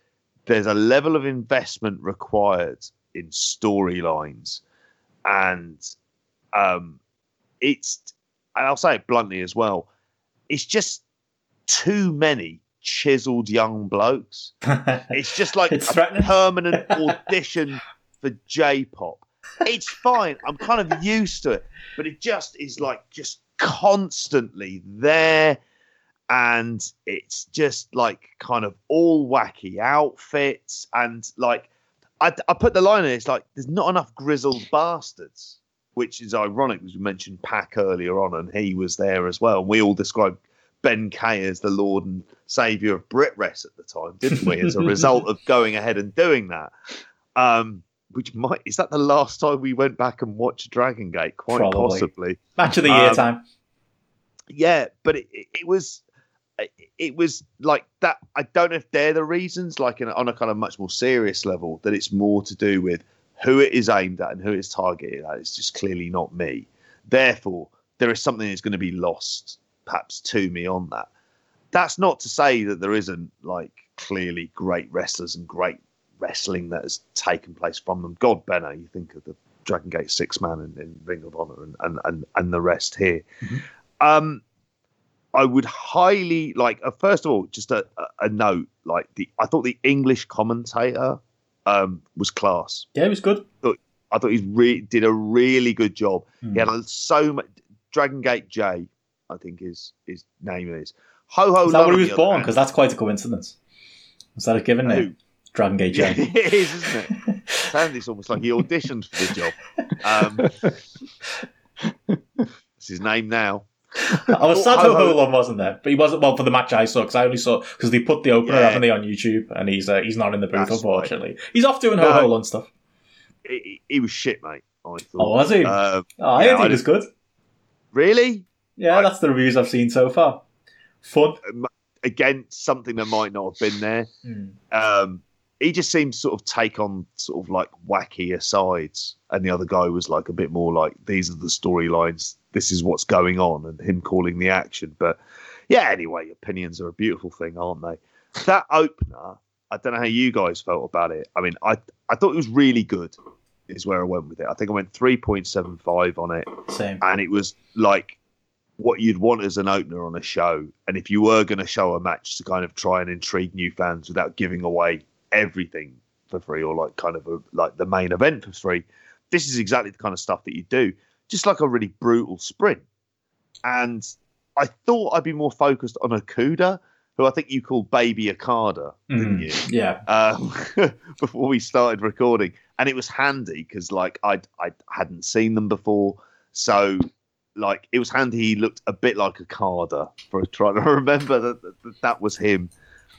there's a level of investment required in storylines, and um, it's and I'll say it bluntly as well, it's just too many chiseled young blokes. it's just like it's a permanent audition for J-pop. It's fine. I'm kind of used to it, but it just is like just constantly there and it's just like kind of all wacky outfits and like I, I put the line in it's like there's not enough grizzled bastards which is ironic because we mentioned Pac earlier on and he was there as well And we all described Ben Kay as the Lord and Savior of Brit Rest at the time didn't we as a result of going ahead and doing that. Um which might is that the last time we went back and watched Dragon Gate? Quite Probably. possibly. Match of the year um, time. Yeah, but it, it, was it was like that. I don't know if they're the reasons, like in, on a kind of much more serious level, that it's more to do with who it is aimed at and who it's targeted at. It's just clearly not me. Therefore, there is something that's going to be lost, perhaps to me on that. That's not to say that there isn't like clearly great wrestlers and great wrestling that has taken place from them. God Benno, you think of the Dragon Gate six man in, in Ring of Honor and, and, and, and the rest here. Mm-hmm. Um, I would highly like. Uh, first of all, just a, a, note. Like the, I thought the English commentator um, was class. Yeah, it was good. I thought, I thought he re- did a really good job. Mm. He had a, so much. Dragon Gate J, I think his his name is. Ho ho. Is that where he was born? Because that's quite a coincidence. Was that a given name? Dragon Gate J. Yeah, it is, isn't it? Sounds almost like he auditioned for the job. Um, it's his name now. I was sad Ho Ho wasn't there, but he wasn't well for the match I saw because I only saw because they put the opener yeah. haven't they on YouTube and he's uh, he's not in the booth That's unfortunately. Right. He's off doing no, Ho Ho and stuff. He, he, was shit, mate. I thought. Oh, was he? Uh, oh, I yeah, think he was good. Really? Yeah, I, that's the reviews I've seen so far. Fun. Again, something that might not have been there. Mm. Um, he just seemed to sort of take on sort of like wacky asides, and the other guy was like a bit more like these are the storylines, this is what's going on, and him calling the action. But yeah, anyway, opinions are a beautiful thing, aren't they? That opener, I don't know how you guys felt about it. I mean, I I thought it was really good. Is where I went with it. I think I went three point seven five on it. Same. And it was like what you'd want as an opener on a show. And if you were going to show a match to kind of try and intrigue new fans without giving away everything for free or like kind of a, like the main event for free. This is exactly the kind of stuff that you do, just like a really brutal sprint. And I thought I'd be more focused on Okuda, who I think you called Baby Okada, didn't mm, you? Yeah. Um, before we started recording, and it was handy because like I I hadn't seen them before, so like it was handy. He looked a bit like a Okada for trying to remember that that, that was him.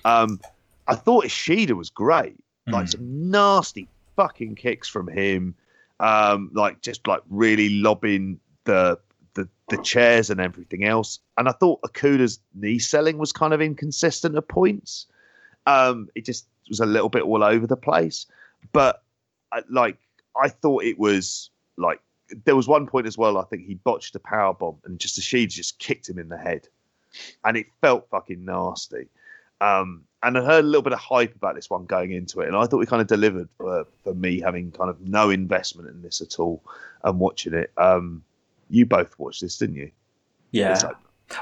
Um, I thought Ishida was great. Like mm. some nasty fucking kicks from him. Um, like just like really lobbing the the the chairs and everything else. And I thought Okuda's knee selling was kind of inconsistent at points. Um, it just was a little bit all over the place. But I, like I thought it was like there was one point as well. I think he botched a power bomb and just Ishida just kicked him in the head, and it felt fucking nasty. Um, and I heard a little bit of hype about this one going into it, and I thought we kind of delivered for, for me having kind of no investment in this at all and watching it. Um, you both watched this, didn't you? Yeah.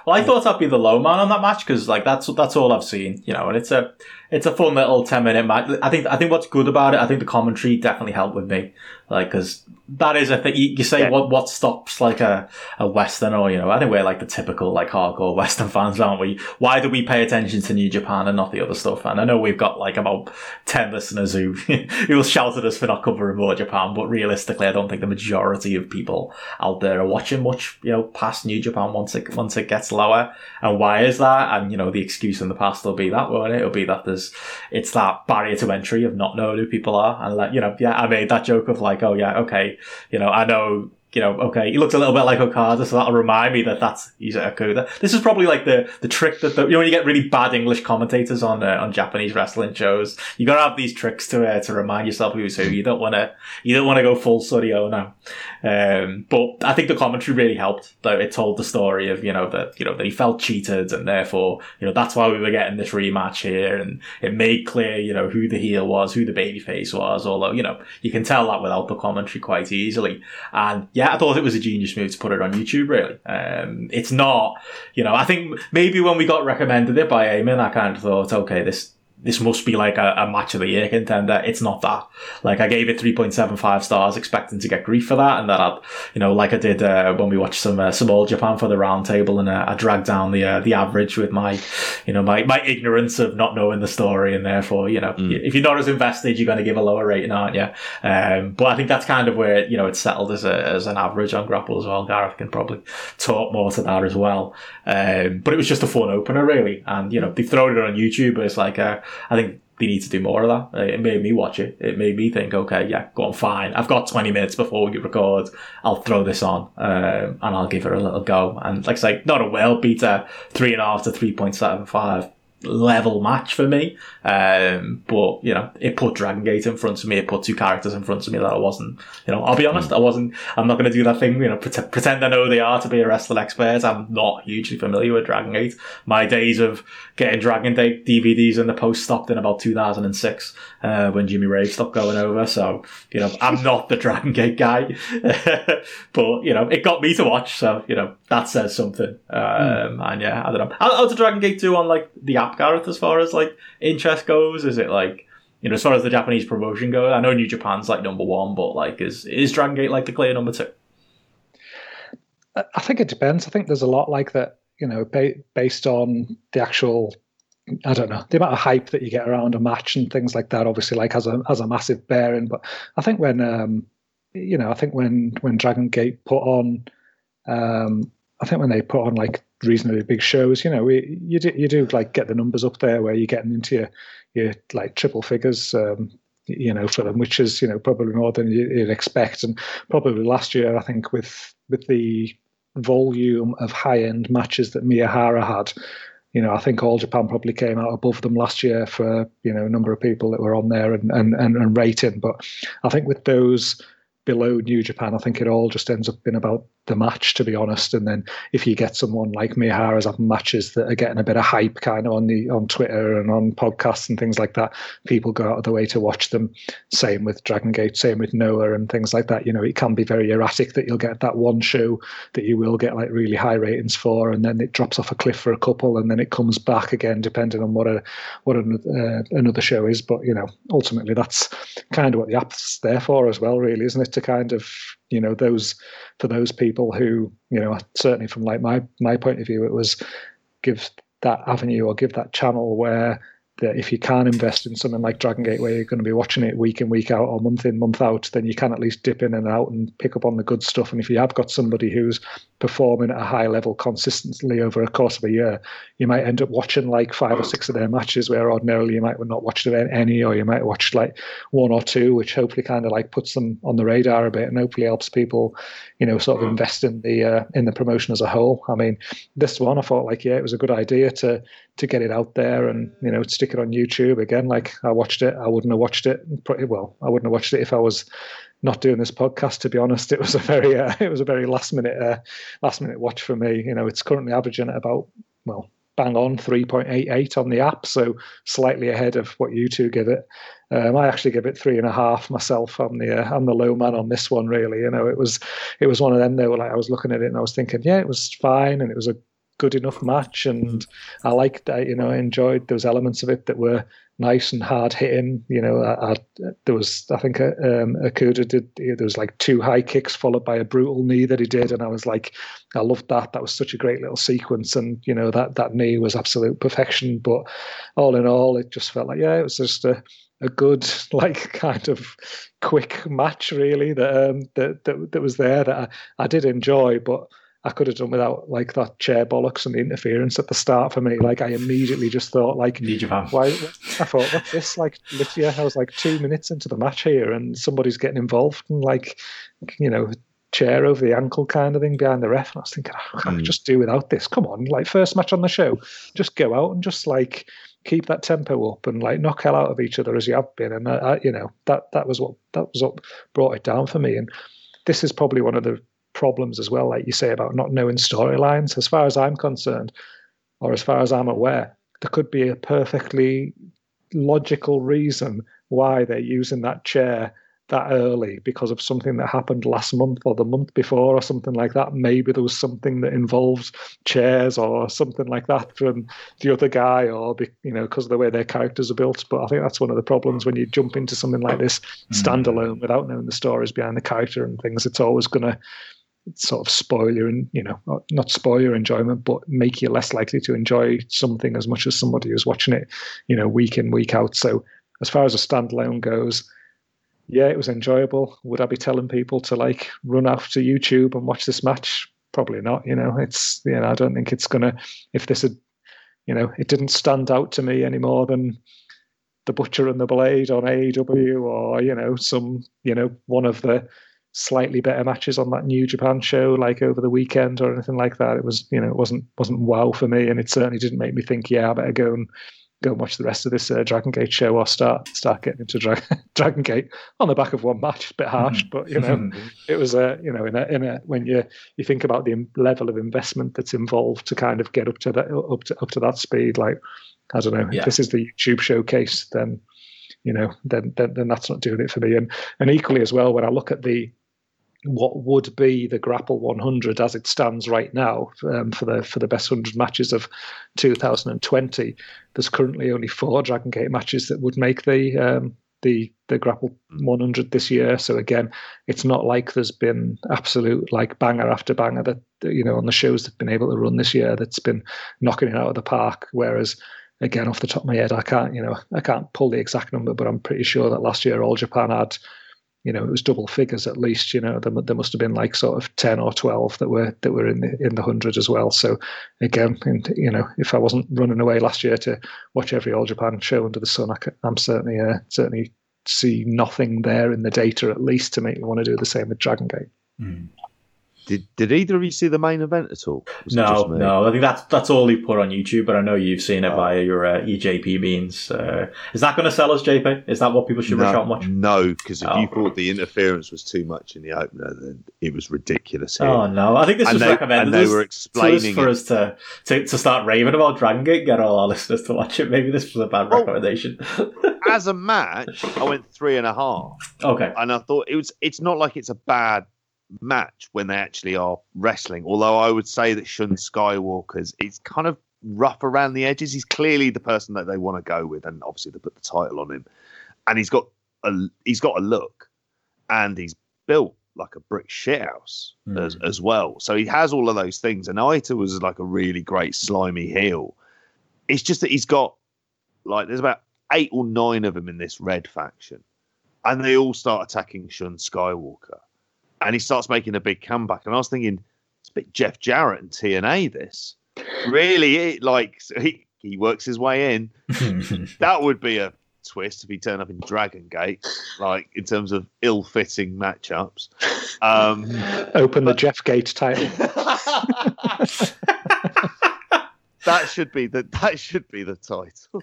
Well, I thought I'd be the low man on that match because, like, that's that's all I've seen, you know. And it's a it's a fun little ten minute match. I think I think what's good about it, I think the commentary definitely helped with me, like, because that is a thing. You, you say yeah. what what stops like a, a western or you know I think we're like the typical like hardcore western fans, aren't we? Why do we pay attention to New Japan and not the other stuff? And I know we've got like about ten listeners who who will shout at us for not covering more Japan, but realistically, I don't think the majority of people out there are watching much you know past New Japan once it once it gets lower. And why is that? And you know the excuse in the past will be that, won't it? It'll be that there's it's that barrier to entry of not knowing who people are, and like you know yeah I made that joke of like oh yeah okay you know, I know you know, okay, he looks a little bit like Okada, so that'll remind me that that's he's. This is probably like the the trick that the, you know when you get really bad English commentators on uh, on Japanese wrestling shows, you gotta have these tricks to uh, to remind yourself who's who. You don't want to you don't want to go full Sorry-O now. Um, but I think the commentary really helped. Though it told the story of you know that you know that he felt cheated, and therefore you know that's why we were getting this rematch here, and it made clear you know who the heel was, who the babyface was. Although you know you can tell that without the commentary quite easily, and yeah yeah, I thought it was a genius move to put it on YouTube. Really, um, it's not. You know, I think maybe when we got recommended it by Eamon, I kind of thought, okay, this this must be like a, a, match of the year contender. It's not that. Like I gave it 3.75 stars, expecting to get grief for that, and that I'd, you know, like I did uh, when we watched some uh, some All Japan for the roundtable, and uh, I dragged down the uh, the average with my, you know, my my ignorance of not knowing the story, and therefore, you know, mm. if you're not as invested, you're going to give a lower rating, aren't you? Um, but I think that's kind of where you know it's settled as a as an average on Grapple as well. Gareth can probably talk more to that as well. Um, but it was just a fun opener, really, and you know they've thrown it on YouTube, but it's like a I think they need to do more of that. It made me watch it. It made me think, okay, yeah, go on, fine. I've got 20 minutes before we record. I'll throw this on um, and I'll give it a little go. And like I say, not a well beater, three and a half to 3.75 level match for me. Um, but you know, it put Dragon Gate in front of me. It put two characters in front of me that I wasn't. You know, I'll be honest, I wasn't. I'm not going to do that thing. You know, pretend, pretend I know they are to be a wrestling expert. I'm not hugely familiar with Dragon Gate. My days of getting Dragon Gate DVDs in the post stopped in about 2006 uh, when Jimmy Rave stopped going over. So you know, I'm not the Dragon Gate guy. but you know, it got me to watch. So you know, that says something. Um, mm. And yeah, I don't know. How, how's the Dragon Gate do on like the app? Gareth as far as like interest goes? Is it like you know as far as the Japanese promotion goes? I know New Japan's like number one, but like is is Dragon Gate like the clear number two? I think it depends. I think there's a lot like that. You know, ba- based on the actual I don't know the amount of hype that you get around a match and things like that. Obviously, like has a has a massive bearing. But I think when um, you know, I think when when Dragon Gate put on, um, I think when they put on like reasonably big shows, you know, we, you do you do like get the numbers up there where you're getting into your your like triple figures, um, you know, for them, which is you know probably more than you'd expect, and probably last year I think with with the volume of high end matches that Miyahara had. You know, I think All Japan probably came out above them last year for you know a number of people that were on there and and, and, and rating. But I think with those below New Japan, I think it all just ends up being about the match, to be honest. And then if you get someone like Miyahara's having matches that are getting a bit of hype kind of on the on Twitter and on podcasts and things like that, people go out of the way to watch them. Same with Dragon Gate, same with Noah and things like that. You know, it can be very erratic that you'll get that one show that you will get like really high ratings for, and then it drops off a cliff for a couple, and then it comes back again depending on what a what an, uh, another show is. But you know, ultimately that's kind of what the app's there for as well, really, isn't it? To kind of you know those for those people who you know certainly from like my my point of view it was give that avenue or give that channel where that if you can't invest in something like Dragon Gate, where you're going to be watching it week in, week out, or month in, month out, then you can at least dip in and out and pick up on the good stuff. And if you have got somebody who's performing at a high level consistently over a course of a year, you might end up watching like five or six of their matches where ordinarily you might not watch any, or you might watch like one or two, which hopefully kind of like puts them on the radar a bit and hopefully helps people, you know, sort of invest in the uh, in the promotion as a whole. I mean, this one I thought like yeah, it was a good idea to to get it out there and you know stick it on YouTube again. Like I watched it, I wouldn't have watched it. Pretty well, I wouldn't have watched it if I was not doing this podcast. To be honest, it was a very uh, it was a very last minute uh, last minute watch for me. You know, it's currently averaging at about well bang on 3.88 on the app, so slightly ahead of what you two give it. Um, I actually give it three and a half myself. I'm the uh, I'm the low man on this one, really. You know, it was it was one of them though. Like I was looking at it and I was thinking, yeah, it was fine, and it was a good enough match, and I liked, I, you know, I enjoyed those elements of it that were nice and hard hitting. You know, I, I, there was, I think, uh, um, Okuda did. There was like two high kicks followed by a brutal knee that he did, and I was like, I loved that. That was such a great little sequence, and you know that that knee was absolute perfection. But all in all, it just felt like yeah, it was just a a good like kind of quick match really that um, that, that that was there that I, I did enjoy, but I could have done without like that chair bollocks and the interference at the start for me. Like I immediately just thought like, New Japan. why? I thought what's this? Like literally, I was like two minutes into the match here, and somebody's getting involved and like, you know, chair over the ankle kind of thing behind the ref. And I was thinking, oh, I mm. just do without this. Come on, like first match on the show, just go out and just like keep that tempo up and like knock hell out of each other as you have been. And I, I, you know that that was what that was what brought it down for me. And this is probably one of the problems as well, like you say about not knowing storylines. As far as I'm concerned, or as far as I'm aware, there could be a perfectly logical reason why they're using that chair that early because of something that happened last month or the month before or something like that. Maybe there was something that involves chairs or something like that from the other guy or, you know, because of the way their characters are built. But I think that's one of the problems when you jump into something like this mm. standalone without knowing the stories behind the character and things. It's always going to sort of spoil your, you know, not spoil your enjoyment, but make you less likely to enjoy something as much as somebody who's watching it, you know, week in, week out. So as far as a standalone goes, yeah, it was enjoyable. Would I be telling people to like run off to YouTube and watch this match? Probably not. You know, it's you know, I don't think it's gonna. If this had, you know, it didn't stand out to me any more than the Butcher and the Blade on AEW, or you know, some you know, one of the slightly better matches on that New Japan show, like over the weekend or anything like that. It was, you know, it wasn't wasn't wow for me, and it certainly didn't make me think, yeah, I better go and go and watch the rest of this uh, Dragon Gate show or start start getting into Dra- Dragon Gate on the back of one match. A bit harsh, mm-hmm. but you know, it was a you know in a in a when you you think about the level of investment that's involved to kind of get up to that up to up to that speed. Like I don't know, yeah. if this is the YouTube showcase, then you know, then, then then that's not doing it for me. And and equally as well, when I look at the what would be the Grapple 100 as it stands right now um, for the for the best 100 matches of 2020. There's currently only four Dragon Gate matches that would make the um, the the Grapple 100 this year. So again, it's not like there's been absolute like banger after banger that you know on the shows that've been able to run this year that's been knocking it out of the park. Whereas again, off the top of my head, I can't you know I can't pull the exact number, but I'm pretty sure that last year All Japan had you know, it was double figures at least. You know, there, there must have been like sort of ten or twelve that were that were in the in the hundred as well. So again, and you know, if I wasn't running away last year to watch every All Japan show under the sun, I am certainly uh, certainly see nothing there in the data at least to make me want to do the same with Dragon Gate. Mm. Did Did either of you see the main event at all? No, no. I think that's that's all he put on YouTube, but I know you've seen it oh. via your uh, EJP means. Uh, is that going to sell us, JP? Is that what people should no, rush out much? No, because if oh. you thought the interference was too much in the opener, then it was ridiculous. Here. Oh no, I think this and was they, recommended. And they were explaining for us to, to to start raving about Dragon Gate, get all our listeners to watch it. Maybe this was a bad well, recommendation. as a match, I went three and a half. Okay, and I thought it was. It's not like it's a bad match when they actually are wrestling. Although I would say that Shun Skywalker's it's kind of rough around the edges. He's clearly the person that they want to go with, and obviously they put the title on him. And he's got a he's got a look, and he's built like a brick shithouse mm. as as well. So he has all of those things. And Eita was like a really great slimy heel. It's just that he's got like there's about eight or nine of them in this red faction, and they all start attacking Shun Skywalker and he starts making a big comeback. And I was thinking, it's a bit Jeff Jarrett and TNA. This really, it, like he he works his way in. that would be a twist if he turned up in Dragon Gate, like in terms of ill-fitting matchups. Um, Open the Jeff Gate title. that should be the that should be the title.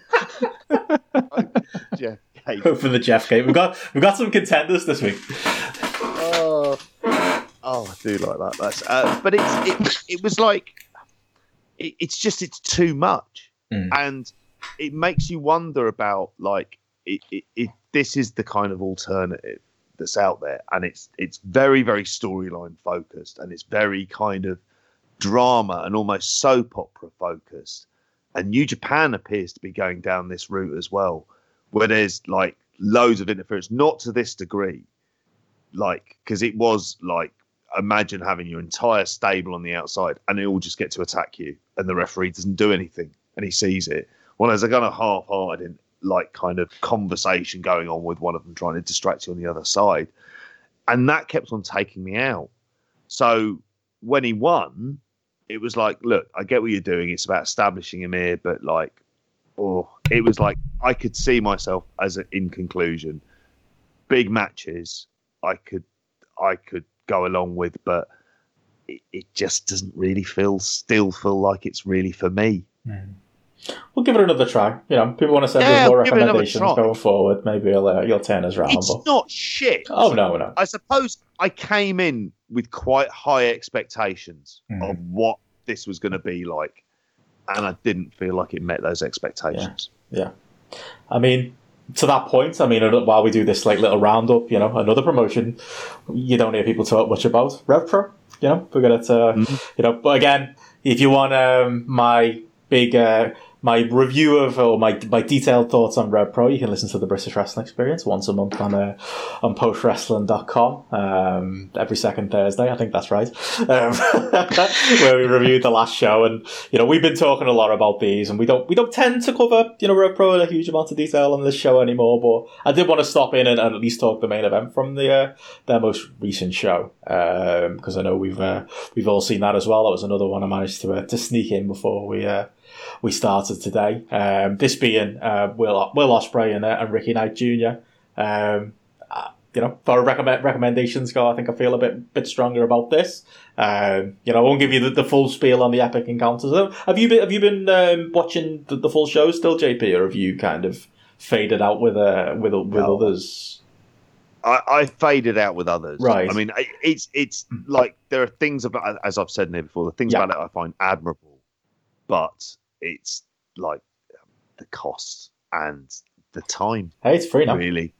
Jeff Gate. Open the Jeff Gate. We've got we've got some contenders this week. Oh, I do like that. That's uh, but it's it, it was like it, it's just it's too much, Mm. and it makes you wonder about like it, it, it, this is the kind of alternative that's out there, and it's it's very very storyline focused, and it's very kind of drama and almost soap opera focused. And New Japan appears to be going down this route as well, where there's like loads of interference, not to this degree, like because it was like imagine having your entire stable on the outside and they all just get to attack you and the referee doesn't do anything and he sees it. Well, there's a kind of half-hearted like kind of conversation going on with one of them trying to distract you on the other side, and that kept on taking me out. So when he won, it was like, look, I get what you're doing. It's about establishing him here, but like, oh, it was like I could see myself as a, in conclusion, big matches. I could, I could go along with, but it, it just doesn't really feel, still feel like it's really for me. We'll give it another try. You know, people want to send Yeah, us more we'll give it another recommendations going forward. Maybe you'll uh, you'll turn us round. It's But not shit. oh no, no. I suppose I came in with quite high expectations Mhm. of what this was going to be like, and I didn't feel like it met those expectations. Yeah. I mean, to that point, I mean, while we do this like little roundup, you know, another promotion you don't hear people talk much about, RevPro. You know, we're gonna, uh, you know, but again, if you want um, my big, uh, my review of or my my detailed thoughts on Rev Pro. you can listen to the British Wrestling Experience once a month on uh, on postwrestling.com um, every second Thursday. I think that's right, um, where we reviewed the last show, and you know we've been talking a lot about these, and we don't we don't tend to cover you know RevPro in a huge amount of detail on this show anymore. But I did want to stop in and, and at least talk the main event from the uh, their most recent show because I know we've uh, we've all seen that as well. That was another one I managed to uh, to sneak in before we. We started today. Um, this being uh, Will Will Ospreay and, uh, and Ricky Knight Jr. Um, uh, you know, for recommend, recommendations go, I think I feel a bit bit stronger about this. Um, you know, I won't give you the, the full spiel on the epic encounters. Have you been Have you been um, watching the, the full show still, JP, or have you kind of faded out with uh, with with No. others? I, I faded out with others. Right. I mean, it's it's like there are things about, as I've said in here before, the things Yeah. about it I find admirable, but it's like the cost and the time, Hey, it's free now. really.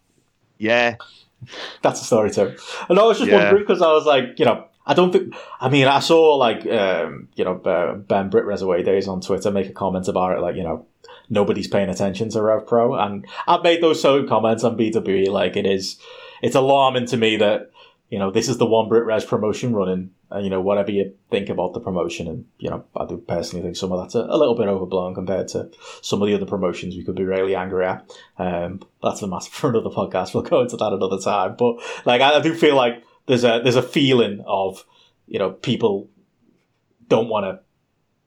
Yeah, That's a story too. And I was just Yeah. wondering because I was like, you know, I don't think. I mean, I saw like, um, you know, uh, Ben Britt Reserway Days on Twitter make a comment about it, like, you know, nobody's paying attention to Rev Pro, and I've made those same comments on BWE. Like, it is, it's alarming to me that you know this is the one Brit Res promotion running, and you know whatever you think about the promotion, and you know I do personally think some of that's a, a little bit overblown compared to some of the other promotions we could be really angry at. Um, that's a matter for another podcast. We'll go into that another time. But like I, do feel like there's a there's a feeling of you know people don't want to.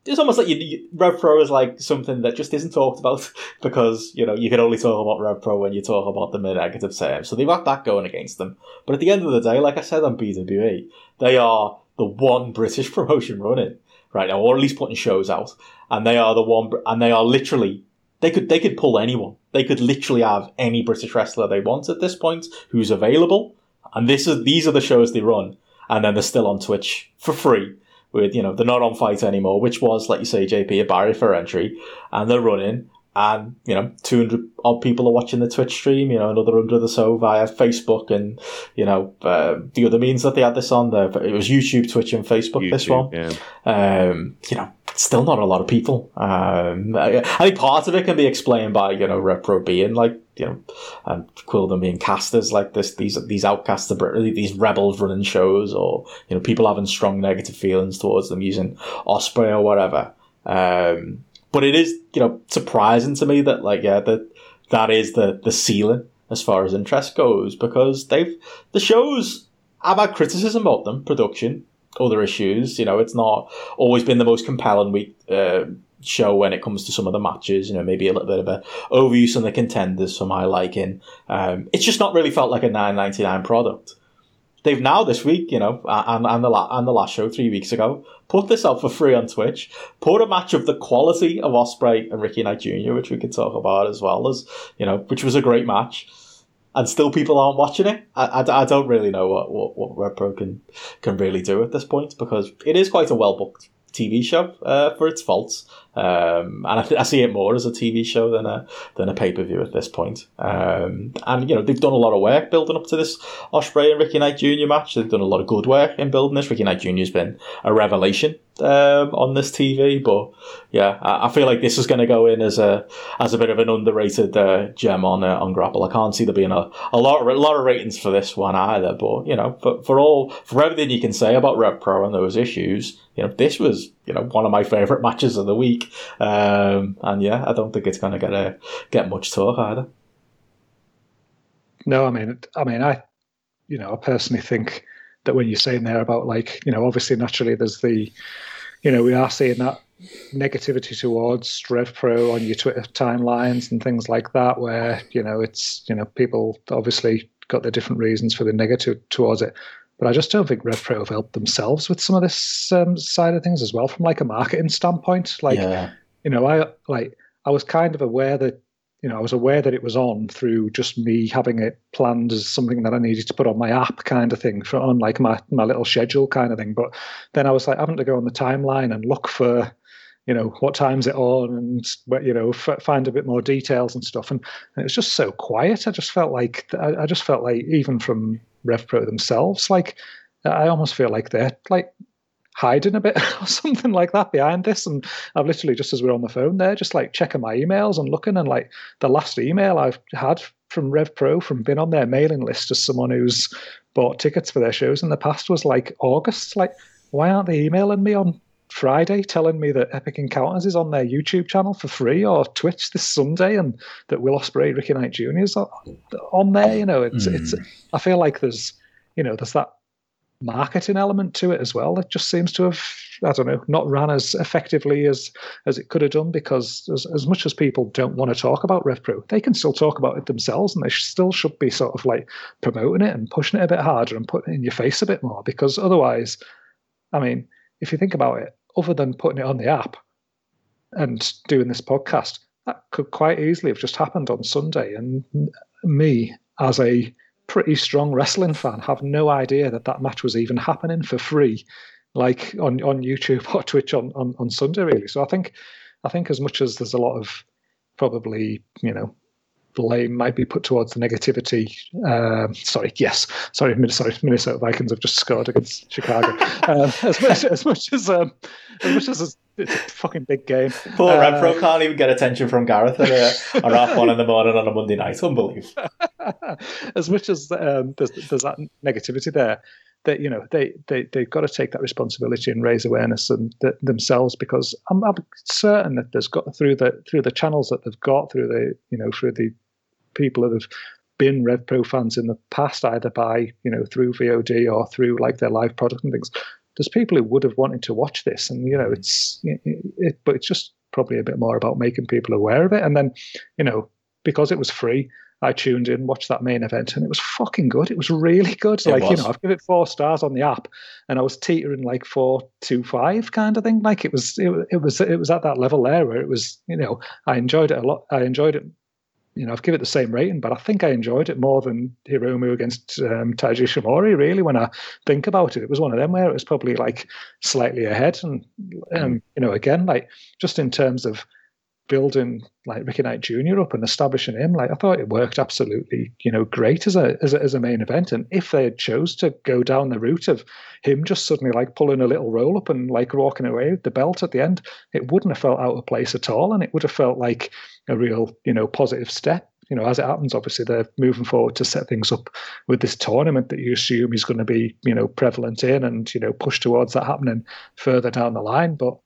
It's almost like you, you, Pro is like something that just isn't talked about because you know you can only talk about Rev Pro when you talk about them in negative terms. So they've got that going against them. But at the end of the day, like I said on BWE, they are the one British promotion running right now, or at least putting shows out, and they are the one, and they are literally they could they could pull anyone. They could literally have any British wrestler they want at this point who's available, and this is these are the shows they run, and then they're still on Twitch for free. With you know they're not on FITE anymore, which was like you say, JP, a barrier for entry, and they're running, and you know two hundred odd people are watching the Twitch stream. You know another hundred or so via Facebook and you know uh, the other means that they had this on there. It was YouTube, Twitch, and Facebook. this YouTube, one, yeah. um, you know, still not a lot of people. Um, I, I think part of it can be explained by you know Rev Pro being like you know, and Quill Quildan being casters like this these these outcasts these rebels running shows, or you know people having strong negative feelings towards them using Ospreay or whatever. Um, but it is you know surprising to me that like yeah that that is the the ceiling as far as interest goes because they've the shows I've had criticism about them production other issues. You know, it's not always been the most compelling week. Uh, show when it comes to some of the matches. You know, maybe a little bit of a overuse on the contenders for my liking. Um, it's just not really felt like a nine ninety nine product. They've now this week, you know, and, and the la- and the last show three weeks ago, put this out for free on Twitch. Put a match of the quality of Ospreay and Ricky Knight Jr., which we could talk about as well as you know, which was a great match and still people aren't watching it. I, I, I, don't really know what, what, what Rev Pro can, can really do at this point because it is quite a well booked TV show uh, for its faults. Um, and I, th- I, see it more as a TV show than a than a pay per view at this point. Um, and you know they've done a lot of work building up to this Ospreay and Ricky Knight Jr. match. They've done a lot of good work in building this. Ricky Knight Jr. has been a revelation um, on this TV, but yeah, I, I feel like this is going to go in as a as a bit of an underrated uh, gem on uh, on Grapple. I can't see there being a, a lot of, a lot of ratings for this one either. But you know, for, for all for everything you can say about Rev Pro and those issues, you know, this was you know one of my favorite matches of the week. Um, and yeah, I don't think it's going to get a, get much talk either. No, I mean, I mean, I, you know, I personally think that when you're saying there about like, you know, obviously naturally there's the, you know, we are seeing that negativity towards Rev Pro on your Twitter timelines and things like that, where you know it's you know people obviously got their different reasons for the negative towards it. But I just don't think Rev Pro have helped themselves with some of this um, side of things as well, from like a marketing standpoint. Like, yeah. you know, I like I was kind of aware that you know I was aware that it was on through just me having it planned as something that I needed to put on my app, kind of thing, for on like my my little schedule kind of thing. But then I was like having to go on the timeline and look for you know what time's it on and you know f- find a bit more details and stuff and, and, it was just so quiet i just felt like I, I, just felt like even from RevPro themselves. Like, I almost feel like they're like hiding a bit or something like that behind this. And I've literally just as we're on the phone there, just like checking my emails and looking, and like the last email I've had from RevPro from being on their mailing list as someone who's bought tickets for their shows in the past was like August. Like, why aren't they emailing me on Friday telling me that Epic Encounters is on their YouTube channel for free or Twitch this Sunday, and that Will Ospreay, Ricky Knight Jr. is on there. You know, it's mm. it's. I feel like there's, you know, there's that marketing element to it as well. It just seems to have, I don't know, not ran as effectively as as it could have done because as, as much as people don't want to talk about RevPro, they can still talk about it themselves, and they still should be sort of like promoting it and pushing it a bit harder and putting it in your face a bit more because otherwise, I mean, if you think about it, other than putting it on the app and doing this podcast, that could quite easily have just happened on Sunday. And me, as a pretty strong wrestling fan, have no idea that that match was even happening for free, like on, on YouTube or Twitch on, on, on Sunday, really. So I think, I think as much as there's a lot of probably, you know, blame might be put towards the negativity. Uh, sorry, yes, sorry, Minnesota, Minnesota Vikings have just scored against Chicago. uh, as much as much as um, as much as it's a fucking big game. Poor uh, Pro can't even get attention from Gareth at a, a half one in the morning on a Monday night. Unbelievable. as much as um, there's, there's that negativity there, that you know they they they've got to take that responsibility and raise awareness and th- themselves because I'm, I'm, certain that there's got through the through the channels that they've got through the you know through the people that have been Rev Pro fans in the past, either by you know through VOD or through like their live product and things. There's people who would have wanted to watch this, and you know mm. it's it, it, but it's just probably a bit more about making people aware of it, and then you know because it was free. I tuned in, watched that main event, and it was fucking good. It was really good. It like was. you know, I've given it four stars on the app, and I was teetering like four two five kind of thing. Like it was, it, it was, it was at that level there where it was. You know, I enjoyed it a lot. I enjoyed it you know, I've given it the same rating, but I think I enjoyed it more than Hiromu against um, Taiji Ishimori. Really, when I think about it, it was one of them where it was probably like slightly ahead, and um, you know, again, like just in terms of building like Ricky Knight Jr. up and establishing him, like I thought it worked absolutely, you know, great as a as a, as a main event. And if they had chose to go down the route of him just suddenly like pulling a little roll up and like walking away with the belt at the end, it wouldn't have felt out of place at all, and it would have felt like a real, you know, positive step. You know, as it happens, obviously they're moving forward to set things up with this tournament that you assume is going to be, you know, prevalent in and you know push towards that happening further down the line. But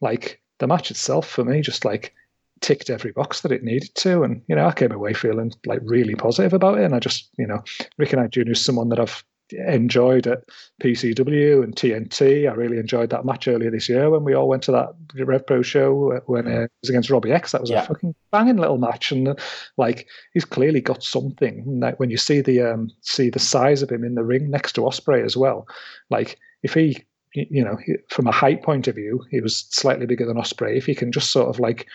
like the match itself for me just like ticked every box that it needed to. And, you know, I came away feeling like really positive about it. And I just, you know, Ricky Knight Jr. is someone that I've, enjoyed at PCW and TNT. I really enjoyed that match earlier this year when we all went to that Rev Pro show when uh, it was against Robbie X. That was yeah. a fucking banging little match, and uh, like he's clearly got something. Like when you see the um, see the size of him in the ring next to Ospreay as well, like if he you know, from a height point of view, he was slightly bigger than Ospreay. If he can just sort of like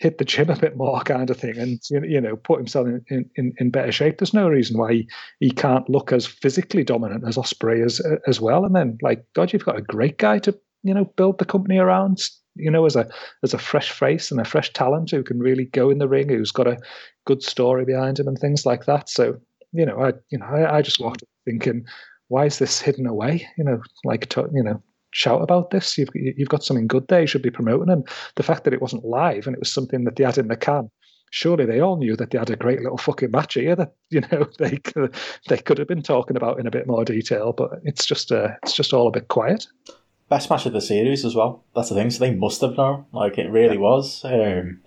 hit the gym a bit more kind of thing and you know put himself in, in, in better shape. There's no reason why he, he can't look as physically dominant as Ospreay as as well. And then like god you've got a great guy to you know build the company around you know as a as a fresh face and a fresh talent who can really go in the ring who's got a good story behind him and things like that. So you know i you know i, I just walked thinking why is this hidden away? You know like to, you know shout about this. You've you've got something good there. You should be promoting. And the fact that it wasn't live and it was something that they had in the can, surely they all knew that they had a great little fucking match here that you know they could, they could have been talking about in a bit more detail. But it's just uh, it's just all a bit quiet. Best match of the series as well. That's the thing. So they must have known. Like it really yeah. was. Um,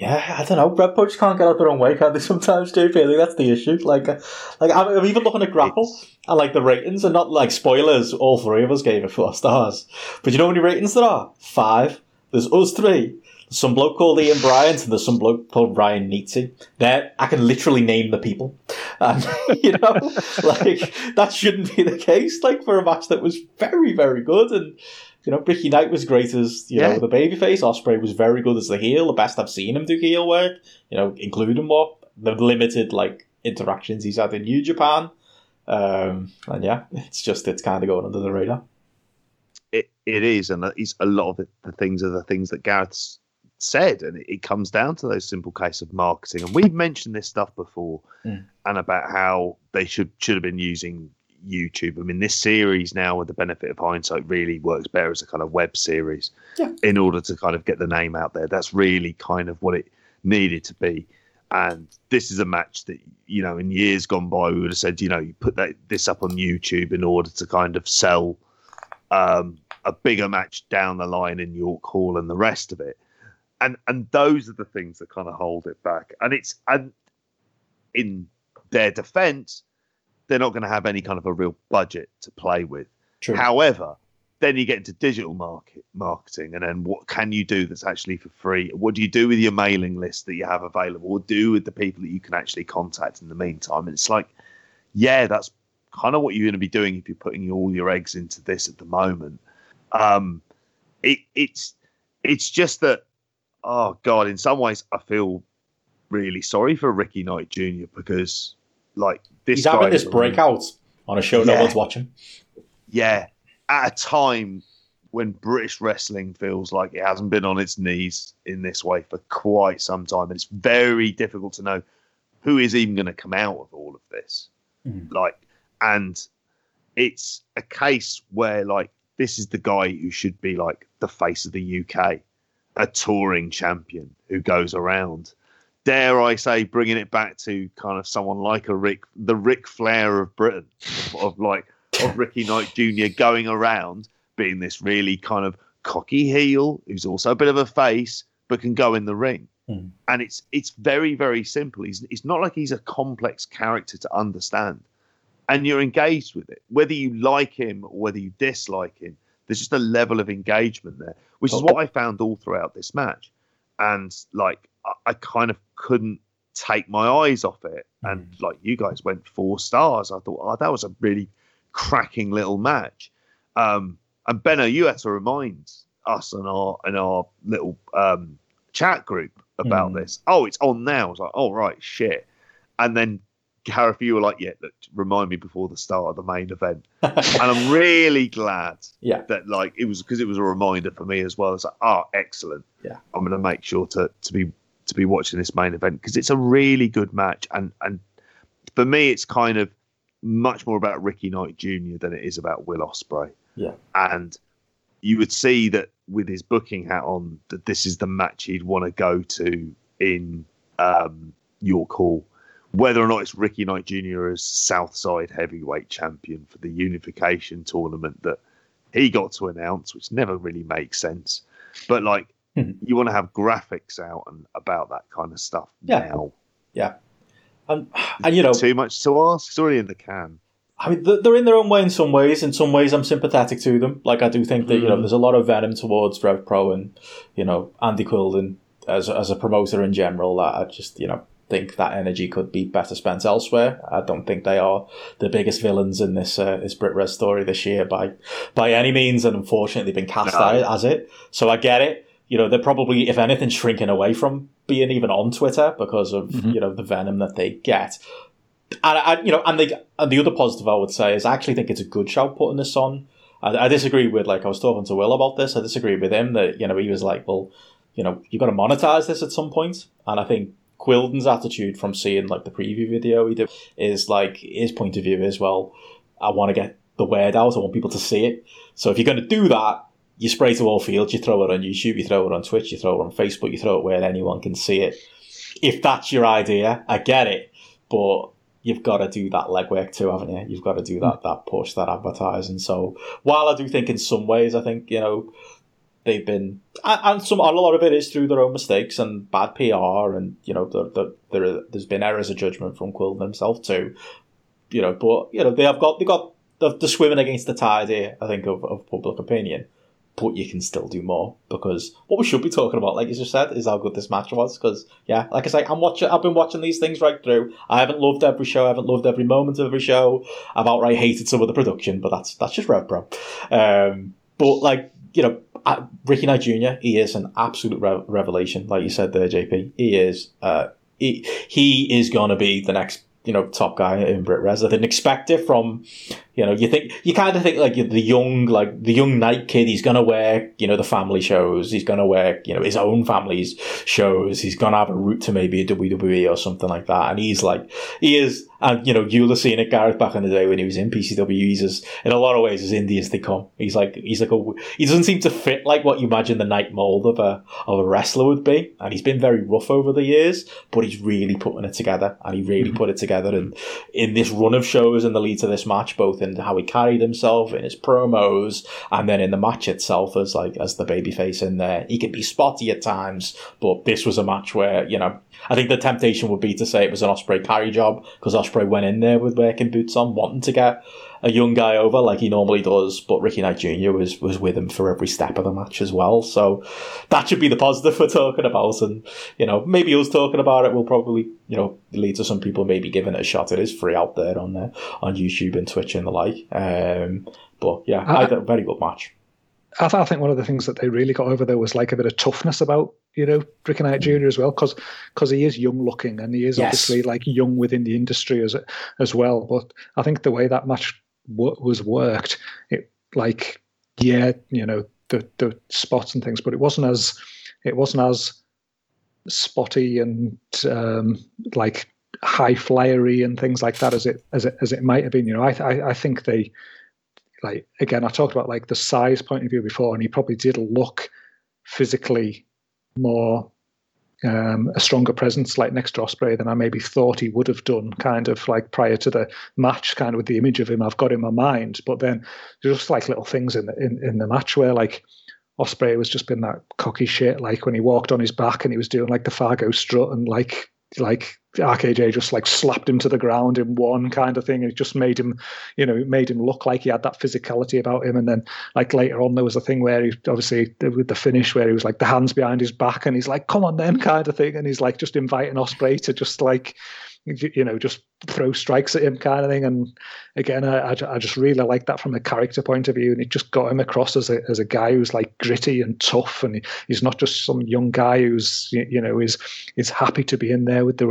yeah, I don't know. Rev just can't get out their own way, can they? Sometimes, do Really, that's the issue. Like, like I'm, I'm, even looking at Grapple and like the ratings, and not like spoilers. All three of us gave it four stars, but you know how many ratings there are? Five. There's us three. There's some bloke called Ian Bryant, and there's some bloke called Ryan Nietzsche. There, I can literally name the people. And, you know, like that shouldn't be the case. Like for a match that was very, very good, and you know, Ricky Knight was great as you yeah. know the babyface. Ospreay was very good as the heel, the best I've seen him do heel work. You know, including what the limited like interactions he's had in New Japan. Um, and yeah, it's just it's kind of going under the radar. It it is, and it's a lot of it, the things are the things that Gareth's said, and it, it comes down to those simple case of marketing. And we've mentioned this stuff before, mm. and about how they should should have been using YouTube. I mean, this series now, with the benefit of hindsight, really works better as a kind of web series yeah. in order to kind of get the name out there. That's really kind of what it needed to be. And this is a match that you know, in years gone by, we would have said, you know, you put that this up on YouTube in order to kind of sell um, a bigger match down the line in York Hall and the rest of it. And and those are the things that kind of hold it back. And it's and in their defense, they're not going to have any kind of a real budget to play with. True. However, then you get into digital market marketing, and then what can you do that's actually for free? What do you do with your mailing list that you have available? What do with the people that you can actually contact in the meantime? And it's like, yeah, that's kind of what you're going to be doing if you're putting all your eggs into this at the moment. Um, it, it's it's just that, oh god, in some ways I feel really sorry for Ricky Knight Jr. because like this he's having this breakout on a show yeah, no one's watching. Yeah, at a time when British wrestling feels like it hasn't been on its knees in this way for quite some time, and it's very difficult to know who is even going to come out of all of this. Mm. Like, and it's a case where like this is the guy who should be like the face of the UK, a touring champion who goes around dare I say, bringing it back to kind of someone like a Rick, the Ric Flair of Britain, of like of Ricky Knight Jr. going around being this really kind of cocky heel who's also a bit of a face, but can go in the ring. Mm. And it's it's very very simple. He's it's not like he's a complex character to understand, and you're engaged with it, whether you like him or whether you dislike him. There's just a level of engagement there, which is what I found all throughout this match. And like I kind of couldn't take my eyes off it. And mm. like you guys went four stars. I thought, oh, that was a really cracking little match. Um, and Benno, you had to remind us and our and our little um, chat group about mm. this. Oh, it's on now. I was like, oh right, shit. And then Gareth, you were like, yeah, look, remind me before the start of the main event. and I'm really glad yeah. that like it was because it was a reminder for me as well. It's like, oh, excellent. Yeah. I'm gonna make sure to to be to be watching this main event because it's a really good match, and and for me, it's kind of much more about Ricky Knight Jr. than it is about Will Ospreay. Yeah, and you would see that with his booking hat on, that this is the match he'd want to go to in um, York Hall. Whether or not it's Ricky Knight Jr. as Southside heavyweight champion for the unification tournament that he got to announce, which never really makes sense. But like you want to have graphics out and about that kind of stuff yeah. now. Yeah. And, and you know, too much to ask. It's already in the can. I mean, they're in their own way in some ways. In some ways, I'm sympathetic to them. Like, I do think that, you know, mm. there's a lot of venom towards Rev Pro and, you know, Andy Quildan as, as a promoter in general that I just, you know, think that energy could be better spent elsewhere. I don't think they are the biggest villains in this uh, this Brit Res story this year by by any means, and unfortunately been cast no. as it. So I get it. You know, they're probably, if anything, shrinking away from being even on Twitter because of mm-hmm. you know the venom that they get. And I, you know, and the and the other positive I would say is I actually think it's a good shout putting this on. I, I disagree with like I was talking to Will about this. I disagree with him that you know he was like, well, you know, you've got to monetize this at some point, and I think Quildan's attitude from seeing like the preview video he did is like his point of view is well, I want to get the word out. I want people to see it. So if you're going to do that, you spray to all fields. You throw it on YouTube. You throw it on Twitch. You throw it on Facebook. You throw it where anyone can see it. If that's your idea, I get it, but you've got to do that legwork too, haven't you? You've got to do that mm. that push, that advertising. So while I do think in some ways, I think you know they've been and some a lot of it is through their own mistakes and bad PR, and you know the, the, there there's been errors of judgment from Quill himself too. You know, but you know they have got they got they're, swimming against the tide here. I think of, of public opinion but you can still do more because what we should be talking about, like you just said, is how good this match was. Because yeah, like I say, I'm watching. I've been watching these things right through. I haven't loved every show. I haven't loved every moment of every show. I've outright hated some of the production, but that's that's just Rev Pro. Um, but like you know, Ricky Knight Jr. He is an absolute re- revelation, like you said there, JP. He is. Uh, he, he is going to be the next you know, top guy in Brit Res. I didn't expect it from, you know, you think, you kind of think like the young, like the young Knight kid, he's to wear, you know, the family shows. He's to wear, you know, his own family's shows. He's to have a route to maybe a WWE or something like that. And he's like, he is and, you know, you'll have seen it, Gareth, back in the day when he was in PCW. He's as, in a lot of ways, as indie as they come. He's like, he's like a, he doesn't seem to fit like what you imagine the Knight mold of a, of a wrestler would be. And he's been very rough over the years, but he's really putting it together. And he really mm-hmm. put it together. And in this run of shows and the lead to this match, both in how he carried himself, in his promos, and then in the match itself as like, as the babyface in there, he could be spotty at times, but this was a match where, you know, I think the temptation would be to say it was an Ospreay carry job because Ospreay went in there with working boots on, wanting to get a young guy over like he normally does. But Ricky Knight Jr. was was with him for every step of the match as well. So that should be the positive we're talking about. And you know, maybe us talking about it will probably you know lead to some people maybe giving it a shot. It is free out there on there on YouTube and Twitch and the like. Um, but yeah, I, I very good match. I, th- I, think one of the things that they really got over there was like a bit of toughness about you know Ricky Knight Jr. as well because because he is young looking and he is yes. obviously like young within the industry as as well. But I think the way that match w- was worked, it like yeah, you know the the spots and things, but it wasn't as it wasn't as spotty and um, like high flyery and things like that as it as it as it might have been. You know, I I, I think they like again, I talked about like the size point of view before, and he probably did look physically more um, a stronger presence like next to Ospreay than I maybe thought he would have done, kind of like prior to the match, kind of with the image of him I've got in my mind. But then just like little things in the in, in the match where like Ospreay was just been that cocky shit, like when he walked on his back and he was doing like the Fargo strut and like like RKJ just like slapped him to the ground in one kind of thing. It just made him, you know, made him look like he had that physicality about him. And then like later on, there was a thing where he obviously with the finish where he was like the hands behind his back and he's like, come on then kind of thing. And he's like just inviting Ospreay to just like, you know, just throw strikes at him kind of thing. And again, I, I, just really like that from a character point of view. And it just got him across as a, as a guy who's like gritty and tough. And he's not just some young guy who's, you know, is, is happy to be in there with the,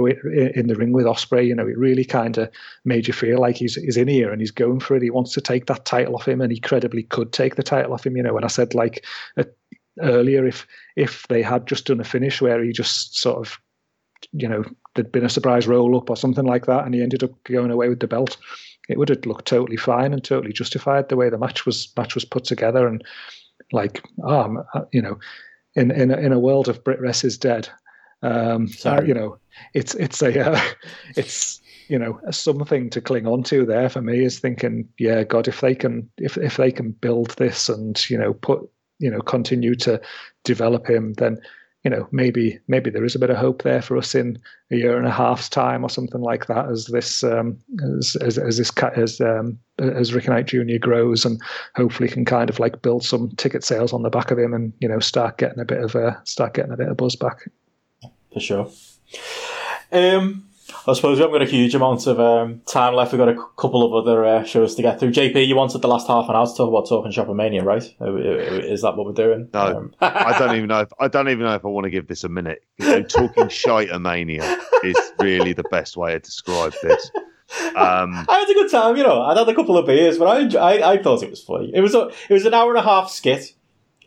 in the ring with Ospreay. You know, it really kind of made you feel like he's, he's in here and he's going for it. He wants to take that title off him and he credibly could take the title off him. You know, when I said like, uh, earlier if if they had just done a finish where he just sort of you know there'd been a surprise roll up or something like that, and he ended up going away with the belt, it would have looked totally fine and totally justified the way the match was match was put together. And like, um, you know, in in a, in a world of Brit Res is dead, um, uh, you know, it's it's a uh, it's you know something to cling on to there for me is thinking, yeah, God, if they can if if they can build this and you know put you know continue to develop him, then you know, maybe maybe there is a bit of hope there for us in a year and a half's time or something like that as this um, as, as, as this as um, as Ricky Knight Jr. grows and hopefully can kind of like build some ticket sales on the back of him and you know start getting a bit of a start getting a bit of buzz back. For sure. Um, I suppose we haven't got a huge amount of um, time left. We've got a couple of other uh, shows to get through. JP, you wanted the last half an hour to talk about Talking Mania, right? Is that what we're doing? No, um, I don't even know. If, I don't even know if I want to give this a minute. You know, talking is really the best way to describe this. Um, I had a good time, you know. I had a couple of beers, but I, I, I thought it was funny. It was a, it was an hour and a half skit.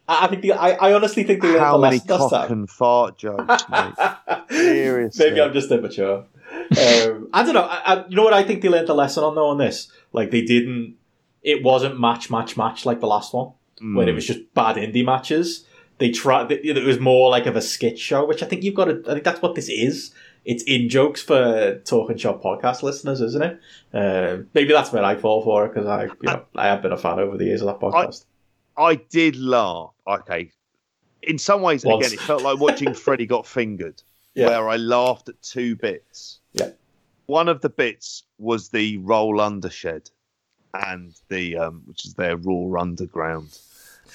I think the, I, I honestly think they how many cock and fart jokes, mate? Seriously, maybe I'm just immature um, I don't know. I, I, you know what I think they learned a lesson on though on this? Like they didn't. It wasn't match, match, match like the last one, mm. when it was just bad indie matches. They tried. It was more like of a skit show, which I think you've got to. I think that's what this is. It's in jokes for Talking Shop podcast listeners, isn't it? Uh, maybe that's where I fall for it because I, you know, I have been a fan over the years of that podcast. I, I did laugh. Okay, in some ways, Once. again, it felt like watching Freddy Got Fingered, yeah. where I laughed at two bits. Yeah. One of the bits was the roll undershed and the um, which is their raw underground.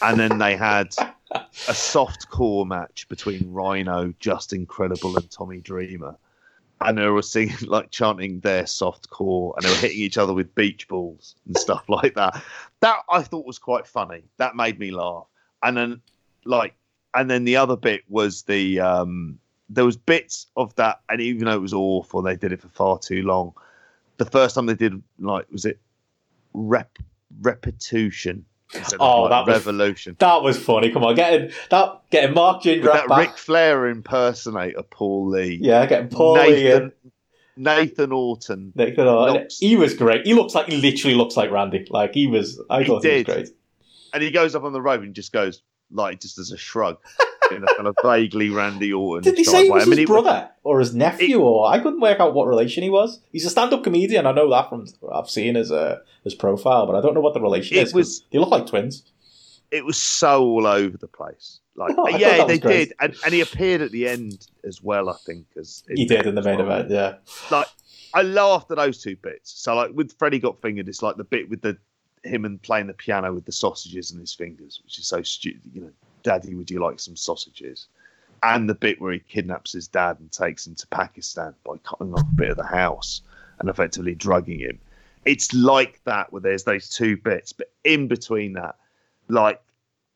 And then they had a soft core match between Rhino, Justin Credible, and Tommy Dreamer. And they were singing like chanting their soft core and they were hitting each other with beach balls and stuff like that. That I thought was quite funny. That made me laugh. And then like and then the other bit was the um there was bits of that, and even though it was awful, they did it for far too long. The first time they did like was it rep repetition. Oh, like that revolution! Was, that was funny. Come on, getting that getting Mark Jindrak that back. Ric Flair impersonator, Paul Lee. Yeah, getting Paul Nathan, Lee. And... Nathan Orton. Nathan Orton. He was great. He looks like he literally looks like Randy. Like he was. I he thought did. he was great. And he goes up on the rope and just goes like just as a shrug in a kind of vaguely Randy Orton. Did he say he was I mean, his brother or his nephew, it, or I couldn't work out what relation he was. He's a stand-up comedian. I know that from I've seen his uh, his profile, but I don't know what the relation it is. Was they look like twins? It was so all over the place. Like, oh, yeah, they did, and, and he appeared at the end as well. I think as he did in the main event. Yeah, like I laughed at those two bits. So like with Freddy Got Fingered, it's like the bit with the him and playing the piano with the sausages in his fingers, which is so stupid. You know, Daddy, would you like some sausages? And the bit where he kidnaps his dad and takes him to Pakistan by cutting off a bit of the house and effectively drugging him. It's like that where there's those two bits, but in between that, like,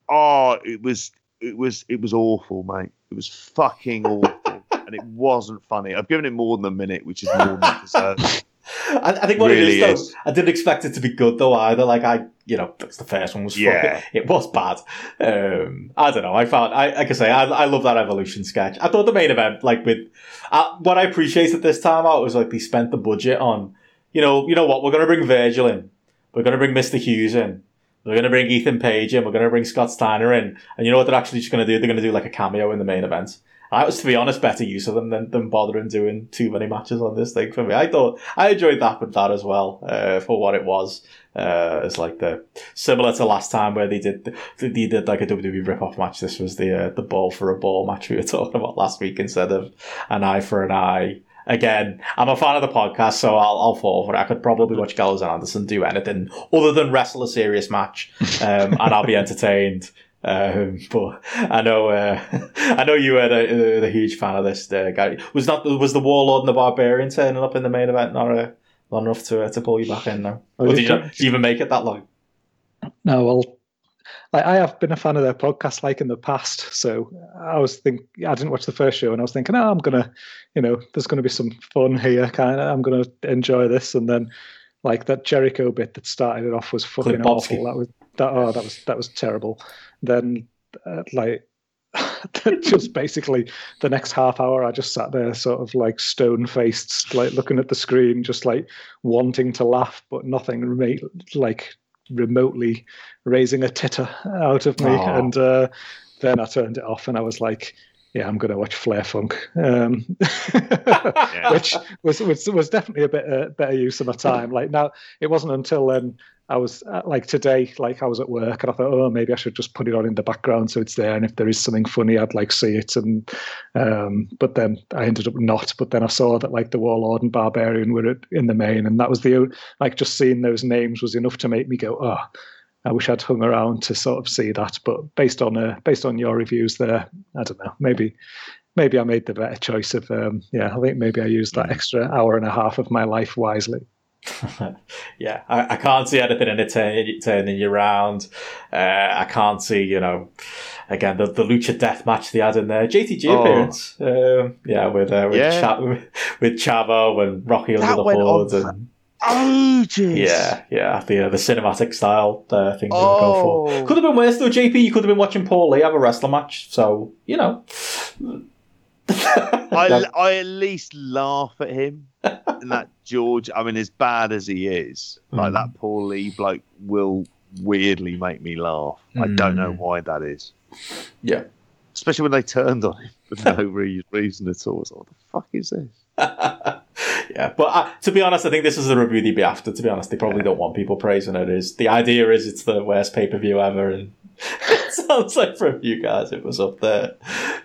oh, it was it was it was awful, mate. It was fucking awful, and it wasn't funny. I've given it more than a minute, which is more than it deserves. I, I, think what really it is, though, I didn't expect it to be good though either. Like I, you know, that's the first one was yeah, it was bad. Um, I don't know. I found, I like I say, I, I love that evolution sketch. I thought the main event, like with uh, what I appreciated this time out was like they spent the budget on, you know, you know what, we're gonna bring Virgil in, we're gonna bring Mister Hughes in. We're going to bring Ethan Page in. We're going to bring Scott Steiner in. And you know what they're actually just going to do? They're going to do like a cameo in the main event. That was, to be honest, better use of them than, than bothering doing too many matches on this thing for me. I thought I enjoyed that with that as well uh, for what it was. Uh, it's like the similar to last time where they did they did like a WWE rip off match. This was the uh, the ball for a ball match we were talking about last week instead of an eye for an eye. Again, I'm a fan of the podcast, so I'll, I'll fall for it. I could probably watch Gallows and Anderson do anything other than wrestle a serious match, um, and I'll be entertained. Um, but I know, uh, I know you were a, a, huge fan of this uh, guy. Was not was the Warlord and the Barbarian turning up in the main event not, uh, not enough to uh, to pull you back in now? Oh, or did you even make it that long? No, well, I, I, have been a fan of their podcast like in the past. So I was think I didn't watch the first show, and I was thinking, oh, I'm gonna, you know, there's gonna be some fun here. Kind of, I'm gonna enjoy this, and then like that Jericho bit that started it off was fucking awful. That was that. Oh, that was that was terrible then uh, like just basically the next half hour i just sat there sort of like stone faced like looking at the screen just like wanting to laugh but nothing like remotely raising a titter out of me Aww. and uh, then i turned it off and i was like yeah, I'm going to watch Flair Funk, um, yeah. which was, was was definitely a bit uh, better use of my time. Like now, it wasn't until then I was uh, like today, like I was at work, and I thought, oh, maybe I should just put it on in the background so it's there, and if there is something funny, I'd like see it. And um, but then I ended up not. But then I saw that like the Warlord and Barbarian were in the main, and that was the like just seeing those names was enough to make me go, oh I wish I'd hung around to sort of see that. But based on uh, based on your reviews there, I don't know. Maybe maybe I made the better choice of um, yeah. I think maybe I used that extra hour and a half of my life wisely. yeah, I, I, can't see anything in it turning, turning you around. Uh, I can't see, you know, again the, the lucha death match they had in there. JTG oh. appearance, um, yeah, with uh, with, yeah. with, with Chavo and Rocky under the hood and ages. Yeah, yeah, the uh, the cinematic style uh, thing oh. go for. Oh. Could have been worse though, JP. You could have been watching Paul Lee have a wrestler match, so you know. I, I at least laugh at him and that George. I mean, as bad as he is, like mm. that Paul Lee bloke will weirdly make me laugh. Mm. I don't know hmm. why that is. Yeah, especially when they turned on him for no reason at all. what the fuck is this? yeah, but uh, to be honest, I think this is the review they'd be after. To be honest, they probably yeah. don't want people praising it. Is the idea is it's the worst pay per view ever, and it sounds like from you guys it was up there.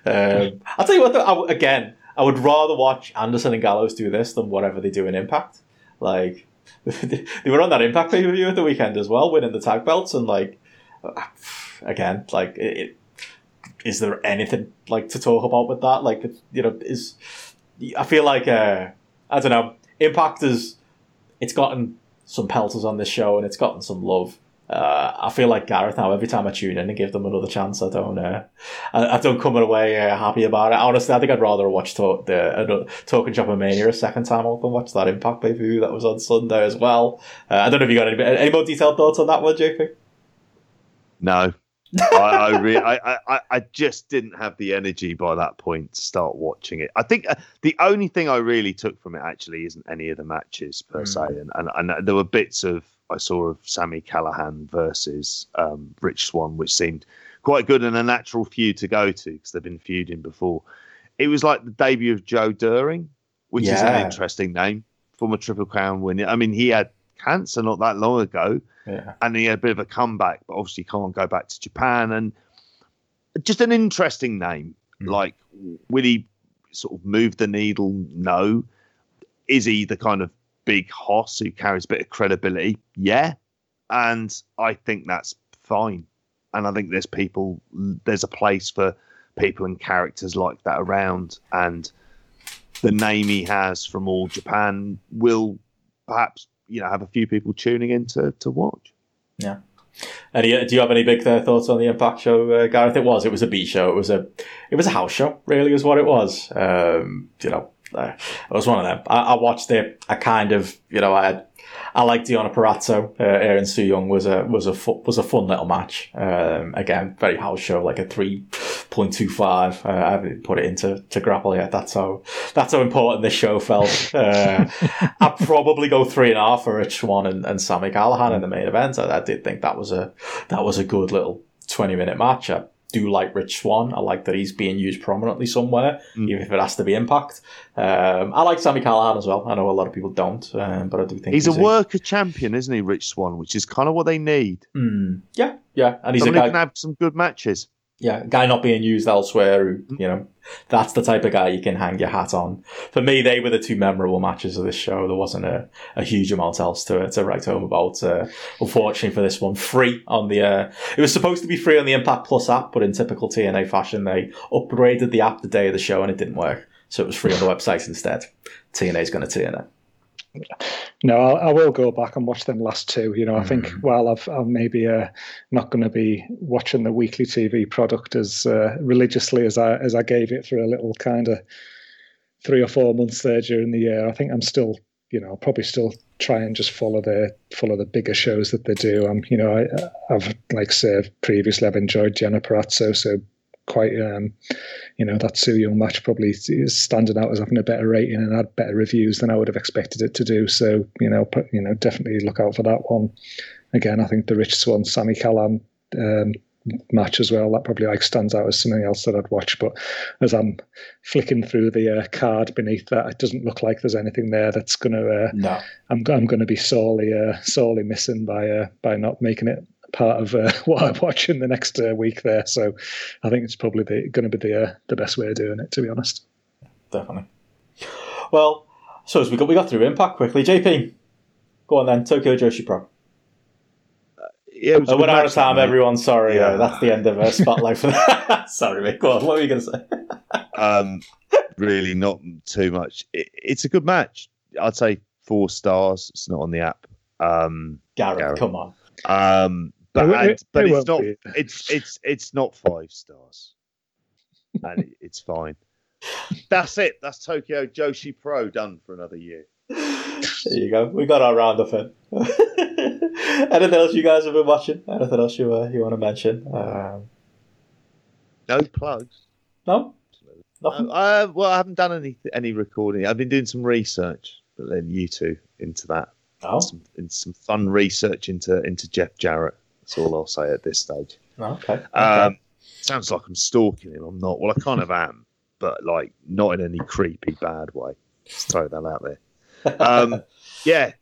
Um, I'll tell you what, though, I, again, I would rather watch Anderson and Gallows do this than whatever they do in Impact. Like they were on that Impact pay per view at the weekend as well, winning the tag belts, and like again, like it, it, is there anything like to talk about with that? Like you know, is I feel like uh, I don't know. Impact has it's gotten some pelters on this show and it's gotten some love. Uh, I feel like Gareth now. Every time I tune in and give them another chance, I don't. Uh, I, I, don't come away uh, happy about it. Honestly, I think I'd rather watch talk, the Talking Chopper Mania a second time than watch that Impact pay per that was on Sunday as well. Uh, I don't know if you got any, any more detailed thoughts on that one, JP. No, I, I, really, I, I, I just didn't have the energy by that point to start watching it. I think uh, the only thing I really took from it actually isn't any of the matches per mm. se, and, and, and there were bits of I saw of Sami Callihan versus um, Rich Swann, which seemed quite good and a natural feud to go to because they've been feuding before. It was like the debut of Joe Doering, which yeah. is an interesting name from a Triple Crown winner. I mean, he had cancer not that long ago yeah. And he had a bit of a comeback, but obviously can't go back to Japan. And just an interesting name. Mm. Like, will he sort of move the needle? No. Is he the kind of big hoss who carries a bit of credibility? Yeah. And I think that's fine. And I think there's people, there's a place for people and characters like that around. And the name he has from all Japan will perhaps you know have a few people tuning in to, to watch. Yeah. Any, do you have any big uh, thoughts on the Impact show, uh, Gareth? It was. It was a B show. It was a. It was a house show. Really, is what it was. Um, you know, uh, it was one of them. I, I, watched it. I kind of, you know, I I like Deonna Purrazzo. Uh, Aaron Su Yung was a was a fu- was a fun little match. Um, again, very house show, like a three point two five. Uh, I haven't put it into to grapple yet. That's how that's how important this show felt. Uh, I'd probably go three and a half for Rich Swann and, and Sami Callihan in the main event. I, I, did think that was a that was a good little twenty minute match. I, do like Rich Swann. I like that he's being used prominently somewhere, mm. even if it has to be Impact. Um, I like Sami Callihan as well. I know a lot of people don't, um, but I do think he's, he's a worker champion, isn't he, Rich Swann? Which is kind of what they need. Mm. Yeah, yeah, and he's Somebody a guy can have some good matches yeah, guy not being used elsewhere. Who, mm-hmm. you know, that's the type of guy you can hang your hat on. For me, they were the two memorable matches of this show. There wasn't a, a huge amount else to to write home about. Uh, unfortunately for this one, free on the. Uh, it was supposed to be free on the Impact Plus app, but in typical TNA fashion, they upgraded the app the day of the show and it didn't work. So it was free on the website instead. TNA's going to TNA no, I, I, will go back and watch them last two. You know, mm. I think mm. while I've, I'm maybe uh, not going to be watching the weekly TV product as uh, religiously as I as I gave it for a little kind of three or four months there during the year, I think I'm still, you know, I'll probably still try and just follow the follow the bigger shows that they do. I'm, you know, I, have like said previously, I've enjoyed Deonna Purrazzo, so quite, um, you know, that Su Yung match probably is standing out as having a better rating and had better reviews than I would have expected it to do. So, you know, put, you know, definitely look out for that one. Again, I think the Rich Swann, Sami Callihan um, match as well. That probably like stands out as something else that I'd watch. But as I'm flicking through the uh, card beneath that, it doesn't look like there's anything there that's going to. Uh, no, I'm I'm going to be sorely uh, sorely missing by uh, by not making it part of uh, what I watch in the next uh, week there. So I think it's probably going to be the uh, the best way of doing it, to be honest. Definitely. Well, so as we got we got through Impact quickly, JP, go on then. Tokyo Joshi Pro. Yeah, it was a Oh, good we're out of match, time, everyone. Sorry, Yeah. uh, that's the end of our spotlight for that. Sorry, mate. Go on. What were you going to say? Um, really, not too much. It, it's a good match. I'd say four stars. It's not on the app. Um, Gareth, Gareth. come on. um, but It- it- but it it's won't be. It's it's it's not five stars, and it, it's fine. That's it. That's Tokyo Joshi Pro done for another year. There you go. We got our round of it. Anything else you guys have been watching? Anything else you uh, you want to mention? Um, No plugs. no, nothing. Uh, uh, well, I haven't done any any recording. I've been doing some research, but then you two into that. No, Some, in some fun research into into Jeff Jarrett. That's all I'll say at this stage. no. Okay. okay. Um, sounds like I'm stalking him. I'm not. Well, I kind of am, but like not in any creepy bad way. Just throw that out there. Um, yeah.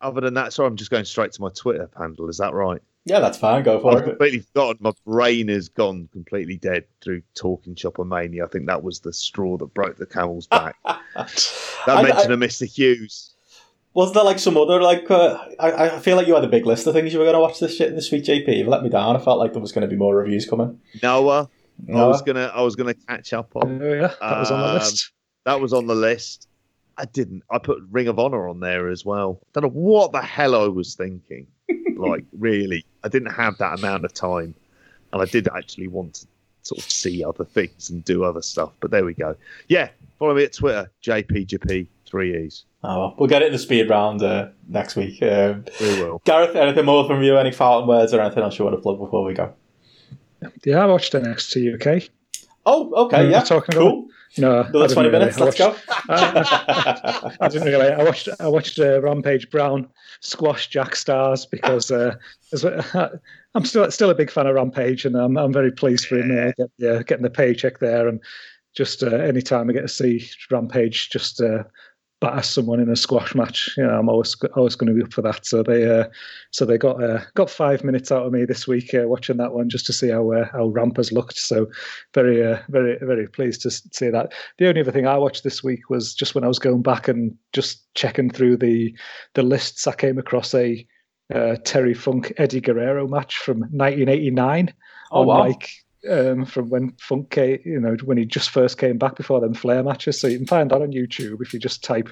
Other than that, sorry, I'm just going straight to my Twitter handle. Is that right? yeah, that's fine. Go for I've it. completely forgotten. My brain has gone completely dead through talking Chopper Mania. I think that was the straw that broke the camel's back. That I- mention I- of Mr. Hughes. Was there like some other like? Uh, I I feel like you had a big list of things you were going to watch this shit this week, JP. You've let me down. I felt like there was going to be more reviews coming. Noah, I was gonna, I was gonna catch up on. Oh yeah, that was on the Um, list. That was on the list. I didn't. I put Ring of Honor on there as well. Don't know what the hell I was thinking. like, really, I didn't have that amount of time, and I did actually want to sort of see other things and do other stuff. But there we go. Yeah, follow me at Twitter, JPGP three E's. Oh, well, we'll get it in the speed round uh, next week. Um, We will. Gareth, anything more from you? Any fountain words or anything else you want to plug before we go? Yeah, I watched NXT UK. Oh, okay, We're yeah, talking cool. No, I Another twenty really. minutes. I Let's watched- go. I didn't really. I watched. I watched uh, Rampage Brown squash Jack Starz because uh, I'm still still a big fan of Rampage, and I'm I'm very pleased for him uh, get, yeah, getting the paycheck there, and just uh, any time I get to see Rampage just uh, batter someone in a squash match, you know, I'm always always going to be up for that. So they uh, so they got uh, got five minutes out of me this week uh, watching that one just to see how uh, how Rampers looked. So very uh, very very pleased to see that. The only other thing I watched this week was just when I was going back and just checking through the the lists. I came across a uh, Terry Funk Eddie Guerrero match from 1989 Oh on wow! like um, from when Funk came, you know, when he just first came back before them Flair matches. So you can find that on YouTube if you just type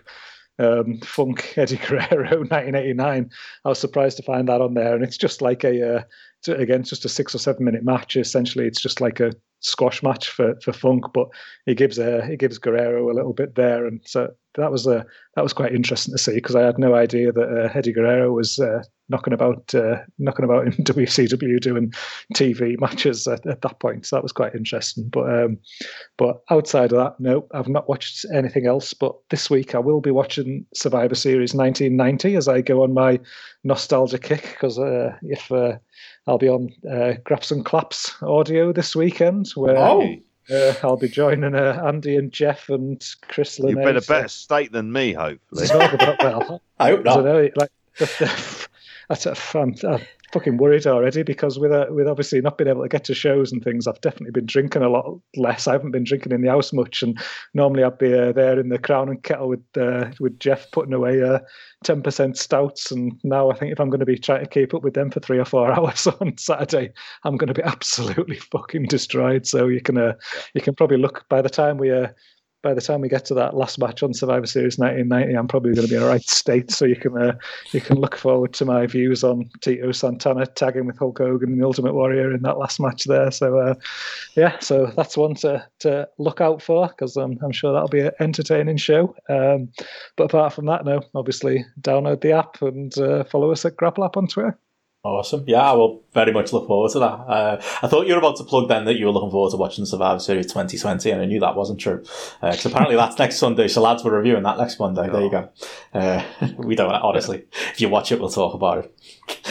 um, Funk Eddie Guerrero 1989. I was surprised to find that on there, and it's just like a uh, again, it's just a six or seven minute match. Essentially, it's just like a squash match for for Funk, but he gives uh, he gives Guerrero a little bit there, and so that was a that was quite interesting to see because I had no idea that uh, Eddie Guerrero was uh, knocking about uh, knocking about in WCW doing TV matches at, at that point. So that was quite interesting. But um, but outside of that, no, I've not watched anything else. But this week I will be watching Survivor Series 1990 as I go on my nostalgia kick because uh, if uh, I'll be on uh, Graps and Claps audio this weekend where Oh, uh, I'll be joining uh, Andy and Jeff and Chris You've been a better state than me, hopefully. to about well, I hope I don't know, like that's a, I'm, I'm fucking worried already because with uh, with obviously not being able to get to shows and things, I've definitely been drinking a lot less. I haven't been drinking in the house much, and normally I'd be uh, there in the Crown and Kettle with uh, with Jeff putting away uh, ten percent stouts, and now I think if I'm going to be trying to keep up with them for three or four hours on Saturday, I'm going to be absolutely fucking destroyed. So you can uh, you can probably look by the time we uh, by the time we get to that last match on Survivor Series 1990, I'm probably going to be in a right state. So you can uh, you can look forward to my views on Tito Santana tagging with Hulk Hogan and the Ultimate Warrior in that last match there. So uh, yeah, so that's one to to look out for because I'm I'm sure that'll be an entertaining show. Um, but apart from that, no, obviously download the app and uh, follow us at Grapple App on Twitter. Awesome. Yeah, I will very much look forward to that. Uh, I thought you were about to plug then that you were looking forward to watching Survivor Series 2020, and I knew that wasn't true. Because uh, apparently that's next Sunday, so lads, we're reviewing that next Monday. There you go. Uh, we don't, honestly. If you watch it, we'll talk about it.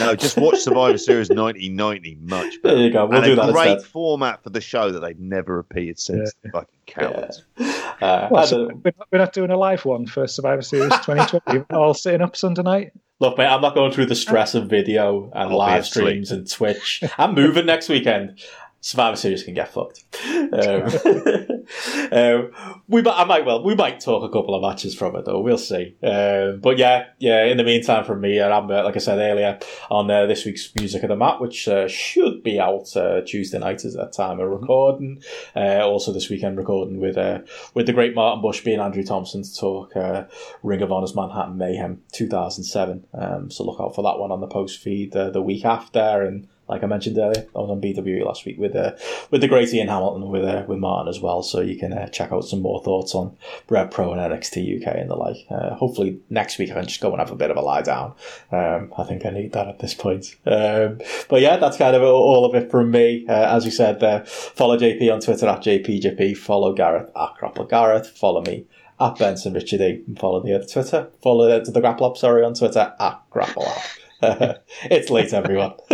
No, just watch Survivor Series 1990 much better. There you go. We'll and do a that great instead. format for the show that they've never repeated since. Yeah. Fucking cowards. Uh, What, I so we're, not, we're not doing a live one for Survivor Series 2020. We're all sitting up Sunday night. Look, mate, I'm not going through the stress of video and I'll live streams and Twitch. I'm moving next weekend. Survivor Series can get fucked. Um, um, we, might- I might well, we might talk a couple of matches from it though. We'll see. Um, but yeah, yeah. In the meantime, from me, and I'm uh, like I said earlier on uh, this week's music of the mat, which uh, should be out uh, Tuesday night at that time of recording. Uh, also this weekend recording with uh, with the great Martin Bush being Andrew Thompson to talk uh, Ring of Honor's Manhattan Mayhem 2007. Um, so look out for that one on the post feed uh, the week after. And like I mentioned earlier, I was on BWE last week with uh, with the great Ian Hamilton with uh, with Martin as well. So you can uh, check out some more thoughts on Rev Pro and NXT UK and the like. Uh, hopefully next week I can just go and have a bit of a lie down. Um, I think I need that at this point. Um, but yeah, that's kind of all of it from me. Uh, as you said, follow JP on Twitter at JPJP. Follow Gareth at Grapple Gareth. Follow me at Benson Richard E. Follow the other Twitter. Follow the, the Grapple App, sorry, on Twitter at Grapple App. it's late, everyone.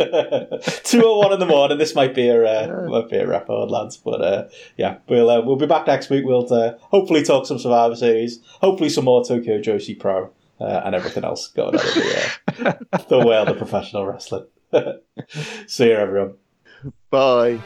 Two or one in the morning. This might be a uh, might be a record, lads. But uh, yeah, we'll uh, we'll be back next week. We'll uh, hopefully talk some Survivor Series. Hopefully some more Tokyo Joshi Pro uh, and everything else going on in the, uh, the world of professional wrestling. See you, everyone. Bye.